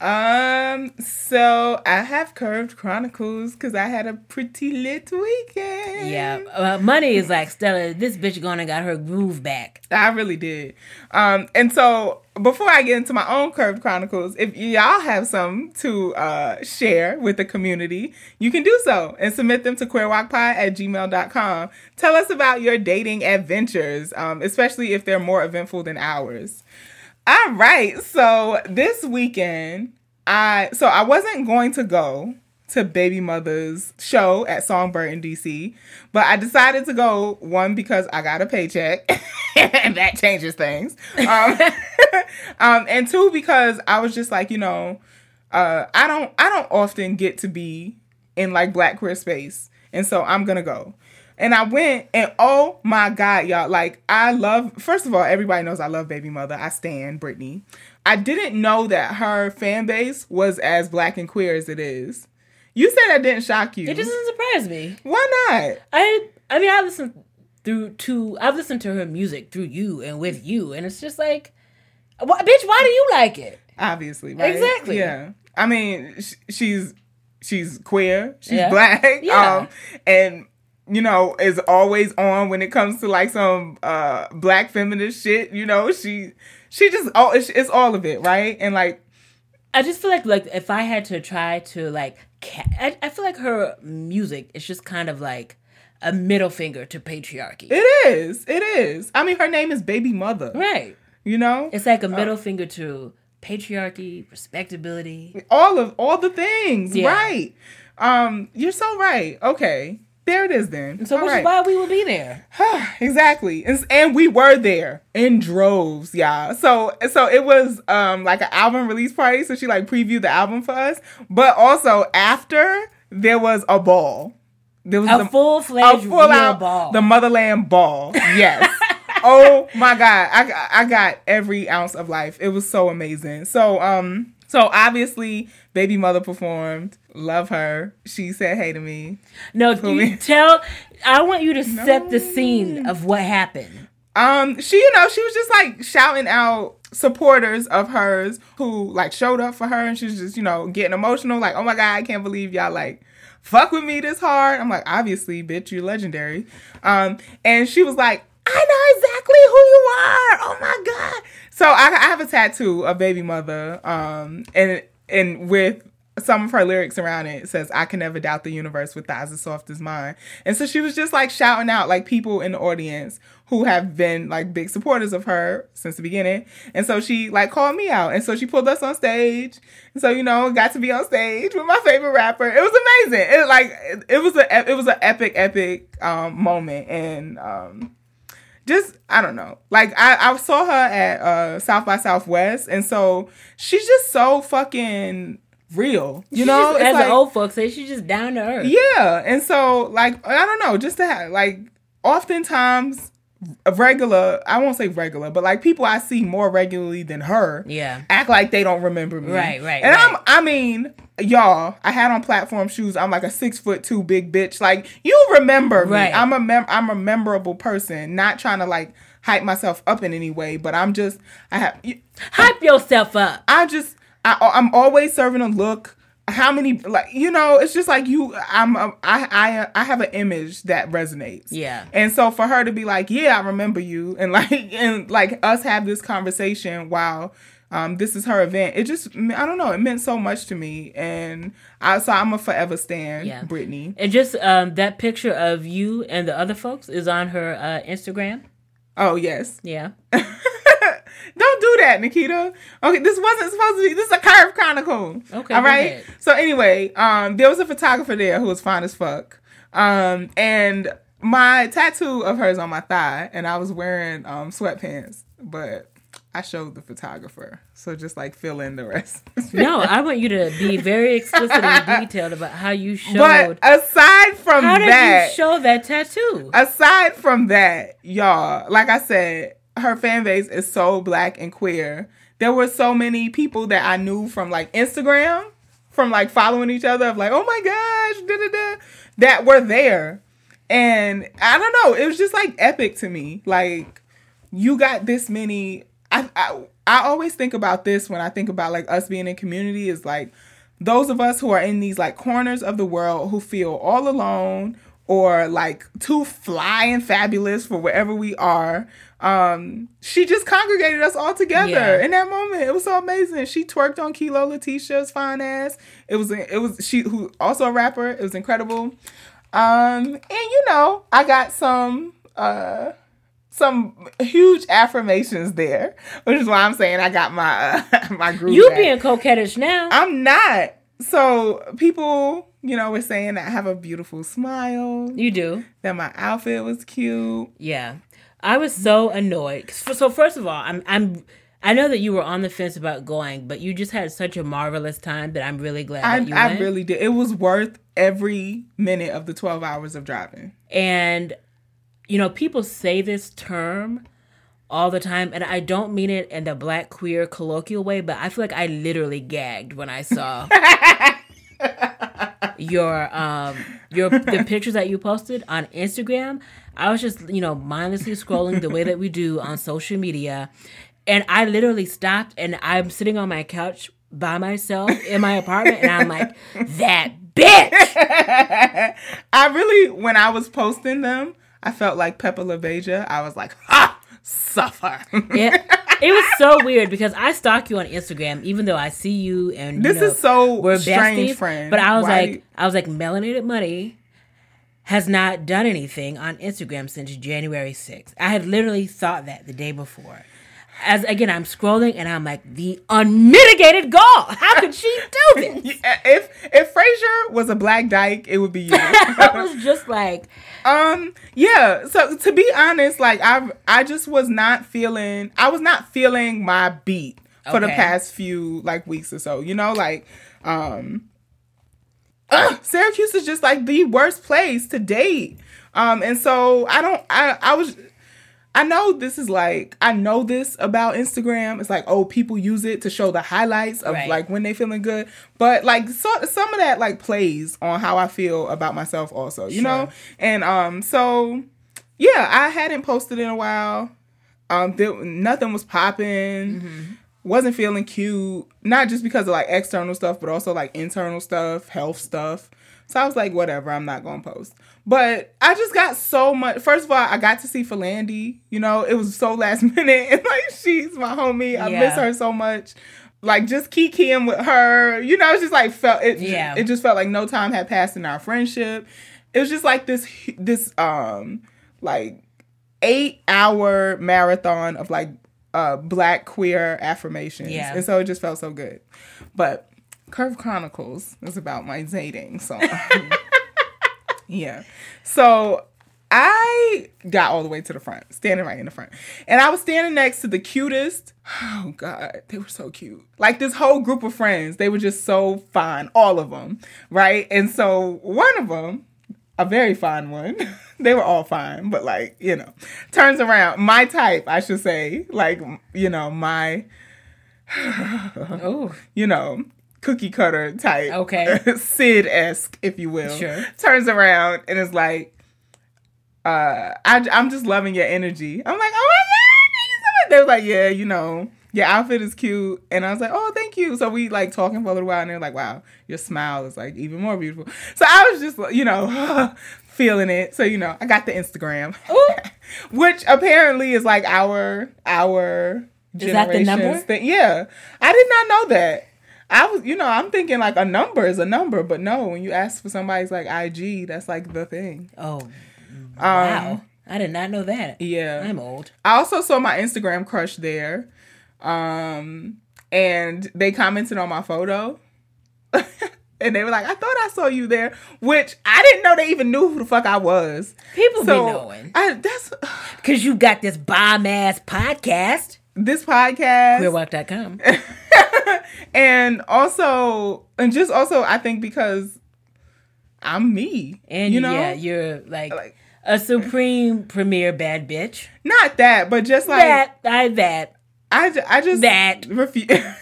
Speaker 1: Um, so I have curved chronicles because I had a pretty lit weekend.
Speaker 2: Yeah, uh, money is like Stella. This bitch gonna got her groove back.
Speaker 1: I really did. Um, and so before I get into my own curved chronicles, if y'all have some to uh, share with the community, you can do so and submit them to queerwocpod at gmail.com. Tell us about your dating adventures, um, especially if they're more eventful than ours. All right. So this weekend, I so I wasn't going to go to bbymutha's show at Songbyrd in DC, but I decided to go one because I got a paycheck and that changes things. Um, um, and two because I was just like, you know, uh, I don't I don't often get to be in like black queer space, and so I'm gonna go. And I went, and oh my god, y'all! Like I love. First of all, everybody knows I love bbymutha. I stand Brittany. I didn't know that her fan base was as black and queer as it is. You said that didn't shock you.
Speaker 2: It doesn't surprise me.
Speaker 1: Why not?
Speaker 2: I I mean I listened through to I've listened to her music through you and with you, and it's just like, why, bitch, why do you like it?
Speaker 1: Obviously, right?
Speaker 2: Exactly.
Speaker 1: Yeah. I mean, sh- she's she's queer. She's
Speaker 2: Yeah.
Speaker 1: black.
Speaker 2: Yeah.
Speaker 1: Um, and you know is always on when it comes to like some uh black feminist shit. You know, she she just oh it's, it's all of it, right? And like
Speaker 2: I just feel like like if I had to try to like, I, I feel like her music is just kind of like a middle finger to patriarchy.
Speaker 1: it is, it is. I mean, her name is bbymutha.
Speaker 2: right.
Speaker 1: You know,
Speaker 2: It's like a middle finger to patriarchy, respectability.
Speaker 1: all of all the things,
Speaker 2: Yeah.
Speaker 1: right? Um, you're so right. Okay. There it is then.
Speaker 2: So
Speaker 1: All
Speaker 2: which
Speaker 1: right.
Speaker 2: is why we will be there.
Speaker 1: exactly. And, and we were there in droves y'all. So so it was um like an album release party. So she like previewed the album for us. But also after there was a ball. There was
Speaker 2: A full
Speaker 1: a
Speaker 2: fledged
Speaker 1: full out
Speaker 2: ball.
Speaker 1: the Muthaland ball. Yes. Oh my god. I, I got every ounce of life. It was so amazing. So um so obviously bbymutha performed love her she said hey to me
Speaker 2: no, you tell. I want you to set the scene of what happened.
Speaker 1: Um, she, you know, she was just like shouting out supporters of hers who like showed up for her and she was just, you know, getting emotional, like, oh my God, I can't believe y'all like fuck with me this hard. I'm like, obviously, bitch, you're legendary. Um, and she was like, I know exactly who you are. Oh my God. So I, I have a tattoo of bbymutha. Um, and and with some of her lyrics around it, it says, I can never doubt the universe with eyes as soft as mine. And so she was just like shouting out like people in the audience who have been like big supporters of her since the beginning. And so she like called me out. And so she pulled us on stage. And so, you know, got to be on stage with my favorite rapper. It was amazing. It like it, it was a it was an epic, epic um moment. And um just I don't know. Like I, I saw her at uh South by Southwest and so she's just so fucking real. You
Speaker 2: She
Speaker 1: know?
Speaker 2: just, as
Speaker 1: like-
Speaker 2: the old folks say, she's just down to earth.
Speaker 1: yeah, and so like I don't know, just to have like oftentimes regular, I won't say regular, but like people I see more regularly than her,
Speaker 2: Yeah.
Speaker 1: act like they don't remember me.
Speaker 2: Right, right,
Speaker 1: And
Speaker 2: right.
Speaker 1: I'm, I mean, y'all, I had on platform shoes. I'm like a six foot two big bitch. Like you remember me.
Speaker 2: Right.
Speaker 1: I'm a mem- I'm a memorable person. Not trying to like hype myself up in any way, but I'm just I have.
Speaker 2: Hype yourself up.
Speaker 1: I just I, I'm always serving a look. How many like you know? It's just like you. I'm a, I I I have an image that resonates.
Speaker 2: Yeah.
Speaker 1: And so for her to be like, yeah, I remember you, and like and like us have this conversation while um this is her event. It just I don't know. It meant so much to me, and I so I'm a forever stand,
Speaker 2: Yeah.
Speaker 1: Brittany.
Speaker 2: And just um, that picture of you and the other folks is on her uh, Instagram.
Speaker 1: Oh yes.
Speaker 2: Yeah.
Speaker 1: Don't do that, Nikita. Okay, this wasn't supposed to be. This is a curve chronicle.
Speaker 2: Okay,
Speaker 1: all
Speaker 2: ahead.
Speaker 1: So anyway, um, there was a photographer there who was fine as fuck. Um, and my tattoo of hers on my thigh, and I was wearing um sweatpants, but I showed the photographer. So just like fill in the rest.
Speaker 2: No, I want you to be very explicit and detailed about how you showed.
Speaker 1: but aside from
Speaker 2: how did
Speaker 1: that,
Speaker 2: you show that tattoo?
Speaker 1: aside from that, y'all, like I said, her fan base is so black and queer. There were so many people that I knew from like Instagram, from like following each other, of like, oh my gosh, da da da, that were there. And I don't know, it was just like epic to me. Like, you got this many. I, I I always think about this when I think about like us being in community is like those of us who are in these like corners of the world who feel all alone or like too fly and fabulous for wherever we are. Um, she just congregated us all together
Speaker 2: Yeah.
Speaker 1: in that moment. It was so amazing. She twerked on Kilo Letitia's fine ass. It was it was she who also a rapper. It was incredible. Um, and you know, I got some uh some huge affirmations there, which is why I'm saying I got my uh, my group.
Speaker 2: You
Speaker 1: back.
Speaker 2: being coquettish now.
Speaker 1: I'm not. So people, you know, were saying that I have a beautiful smile,
Speaker 2: you do.
Speaker 1: that my outfit was cute.
Speaker 2: Yeah. I was so annoyed. So first of all, I'm I'm I know that you were on the fence about going, but you just had such a marvelous time that I'm really glad
Speaker 1: I,
Speaker 2: that you
Speaker 1: I
Speaker 2: went.
Speaker 1: really did. It was worth every minute of the 12 hours of driving.
Speaker 2: And you know, people say this term all the time, and I don't mean it in the black queer colloquial way, but I feel like I literally gagged when I saw your um your the pictures that you posted on Instagram. I was just, you know, mindlessly scrolling the way that we do on social media. And I literally stopped and I'm sitting on my couch by myself in my apartment and I'm like, that bitch.
Speaker 1: I really, when I was posting them, I felt like Pepper LaBeija. I was like, ha, suffer.
Speaker 2: it, it was so weird because I stalk you on Instagram, even though I see you and you
Speaker 1: This
Speaker 2: know,
Speaker 1: is so
Speaker 2: we're
Speaker 1: strange,
Speaker 2: besties.
Speaker 1: friend.
Speaker 2: But I was
Speaker 1: Why-
Speaker 2: like, I was like, Melanated Money has not done anything on Instagram since January 6th. I had literally thought that the day before. As again, I'm scrolling and I'm like, the unmitigated gall. How could she do this?
Speaker 1: if if Frasier was a black dyke, it would be you.
Speaker 2: I was just like,
Speaker 1: Um, yeah. So to be honest, like I I just was not feeling I was not feeling my beat for the past few like weeks or so. You know, like um ugh, Syracuse is just like the worst place to date. Um and so I don't I I was I know this is like I know this about Instagram. It's like oh people use it to show the highlights of
Speaker 2: Right.
Speaker 1: like when they feeling good, but like so, some of that like plays on how I feel about myself also. You know, and um so yeah, I hadn't posted in a while. Um, there, nothing was popping. Wasn't feeling cute. Not just because of like external stuff, but also like internal stuff, health stuff. So I was like, whatever, I'm not gonna post. But I just got so much. First of all, I got to see Philandy. You know, it was so last minute, and like she's my homie. I miss her so much. Like just kikiing with her. You know, it's just like felt it.
Speaker 2: Yeah.
Speaker 1: It just felt like no time had passed in our friendship. It was just like this this um like eight hour marathon of like uh black queer affirmations.
Speaker 2: Yeah.
Speaker 1: And so it just felt so good. But Curve Chronicles is about my dating. So yeah. So I got all the way to the front, standing right in the front. And I was standing next to the cutest. Oh God, they were so cute. Like this whole group of friends, they were just so fine, all of them, right? And so one of them, a very fine one, they were all fine, but like, you know, turns around, my type, I should say, like, you know, my,
Speaker 2: Oh,
Speaker 1: you know, cookie cutter type.
Speaker 2: Okay.
Speaker 1: Sid esque, if you will.
Speaker 2: Sure.
Speaker 1: Turns around and is like, uh, I, I'm just loving your energy. I'm like, oh my God, thank you so much. They were like, yeah, you know, your outfit is cute. And I was like, oh, thank you. So we like talking for a little while and they're like, wow, your smile is like even more beautiful. So I was just, you know, feeling it. So, you know, I got the Instagram, which apparently is like our, our,
Speaker 2: Is that the number?
Speaker 1: Thing. Yeah. I did not know that. I was, you know, I'm thinking like a number is a number, but no, when you ask for somebody's like IG, that's like the thing.
Speaker 2: oh,
Speaker 1: Um,
Speaker 2: wow! I did not know that.
Speaker 1: Yeah.
Speaker 2: I'm old.
Speaker 1: I also saw my Instagram crush there. Um, and they commented on my photo. and they were like, I thought I saw you there, which I didn't know they even knew who the fuck I was.
Speaker 2: People
Speaker 1: So
Speaker 2: be knowing
Speaker 1: I, that's
Speaker 2: because you got this bomb ass podcast.
Speaker 1: this podcast.
Speaker 2: Queerwalk.com.
Speaker 1: and also, and just also, I think because I'm me.
Speaker 2: And
Speaker 1: you know,
Speaker 2: yeah, you're like,
Speaker 1: Like-
Speaker 2: a supreme premier bad bitch.
Speaker 1: not that, but just like
Speaker 2: that I that
Speaker 1: I, I just
Speaker 2: That.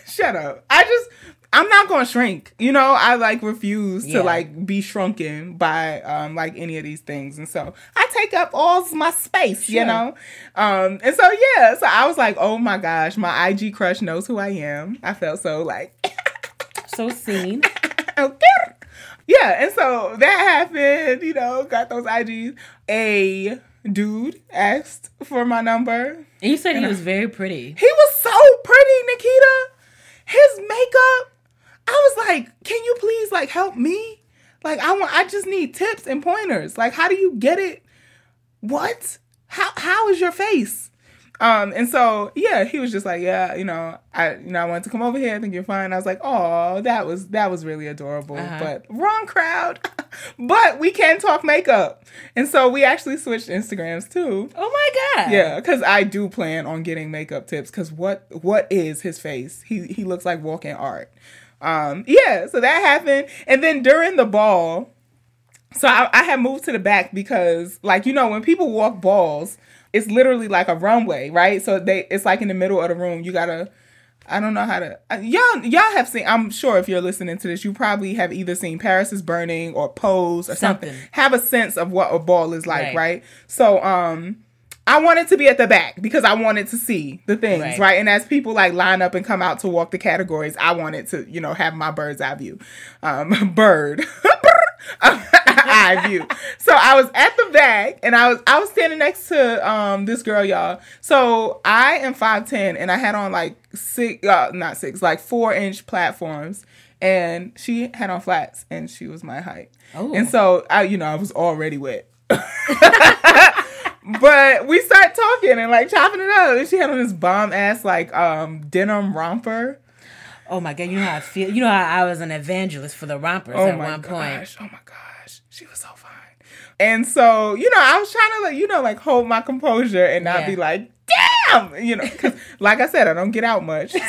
Speaker 1: Shut up. I just I'm not gonna shrink. You know, I like refuse
Speaker 2: Yeah.
Speaker 1: to like be shrunken by um like any of these things, and so I take up all my space. You know, um and so yeah, so I was like, oh my gosh, my IG crush knows who I am. I felt so like.
Speaker 2: so seen.
Speaker 1: okay. Yeah, and so that happened, you know, got those IGs. A dude asked for my number.
Speaker 2: And you said he was very pretty.
Speaker 1: He was so pretty, Nikita. His makeup. I was like, can you please like help me? Like I want I just need tips and pointers. Like how do you get it? What? How how is your face? Um and so yeah, he was just like, yeah, you know, I you know, I wanted to come over here. I think you're fine. I was like, oh, that was that was really adorable,
Speaker 2: Uh-huh.
Speaker 1: but wrong crowd. but we can talk makeup, and so we actually switched Instagrams too.
Speaker 2: Oh my god.
Speaker 1: Yeah, because I do plan on getting makeup tips. Because what what is his face? He he looks like walking art. Um, yeah, so that happened, and then during the ball, so I, I had moved to the back because, like you know, when people walk balls, it's literally like a runway, right? So they it's like in the middle of the room. You gotta. I don't know how to. uh, Y'all, y'all have seen. I'm sure if you're listening to this, you probably have either seen Paris is Burning or Pose or something.
Speaker 2: Something.
Speaker 1: Have a sense of what a ball is like,
Speaker 2: Right.
Speaker 1: right? So, um, I wanted to be at the back because I wanted to see the things,
Speaker 2: Right.
Speaker 1: right? And as people like line up and come out to walk the categories, I wanted to, you know, have my bird's eye view. Um, bird. eye view. So I was at the back and I was I was standing next to um this girl, y'all. So I am 5'10 and I had on like six uh not six, like four inch platforms. And she had on flats and she was my height.
Speaker 2: Oh.
Speaker 1: And so I, you know, I was already wet. but we start talking and like chopping it up. And she had on this bomb ass like um denim romper.
Speaker 2: Oh my god. You know how I feel. You know how I was an evangelist for the rompers
Speaker 1: Oh
Speaker 2: at one
Speaker 1: gosh.
Speaker 2: point.
Speaker 1: Oh my gosh. Oh my gosh. She was so fine. And so, you know, I was trying to like, you know, like hold my composure and not
Speaker 2: Yeah.
Speaker 1: be like, damn, you know, like I said, I don't get out much.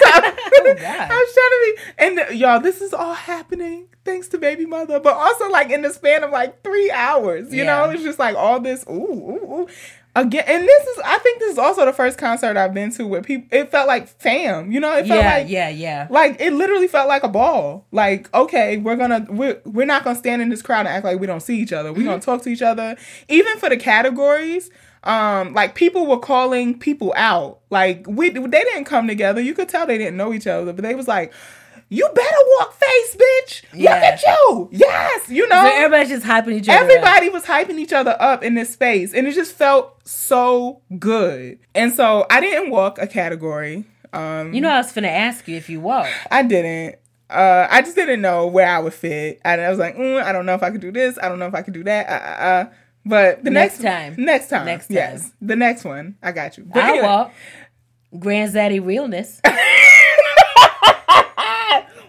Speaker 1: So,
Speaker 2: Oh.
Speaker 1: I was trying to be, and uh, y'all, this is all happening thanks to bbymutha, but also like in the span of like three hours, you know, it's just like all this, ooh, ooh, ooh. Again, and this is, I think this is also the first concert I've been to where people, it felt like fam, you know, it felt
Speaker 2: Yeah,
Speaker 1: like,
Speaker 2: yeah, yeah.
Speaker 1: like it literally felt like a ball. Like, okay, we're gonna we're we're not gonna stand in this crowd and act like we don't see each other. We're gonna talk to each other. Even for the categories, um like people were calling people out like we they didn't come together you could tell they didn't know each other but they was like you better walk face bitch look at you yes you know
Speaker 2: So everybody's just hyping each other. up.
Speaker 1: everybody was hyping each other up in this space and it just felt so good and so i didn't walk a category um
Speaker 2: You know, I was finna ask you if you walk.
Speaker 1: i didn't uh, I just didn't know where I would fit. And I was like, mm, I don't know if I could do this. I don't know if I could do that. Uh, uh, uh. But the
Speaker 2: Next
Speaker 1: next,
Speaker 2: time.
Speaker 1: next time,
Speaker 2: Next
Speaker 1: yes, the next one, I got you. But
Speaker 2: I
Speaker 1: anyway.
Speaker 2: walk. Granddaddy realness.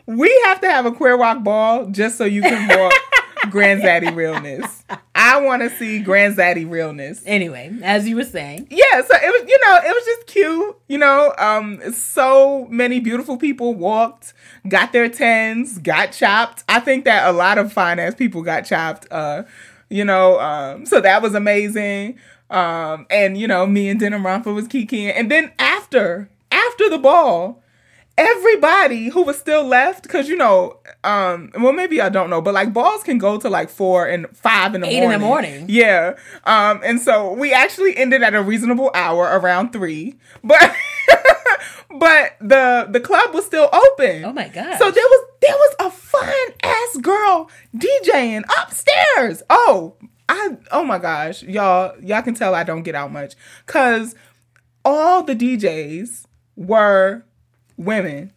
Speaker 1: we have to have a queer walk ball just so you can walk granddaddy realness. I want to see granddaddy realness.
Speaker 2: Anyway, as you were saying,
Speaker 1: Yeah, so it was, you know, it was just cute. You know, um, so many beautiful people walked, got their tens, got chopped. I think that a lot of fine ass people got chopped. Uh, you know, um, so that was amazing. Um, and you know, me and Denim Romper was kikiing, and then after after the ball, everybody who was still left, because you know, um, well maybe I don't know, but like balls can go to like four and five in the
Speaker 2: Eight in the
Speaker 1: morning.
Speaker 2: morning.
Speaker 1: Yeah. Um, and so we actually ended at a reasonable hour around three. But but the the club was still open.
Speaker 2: Oh my god!
Speaker 1: So there was there was a fine ass girl DJing upstairs. Oh, I oh my gosh. Y'all y'all can tell I don't get out much. Cause all the DJs were women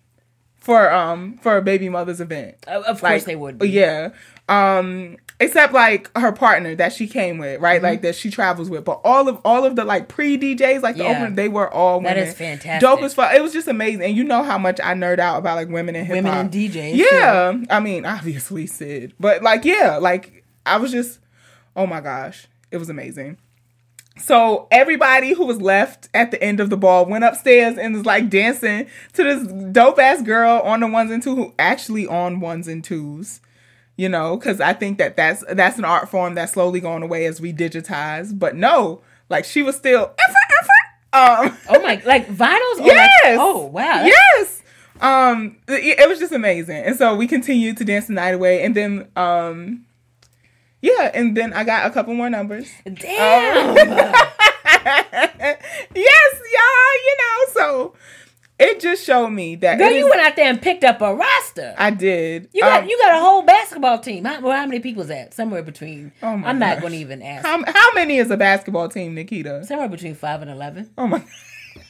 Speaker 1: for um for a bbymutha's event.
Speaker 2: of of
Speaker 1: Like,
Speaker 2: course they would. Be.
Speaker 1: Yeah. Um except like her partner that she came with, right?
Speaker 2: Mm-hmm.
Speaker 1: Like that she travels with. But all of all of the like pre DJs, like the
Speaker 2: Yeah.
Speaker 1: opener, they were all
Speaker 2: That
Speaker 1: women.
Speaker 2: is fantastic.
Speaker 1: Dope as fuck. It was just amazing. And you know how much I nerd out about like women in hip hop.
Speaker 2: Women and DJs,
Speaker 1: Yeah. I mean, obviously Sid. But like, yeah, like I was just oh my gosh. It was amazing. So everybody who was left at the end of the ball went upstairs and was like dancing to this dope ass girl on the ones and two who actually on ones and twos. You know, because I think that that's that's an art form that's slowly going away as we digitize. But no, like she was still um
Speaker 2: Oh my, like vinyls.
Speaker 1: Yes.
Speaker 2: Like, oh wow.
Speaker 1: Yes. Um, it, it was just amazing, and so we continued to dance the night away, and then um, yeah, and then I got a couple more numbers.
Speaker 2: Damn.
Speaker 1: yes, y'all. You know, so it just showed me that
Speaker 2: Girl, you
Speaker 1: is-
Speaker 2: went out there and picked up a roster.
Speaker 1: I did.
Speaker 2: you got
Speaker 1: Um,
Speaker 2: you got a whole basketball team. How, well, how many people's that? Somewhere between.
Speaker 1: Oh my
Speaker 2: I'm not going to even ask.
Speaker 1: how how many is a basketball team, Nikita?
Speaker 2: Somewhere between five and eleven.
Speaker 1: Oh my,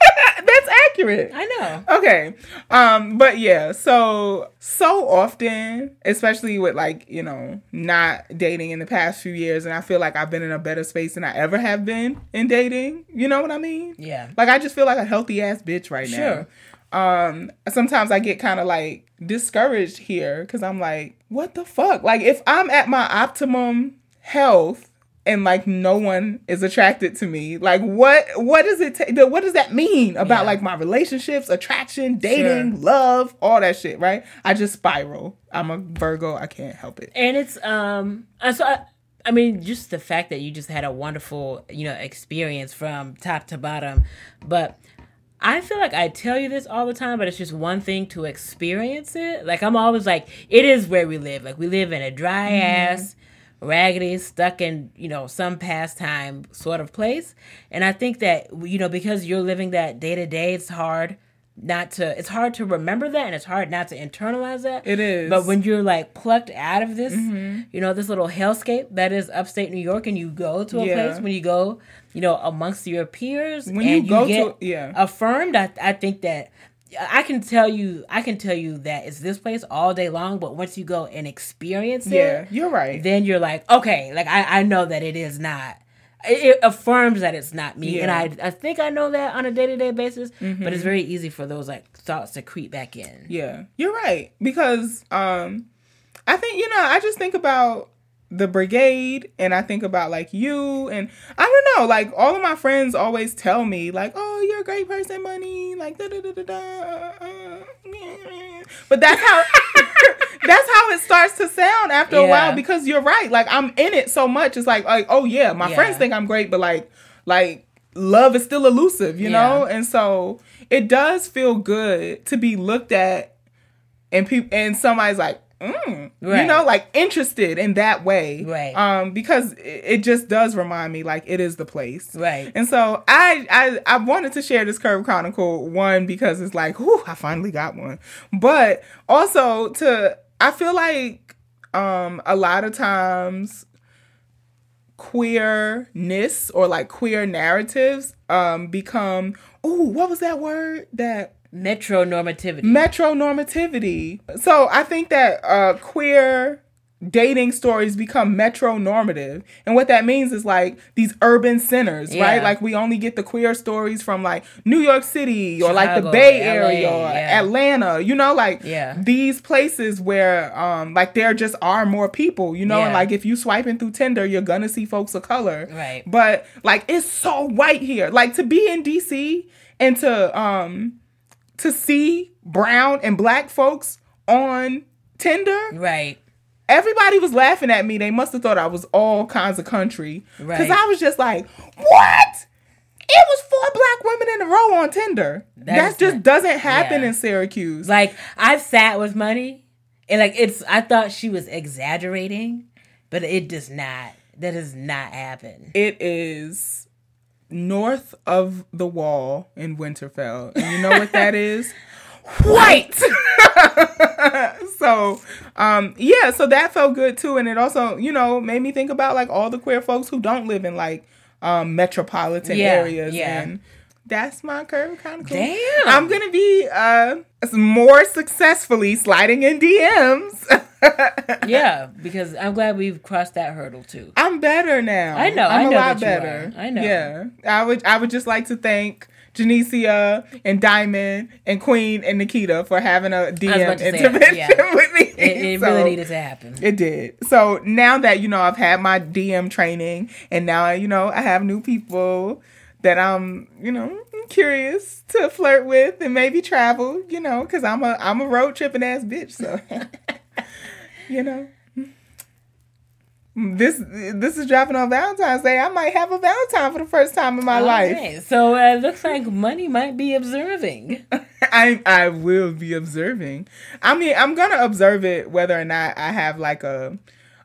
Speaker 1: that's accurate.
Speaker 2: I know.
Speaker 1: okay um but yeah so so often especially with like you know not dating in the past few years and i feel like i've been in a better space than i ever have been in dating you know what i mean
Speaker 2: Yeah.
Speaker 1: like i just feel like a healthy ass bitch right
Speaker 2: Sure.
Speaker 1: now um sometimes i get kind of like discouraged here because i'm like what the fuck like if i'm at my optimum health and like no one is attracted to me like what what does it take what does that mean about
Speaker 2: Yeah.
Speaker 1: like my relationships attraction dating
Speaker 2: Sure.
Speaker 1: love all that shit right i just spiral i'm a virgo i can't help it
Speaker 2: and it's um so I, I mean just the fact that you just had a wonderful you know experience from top to bottom but I feel like I tell you this all the time, but it's just one thing to experience it. Like I'm always like, it is where we live. Like we live in a dry ass, raggedy, stuck in you know some pastime sort of place. And I think that you know because you're living that day to day, it's hard not to. It's hard to remember that, and it's hard not to internalize that.
Speaker 1: It is.
Speaker 2: But when you're like plucked out of this, mm-hmm. you know, this little hellscape that is upstate New York, and you go to a
Speaker 1: Yeah.
Speaker 2: place when you go, you know, amongst your peers,
Speaker 1: When
Speaker 2: and
Speaker 1: you go
Speaker 2: get
Speaker 1: to- yeah.
Speaker 2: affirmed. I, I think that I can tell you, I can tell you that it's this place all day long. But once you go and experience it,
Speaker 1: yeah you're right
Speaker 2: then you're like, okay, like I, I know that it is not. It, it affirms that it's not me, and
Speaker 1: Yeah. Mm-hmm.
Speaker 2: I I think I know that on a day to day basis. But it's very easy for those like thoughts to creep back in.
Speaker 1: Yeah, you're right because um I think you know, I just think about the brigade and I think about like you and I don't know, like all of my friends always tell me like, "Oh, you're a great person, money." Like da da da da da. uh, uh, yeah. But that's how that's how it starts to sound after a while because you're right. Like I'm in it so much. It's like like, "Oh yeah, my
Speaker 2: Yeah.
Speaker 1: friends think I'm great, but like like love is still elusive, you know?" And so it does feel good to be looked at and people and somebody's like, mm, you know, like interested in that way,
Speaker 2: Right.
Speaker 1: Um, because it, it just does remind me like it is the place,
Speaker 2: Right.
Speaker 1: And so I I I wanted to share this Curve Chronicle one because it's like, whew, I finally got one, but also to I feel like um a lot of times queerness or like queer narratives um become oh what was that word that
Speaker 2: Metronormativity.
Speaker 1: metronormativity. So i think that uh queer dating stories become metronormative. And what that means is like these urban centers right? Like we only get the queer stories from like new york city or like the
Speaker 2: Chicago,
Speaker 1: bay
Speaker 2: LA,
Speaker 1: area or
Speaker 2: yeah.
Speaker 1: atlanta you know? Like
Speaker 2: Yeah.
Speaker 1: these places where um like there just are more people you know? And like if you swiping through tinder you're gonna see folks of color.
Speaker 2: Right.
Speaker 1: but like it's so white here. Like to be in dc and to um to see brown and black folks on tinder
Speaker 2: Right.
Speaker 1: everybody was laughing at me they must have thought i was all kinds of country because i was just like what it was four black women in a row on tinder
Speaker 2: That
Speaker 1: that, just
Speaker 2: not-
Speaker 1: doesn't happen
Speaker 2: yeah.
Speaker 1: in syracuse
Speaker 2: Like I've sat with money, and like it's. I thought she was exaggerating, but it does not. That does not happen.
Speaker 1: It is north of the wall in Winterfell. And you know what that is? White. so, um, yeah, so that felt good too. And it also, you know, made me think about like all the queer folks who don't live in like um metropolitan
Speaker 2: Yeah,
Speaker 1: areas.
Speaker 2: yeah.
Speaker 1: And that's my curve kind of cool.
Speaker 2: Damn.
Speaker 1: I'm gonna be uh more successfully sliding in DMs.
Speaker 2: Yeah, because I'm glad we've crossed that hurdle too.
Speaker 1: I'm better now.
Speaker 2: I know,
Speaker 1: I'm
Speaker 2: I
Speaker 1: a
Speaker 2: know
Speaker 1: lot
Speaker 2: that you
Speaker 1: better.
Speaker 2: I know.
Speaker 1: Yeah. I would I would just like to thank Janicia and Diamond and Queen and Nikita for having a DM intervention
Speaker 2: yeah.
Speaker 1: with me.
Speaker 2: It, it
Speaker 1: So,
Speaker 2: really needed to happen.
Speaker 1: It did. So now that you know I've had my DM training and now you know I have new people that I'm, you know, curious to flirt with and maybe travel, you know, cuz I'm a I'm a road tripping ass bitch, so you know. This this is dropping on Valentine's Day. I might have a Valentine for the first time in my life.
Speaker 2: So uh, it looks like money might be observing.
Speaker 1: I I will be observing. I mean, I'm gonna observe it whether or not I have like a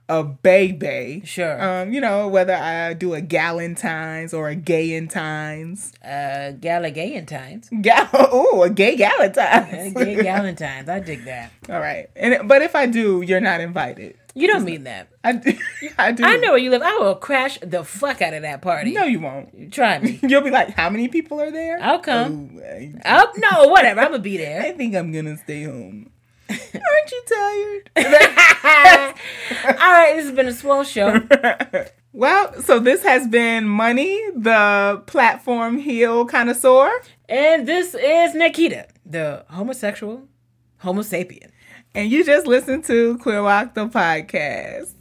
Speaker 1: a baby.
Speaker 2: Sure.
Speaker 1: Um, you know, whether I do a Galentine's or a Gayentine's.
Speaker 2: Uh, Galagayantines.
Speaker 1: Gal oh, a gay Galentine's.
Speaker 2: Gay Galentines. I dig that.
Speaker 1: All right. And but if I do, you're not invited.
Speaker 2: You don't mean that.
Speaker 1: I do. I do.
Speaker 2: I know where you live. I will crash the fuck out of that party.
Speaker 1: No, you won't.
Speaker 2: Try me.
Speaker 1: You'll be like, how many people are there?
Speaker 2: I'll come.
Speaker 1: Oh, I,
Speaker 2: Oh no, whatever. I'm gonna be there.
Speaker 1: I think I'm gonna stay home. Aren't you tired?
Speaker 2: All right, this has been a swell show.
Speaker 1: Well, so this has been Money, the platform heel connoisseur.
Speaker 2: And this is Nikita, the homosexual Homo sapien.
Speaker 1: And you just listened to Queer WOC the podcast.